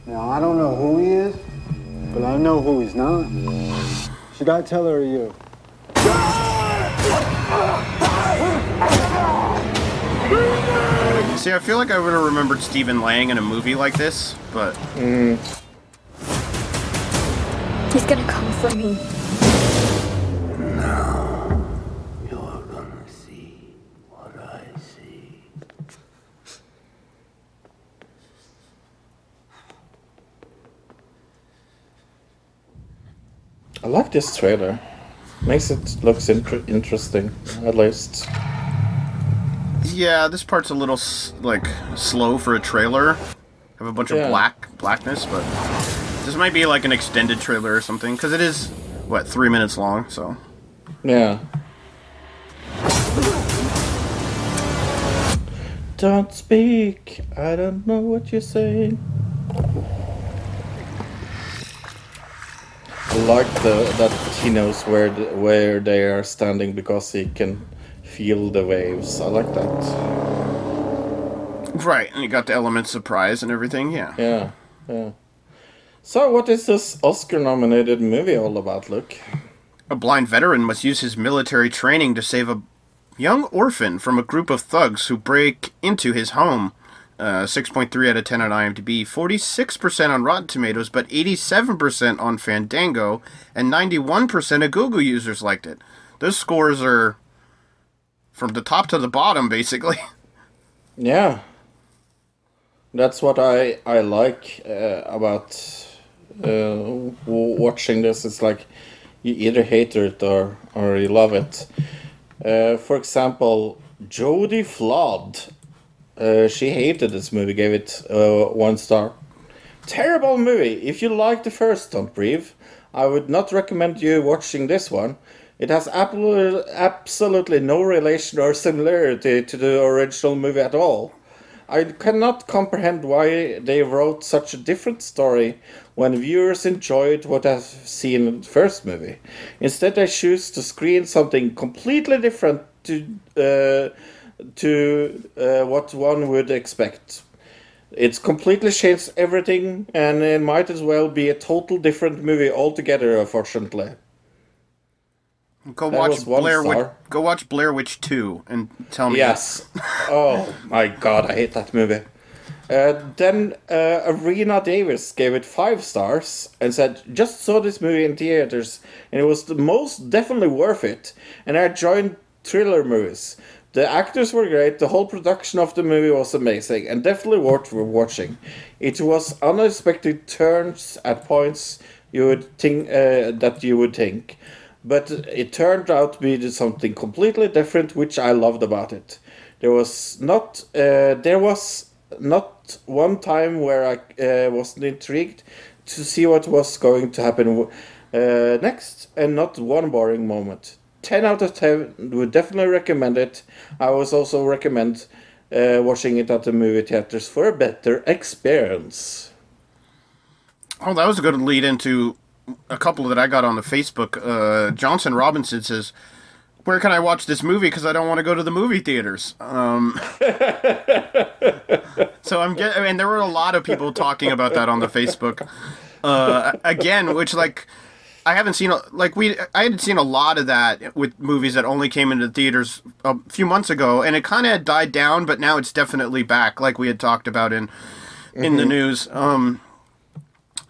Now, I don't know who he is, but I know who he's not. Should I tell her or you? See, I feel like I would have remembered Stephen Lang in a movie like this, but mm. He's gonna come for me. I like this trailer. Makes it looks inter- interesting, at least. yeah, this part's a little s- like slow for a trailer. Have a bunch Yeah. of black blackness, but this might be like an extended trailer or something because it is what three minutes long. So Yeah. Don't speak. I don't know what you're saying. Like the that he knows where the, where they are standing because he can feel the waves. I like that. right, and you got the element surprise and everything. Yeah. Yeah, yeah. So, what is this Oscar-nominated movie all about, Luke? A blind veteran must use his military training to save a young orphan from a group of thugs who break into his home. Uh, 6.3 out of 10 on IMDb, 46% on Rotten Tomatoes, but 87% on Fandango, and 91% of Google users liked it. Those scores are from the top to the bottom, basically. Yeah, that's what I I like uh, about uh, watching this. It's like you either hate it or or you love it. Uh, for example, Jodie Flood, uh, she hated this movie, gave it uh, one star. Terrible movie. If you like the first Don't Breathe, I would not recommend you watching this one. It has absolutely, no relation or similarity to the original movie at all. I cannot comprehend why they wrote such a different story when viewers enjoyed what I've seen in the first movie. Instead, they choose to screen something completely different to uh, to uh, what one would expect. It's completely changed everything, and it might as well be a total different movie altogether. Unfortunately, Go That watch Blair. Witch, go watch Blair Witch Two and tell me. Yes. oh my god, I hate that movie. Uh, then uh, Arena Davis gave it five stars and said, "Just saw this movie in theaters, and it was the most definitely worth it. And I enjoyed thriller movies. The actors were great. The whole production of the movie was amazing, and definitely worth watching. It was unexpected turns at points you would think uh, that you would think." but it turned out to be something completely different, which I loved about it. There was not uh, there was not one time where I uh, wasn't intrigued to see what was going to happen uh, next, and not one boring moment. Ten out of ten would definitely recommend it. I was also recommend uh, watching it at the movie theaters for a better experience. Oh, that was a good lead into a couple that I got on the Facebook. Uh, Johnson Robinson says, "Where can I watch this movie? Because I don't want to go to the movie theaters." Um, so I'm getting. I mean, there were a lot of people talking about that on the Facebook. Uh, again, which like. I haven't seen a- like we I had seen a lot of that with movies that only came into theaters a few months ago, and it kind of died down, but now it's definitely back, like we had talked about in in the Mhm. news. Um,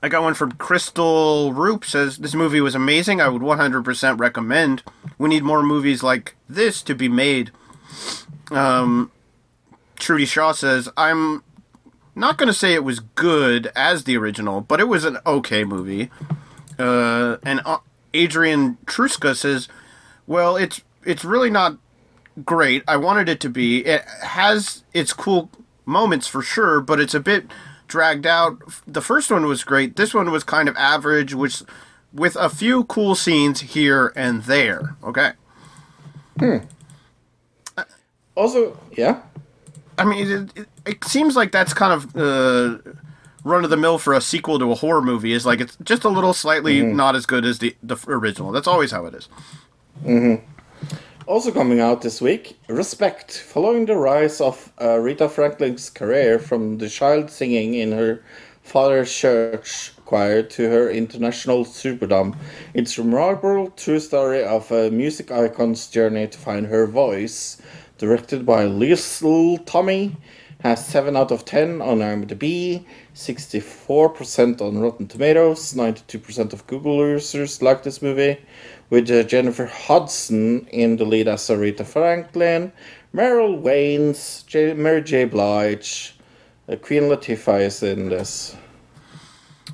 I got one from Crystal Roop says this movie was amazing. I would 100% recommend. We need more movies like this to be made. Um, Trudy Shaw says I'm not going to say it was good as the original, but it was an okay movie. Uh, and uh, Adrian Truska says, "Well, it's it's really not great. I wanted it to be. It has its cool moments for sure, but it's a bit dragged out. The first one was great. This one was kind of average, which with a few cool scenes here and there. Okay. Hmm. Also, yeah. I mean, it, it, it seems like that's kind of uh, run of the mill for a sequel to a horror movie. Is like it's just a little slightly Mhm. not as good as the the original. That's always how it is. hmm Also coming out this week, Respect, following the rise of uh, Rita Franklin's career from the child singing in her father's church choir to her international superdom. It's a remarkable true story of a music icon's journey to find her voice. Directed by Liesl Tommy, has 7 out of 10 on IMDb, 64% on Rotten Tomatoes, 92% of Google users like this movie, with uh, Jennifer Hudson in the lead as Aretha Franklin, Marlon Wayans, J- Mary J. Blige, uh, Queen Latifah is in this.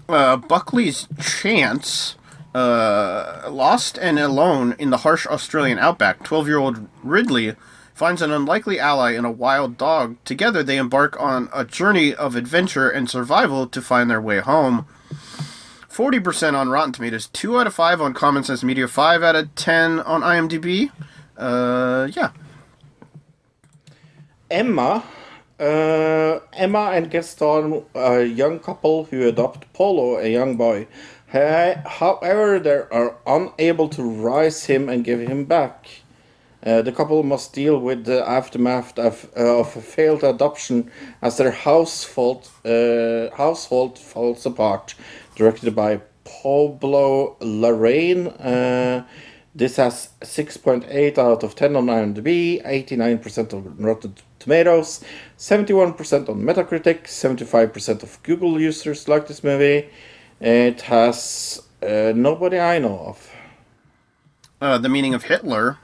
uh, Buckley's chance, uh, lost and alone in the harsh Australian outback, 12 year old Ridley finds an unlikely ally in a wild dog. Together, they embark on a journey of adventure and survival to find their way home. 40% on Rotten Tomatoes, 2 out of 5 on Common Sense Media, 5 out of 10 on IMDb. Uh, yeah. Ema. Uh, Ema and Gaston, a young couple who adopt Polo, a young boy. However, they are unable to raise him and give him back. Uh, the couple must deal with the aftermath of, uh, of a failed adoption as their household, uh, household falls apart. Directed by Pablo Larraín. Uh, this has 6.8 out of 10 on IMDb, 89% on Rotten Tomatoes, 71% on Metacritic, 75% of Google users like this movie. It has uh, nobody I know of. the meaning of Hitler.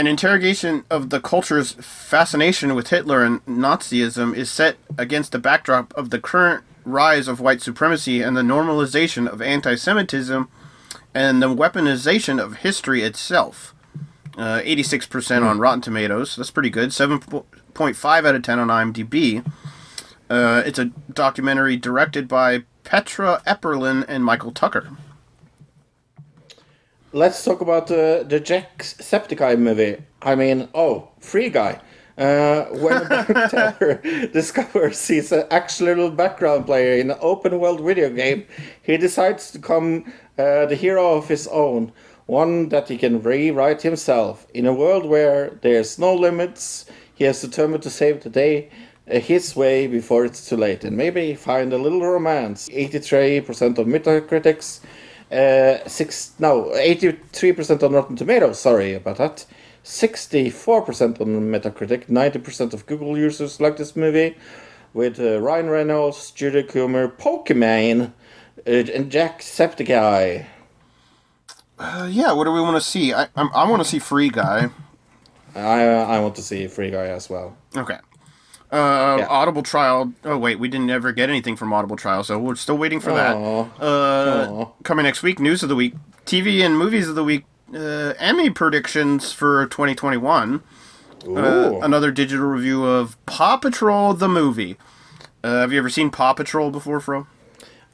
An interrogation of the culture's fascination with Hitler and Nazism is set against the backdrop of the current rise of white supremacy and the normalization of anti Semitism and the weaponization of history itself. Uh, 86% on Rotten Tomatoes. That's pretty good. 7.5 out of 10 on IMDb. Uh, it's a documentary directed by Petra Epperlein and Michael Tucker. Let's talk about the the Jacksepticeye movie. I mean, oh, Free Guy. Uh, when a bank teller discovers he's an actual little background player in an open world video game, he decides to become uh, the hero of his own, one that he can rewrite himself. In a world where there's no limits, he has determined to save the day uh, his way before it's too late and maybe find a little romance. 83% of Metacritics Uh, six no, eighty-three percent on Rotten Tomatoes. Sorry about that. Sixty-four percent on Metacritic. Ninety percent of Google users like this movie, with uh, Ryan Reynolds, Jodie Comer, Pokimane, uh, and Jack Septiceye. Uh, yeah, what do we want to see? I I'm, I want to see Free Guy. I I want to see Free Guy as well. Okay. Uh, Audible trial. Oh wait, we didn't ever get anything from Audible trial, so we're still waiting for that. Uh, Aw. coming next week, news of the week, TV and movies of the week, uh, Emmy predictions for 2021. Uh, another digital review of Paw Patrol the movie. Uh, have you ever seen Paw Patrol before, Fro?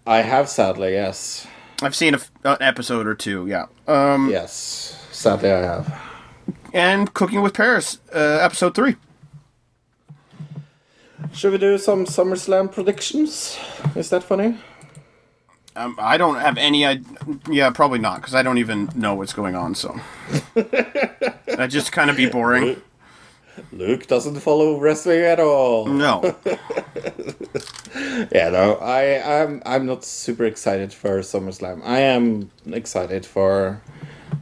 I have sadly, yes. I've seen a f- an episode or two. Yeah. Um, yes, sadly I have. And Cooking with Paris, uh, episode three. Should we do some SummerSlam predictions? Is that funny? Um, I don't have any. I yeah, probably not because I don't even know what's going on. So that just kind of be boring. Luke doesn't follow wrestling at all. No. yeah, no, I, I'm I'm not super excited for SummerSlam. I am excited for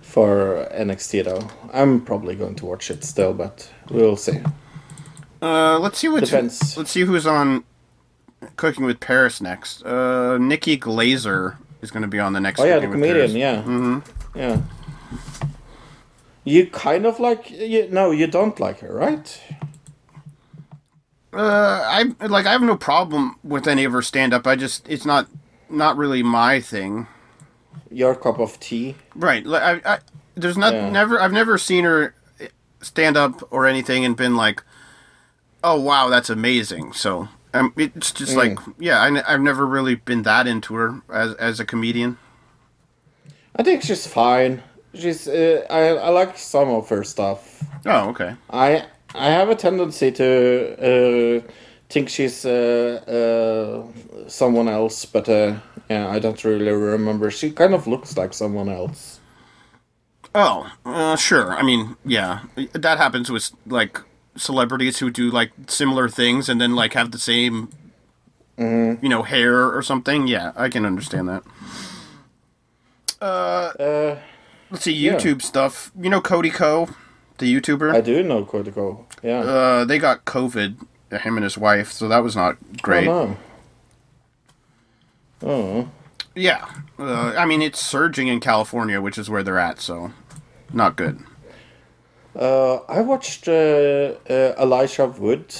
for NXT though. I'm probably going to watch it still, but we'll see. Uh, let's see what's Depends. let's see who's on Cooking with Paris next. Uh, Nikki Glazer is going to be on the next. Oh yeah, the Cooking comedian. Yeah, Mm-hmm. yeah. You kind of like you no, you don't like her, right? Uh, I like I have no problem with any of her stand up. I just it's not not really my thing. Your cup of tea. Right. Like I, I there's not Yeah. never I've never seen her stand up or anything and been like, oh wow, that's amazing. So um, it's just Mm. like yeah, I, have never really been that into her as as a comedian. I think she's fine. She's uh, I I like some of her stuff. Oh okay. I I have a tendency to uh, think she's uh, uh, someone else, but uh, yeah, I don't really remember. She kind of looks like someone else. Oh, uh, sure. I mean, yeah, that happens with like celebrities who do like similar things and then like have the same, Mm-hmm. you know, hair or something. Yeah, I can understand that. Uh, Uh, let's see yeah. YouTube stuff. You know CodyKo, the YouTuber. I do know CodyKo Yeah. Uh, they got COVID, him and his wife, so that was not great. Oh, no. Oh. Yeah, uh, I mean it's surging in California, which is where they're at, so not good. Uh, I watched uh, uh, Elijah Wood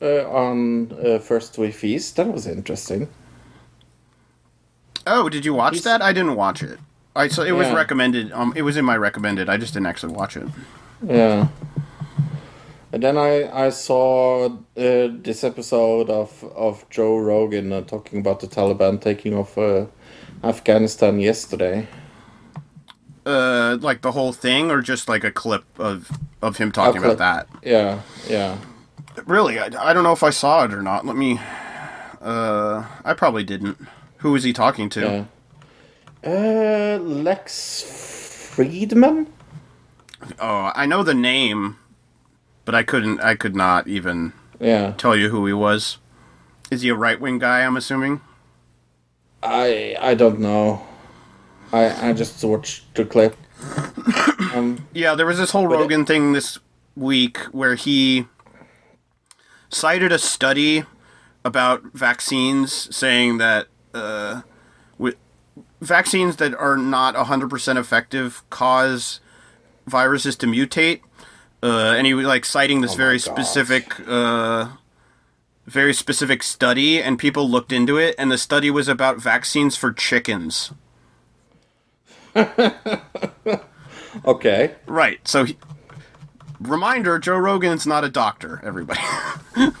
uh, on uh, First We Feast. That was interesting. Oh, did you watch He's- that? I didn't watch it. I so it was Yeah. recommended. Um, it was in my recommended. I just didn't actually watch it. Yeah. And then I I saw uh, this episode of of Joe Rogan uh, talking about the Taliban taking off uh, Afghanistan yesterday. Uh, like the whole thing, or just like a clip of of him talking about that. Yeah, yeah. Really, I, I don't know if I saw it or not. Let me. Uh, I probably didn't. Who was he talking to? Yeah. Uh, Lex Fridman. Oh, I know the name, but I couldn't. I could not even Yeah. tell you who he was. Is he a right wing guy? I'm assuming. I I don't know. I I just watched the clip. um, Yeah, there was this whole Rogan thing this week where he cited a study about vaccines saying that uh, with vaccines that are not 100% effective cause viruses to mutate. Uh, and he was like citing this very specific uh, very specific study and people looked into it and the study was about vaccines for chickens. okay. Right. So, he, reminder: Joe Rogan's not a doctor. Everybody.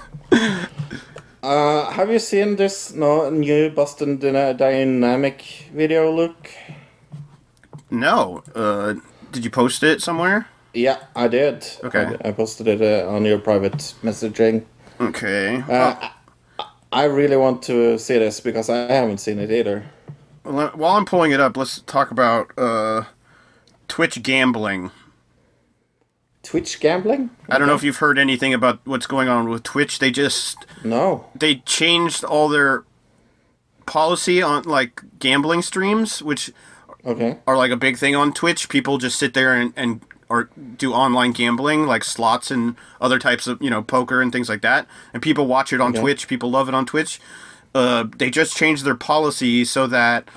Uh, have you seen this no new Boston Dyna- Dynamic video, Luke? no. Uh, did you post it somewhere? Yeah, I did. Okay. I, I posted it uh, on your private messaging. Okay. Uh, I, I really want to see this because I haven't seen it either. While I'm pulling it up, let's talk about uh, Twitch gambling. Twitch gambling? I don't know if you've heard anything about what's going on with Twitch. They just no. They changed all their policy on like gambling streams, which Okay. are like a big thing on Twitch. People just sit there and, and or do online gambling like slots and other types of you know poker and things like that. And people watch it on Okay. Twitch. People love it on Twitch. Uh, they just changed their policy so that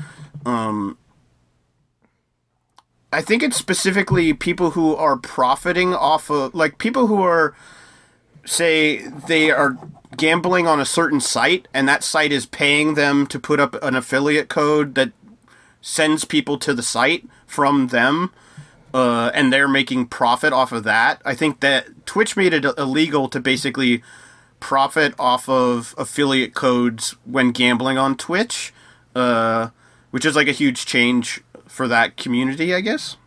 um, I think it's specifically people who are profiting off of like people who are say they are gambling on a certain site and that site is paying them to put up an affiliate code that sends people to the site from them uh, and they're making profit off of that. I think that Twitch made it illegal to basically profit off of affiliate codes when gambling on Twitch, uh, which is like a huge change for that community, I guess.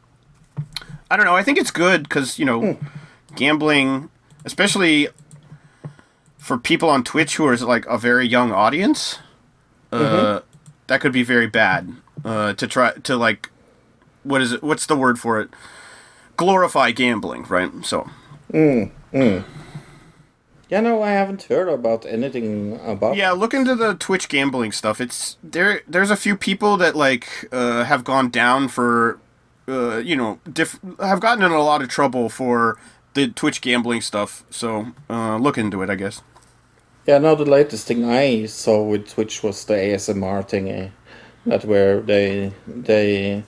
I don't know. I think it's good because you know, gambling, especially for people on Twitch who are like a very young audience, uh, that could be very bad. Uh, to try to like, what is it? What's the word for it? Glorify gambling, right? So, Mm, mm. Yeah, no, I haven't heard about anything about. yeah, look into the Twitch gambling stuff. It's there. There's a few people that like uh, have gone down for, uh, you know, diff- have gotten in a lot of trouble for the Twitch gambling stuff. So uh, look into it, I guess. Yeah, no, the latest thing I saw with Twitch was the ASMR thingy, that where they they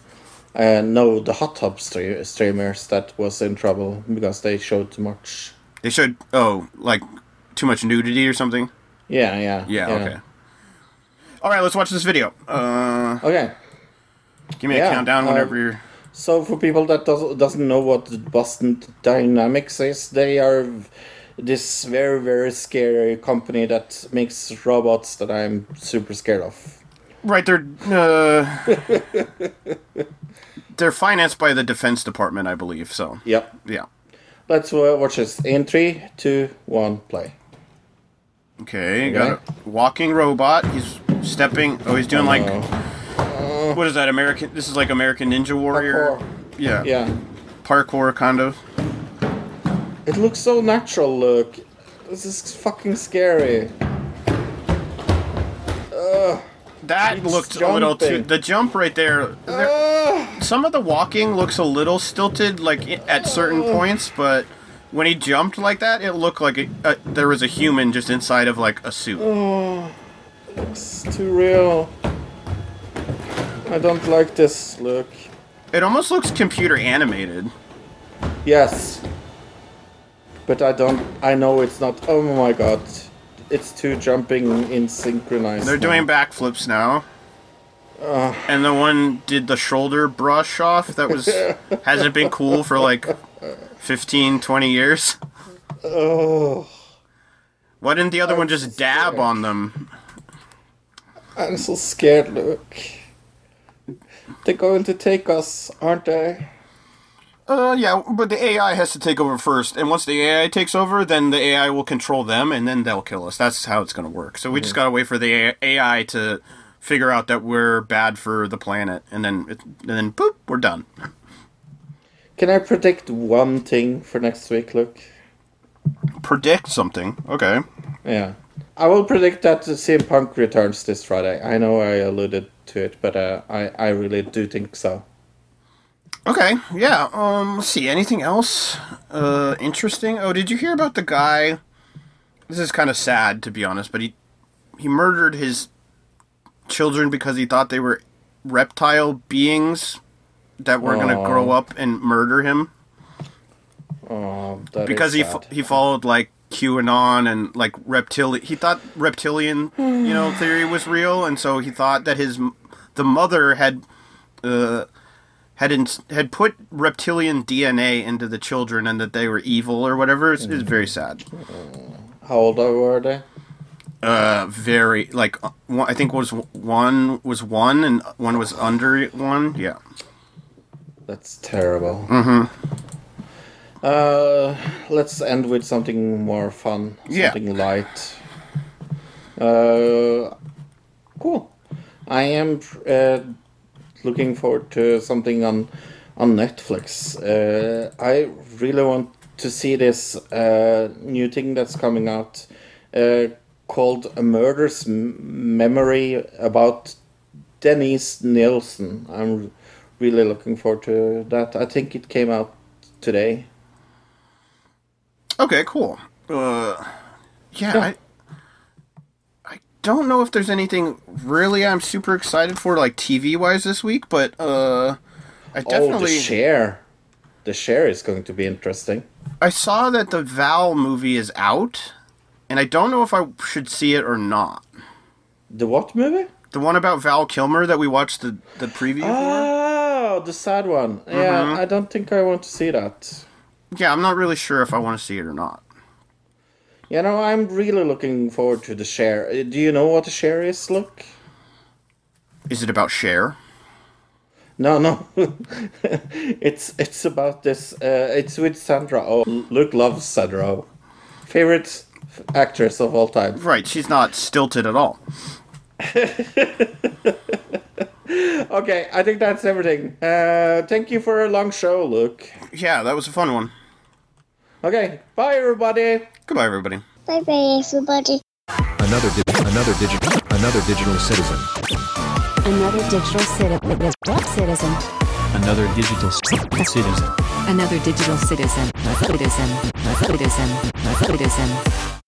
uh, know the hot tub streamers that was in trouble because they showed too much. They should. Oh, like too much nudity or something. Yeah, yeah, Yeah. Okay. All right, let's watch this video. Uh, okay. Give me a Yeah, countdown uh, whenever you're. So for people that does, doesn't know what Boston Dynamics is, they are this very very scary company that makes robots that I'm super scared of. Right, they're uh, they're financed by the Defense Department, I believe. So. Yep. Yeah. Let's uh, watch this in three, two, one, play. Okay, got a walking robot. He's stepping. Oh, he's doing like. Uh, What is that? American. This is like American Ninja Warrior. Yeah. Yeah. Parkour, kind of. It looks so natural. Look, this is fucking scary. Ugh. That looked a little too. The jump right there. there- some of the walking looks a little stilted, like at certain points, but when he jumped like that, it looked like a, a, there was a human just inside of like a suit. Oh, looks too real. I don't like this look. It almost looks computer animated. Yes. But I don't. I know it's not. Oh my god. It's too jumping in synchronized. They're now. doing backflips now. Ugh. And the one did the shoulder brush off. That was hasn't been cool for like 15, 20 years. Oh, Why didn't the other one just dab on them? I'm so scared. Look. They're going to take us, aren't they? Uh, yeah, but the AI has to take over first, and once the AI takes over, then the AI will control them, and then they'll kill us. That's how it's going to work. So we just got to wait for the AI to figure out that we're bad for the planet, and then it, and then boop, we're done. Can I predict one thing for next week? Look. Predict something. Okay. Yeah. I will predict that the CM Punk returns this Friday. I know I alluded to it, but uh, I, I really do think so. Okay, yeah. Um, let's see. Anything else uh, interesting? Oh, did you hear about the guy? This is kind of sad, to be honest, but he he murdered his children because he thought they were reptile beings that were going to grow up and murder him Oh, that because he fo- he followed like QAnon and like reptilian. He thought reptilian, you know, theory was real, and so he thought that his the mother had uh, had ins had put reptilian DNA into the children and that they were evil or whatever. It's, it's very sad. How old were they? Uh, very like uh, one, I think was one was one and one was under one. Yeah. That's terrible. Mm-hmm. Uh, let's end with something more fun. Yeah. Something light. Uh, cool. I am uh, looking forward to something on on Netflix. Uh, I really want to see this uh, new thing that's coming out uh, called A Murder's M- Memory about Dennis Nilsen. I'm really looking forward to that. I think it came out today. Okay, cool. Uh, yeah, I, I don't know if there's anything really I'm super excited for, like TV wise, this week. But uh, I definitely. Oh, the share. The share is going to be interesting. I saw that the Val movie is out, and I don't know if I should see it or not. The what movie? The one about Val Kilmer that we watched the the preview Oh, the sad one. Yeah, Mhm. I don't think I want to see that. Yeah, I'm not really sure if I want to see it or not. You know, I'm really looking forward to the share. Uh, Do you know what the Cher is, Luke? Is it about share? No, no. it's it's about this. Uh, it's with Sandra Oh. Luke loves Sandra Oh. Favorite actress of all time. Right, she's not stilted at all. Okay, I think that's everything. Uh, thank you for a long show, Luke. Yeah, that was a fun one. Okay, bye everybody. Goodbye, everybody. Bye bye, everybody. Another di- another digital another digital citizen. Another digital citi- citizen. Another digital c- citizen. Another digital citizen. Citizen. Citizen. Citizen.